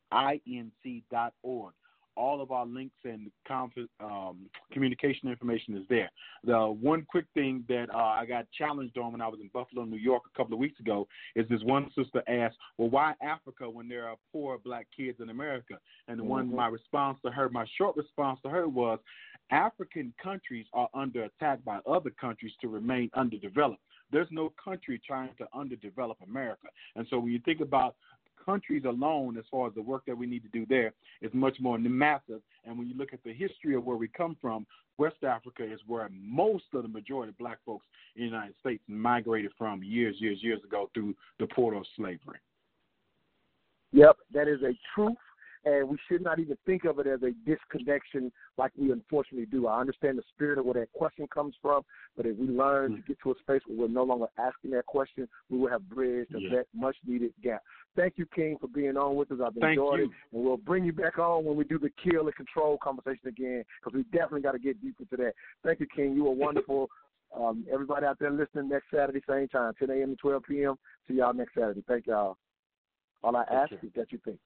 All of our links and conf- um, communication information is there. The one quick thing that uh, I got challenged on when I was in Buffalo, New York, a couple of weeks ago, is this one sister asked, "Well, why Africa when there are poor black kids in America?" And the one, my response to her, my short response to her was, African countries are under attack by other countries to remain underdeveloped. There's no country trying to underdevelop America. And so when you think about countries alone, as far as the work that we need to do there, is much more massive. And when you look at the history of where we come from, West Africa is where most of the majority of black folks in the United States migrated from years, years, years ago through the port of slavery. Yep, that is a truth, and we should not even think of it as a disconnection like we unfortunately do. I understand the spirit of where that question comes from, but if we learn to get to a space where we're no longer asking that question, we will have bridged Yeah. that much needed gap. Thank you, King, for being on with us. I've Thank enjoyed you. it, and we'll bring you back on when we do the kill and control conversation again because we definitely got to get deeper into that. Thank you, King. You were wonderful. Um, everybody out there listening next Saturday, same time, 10 a.m. to 12 p.m. See y'all next Saturday. Thank y'all. All I ask is that you think.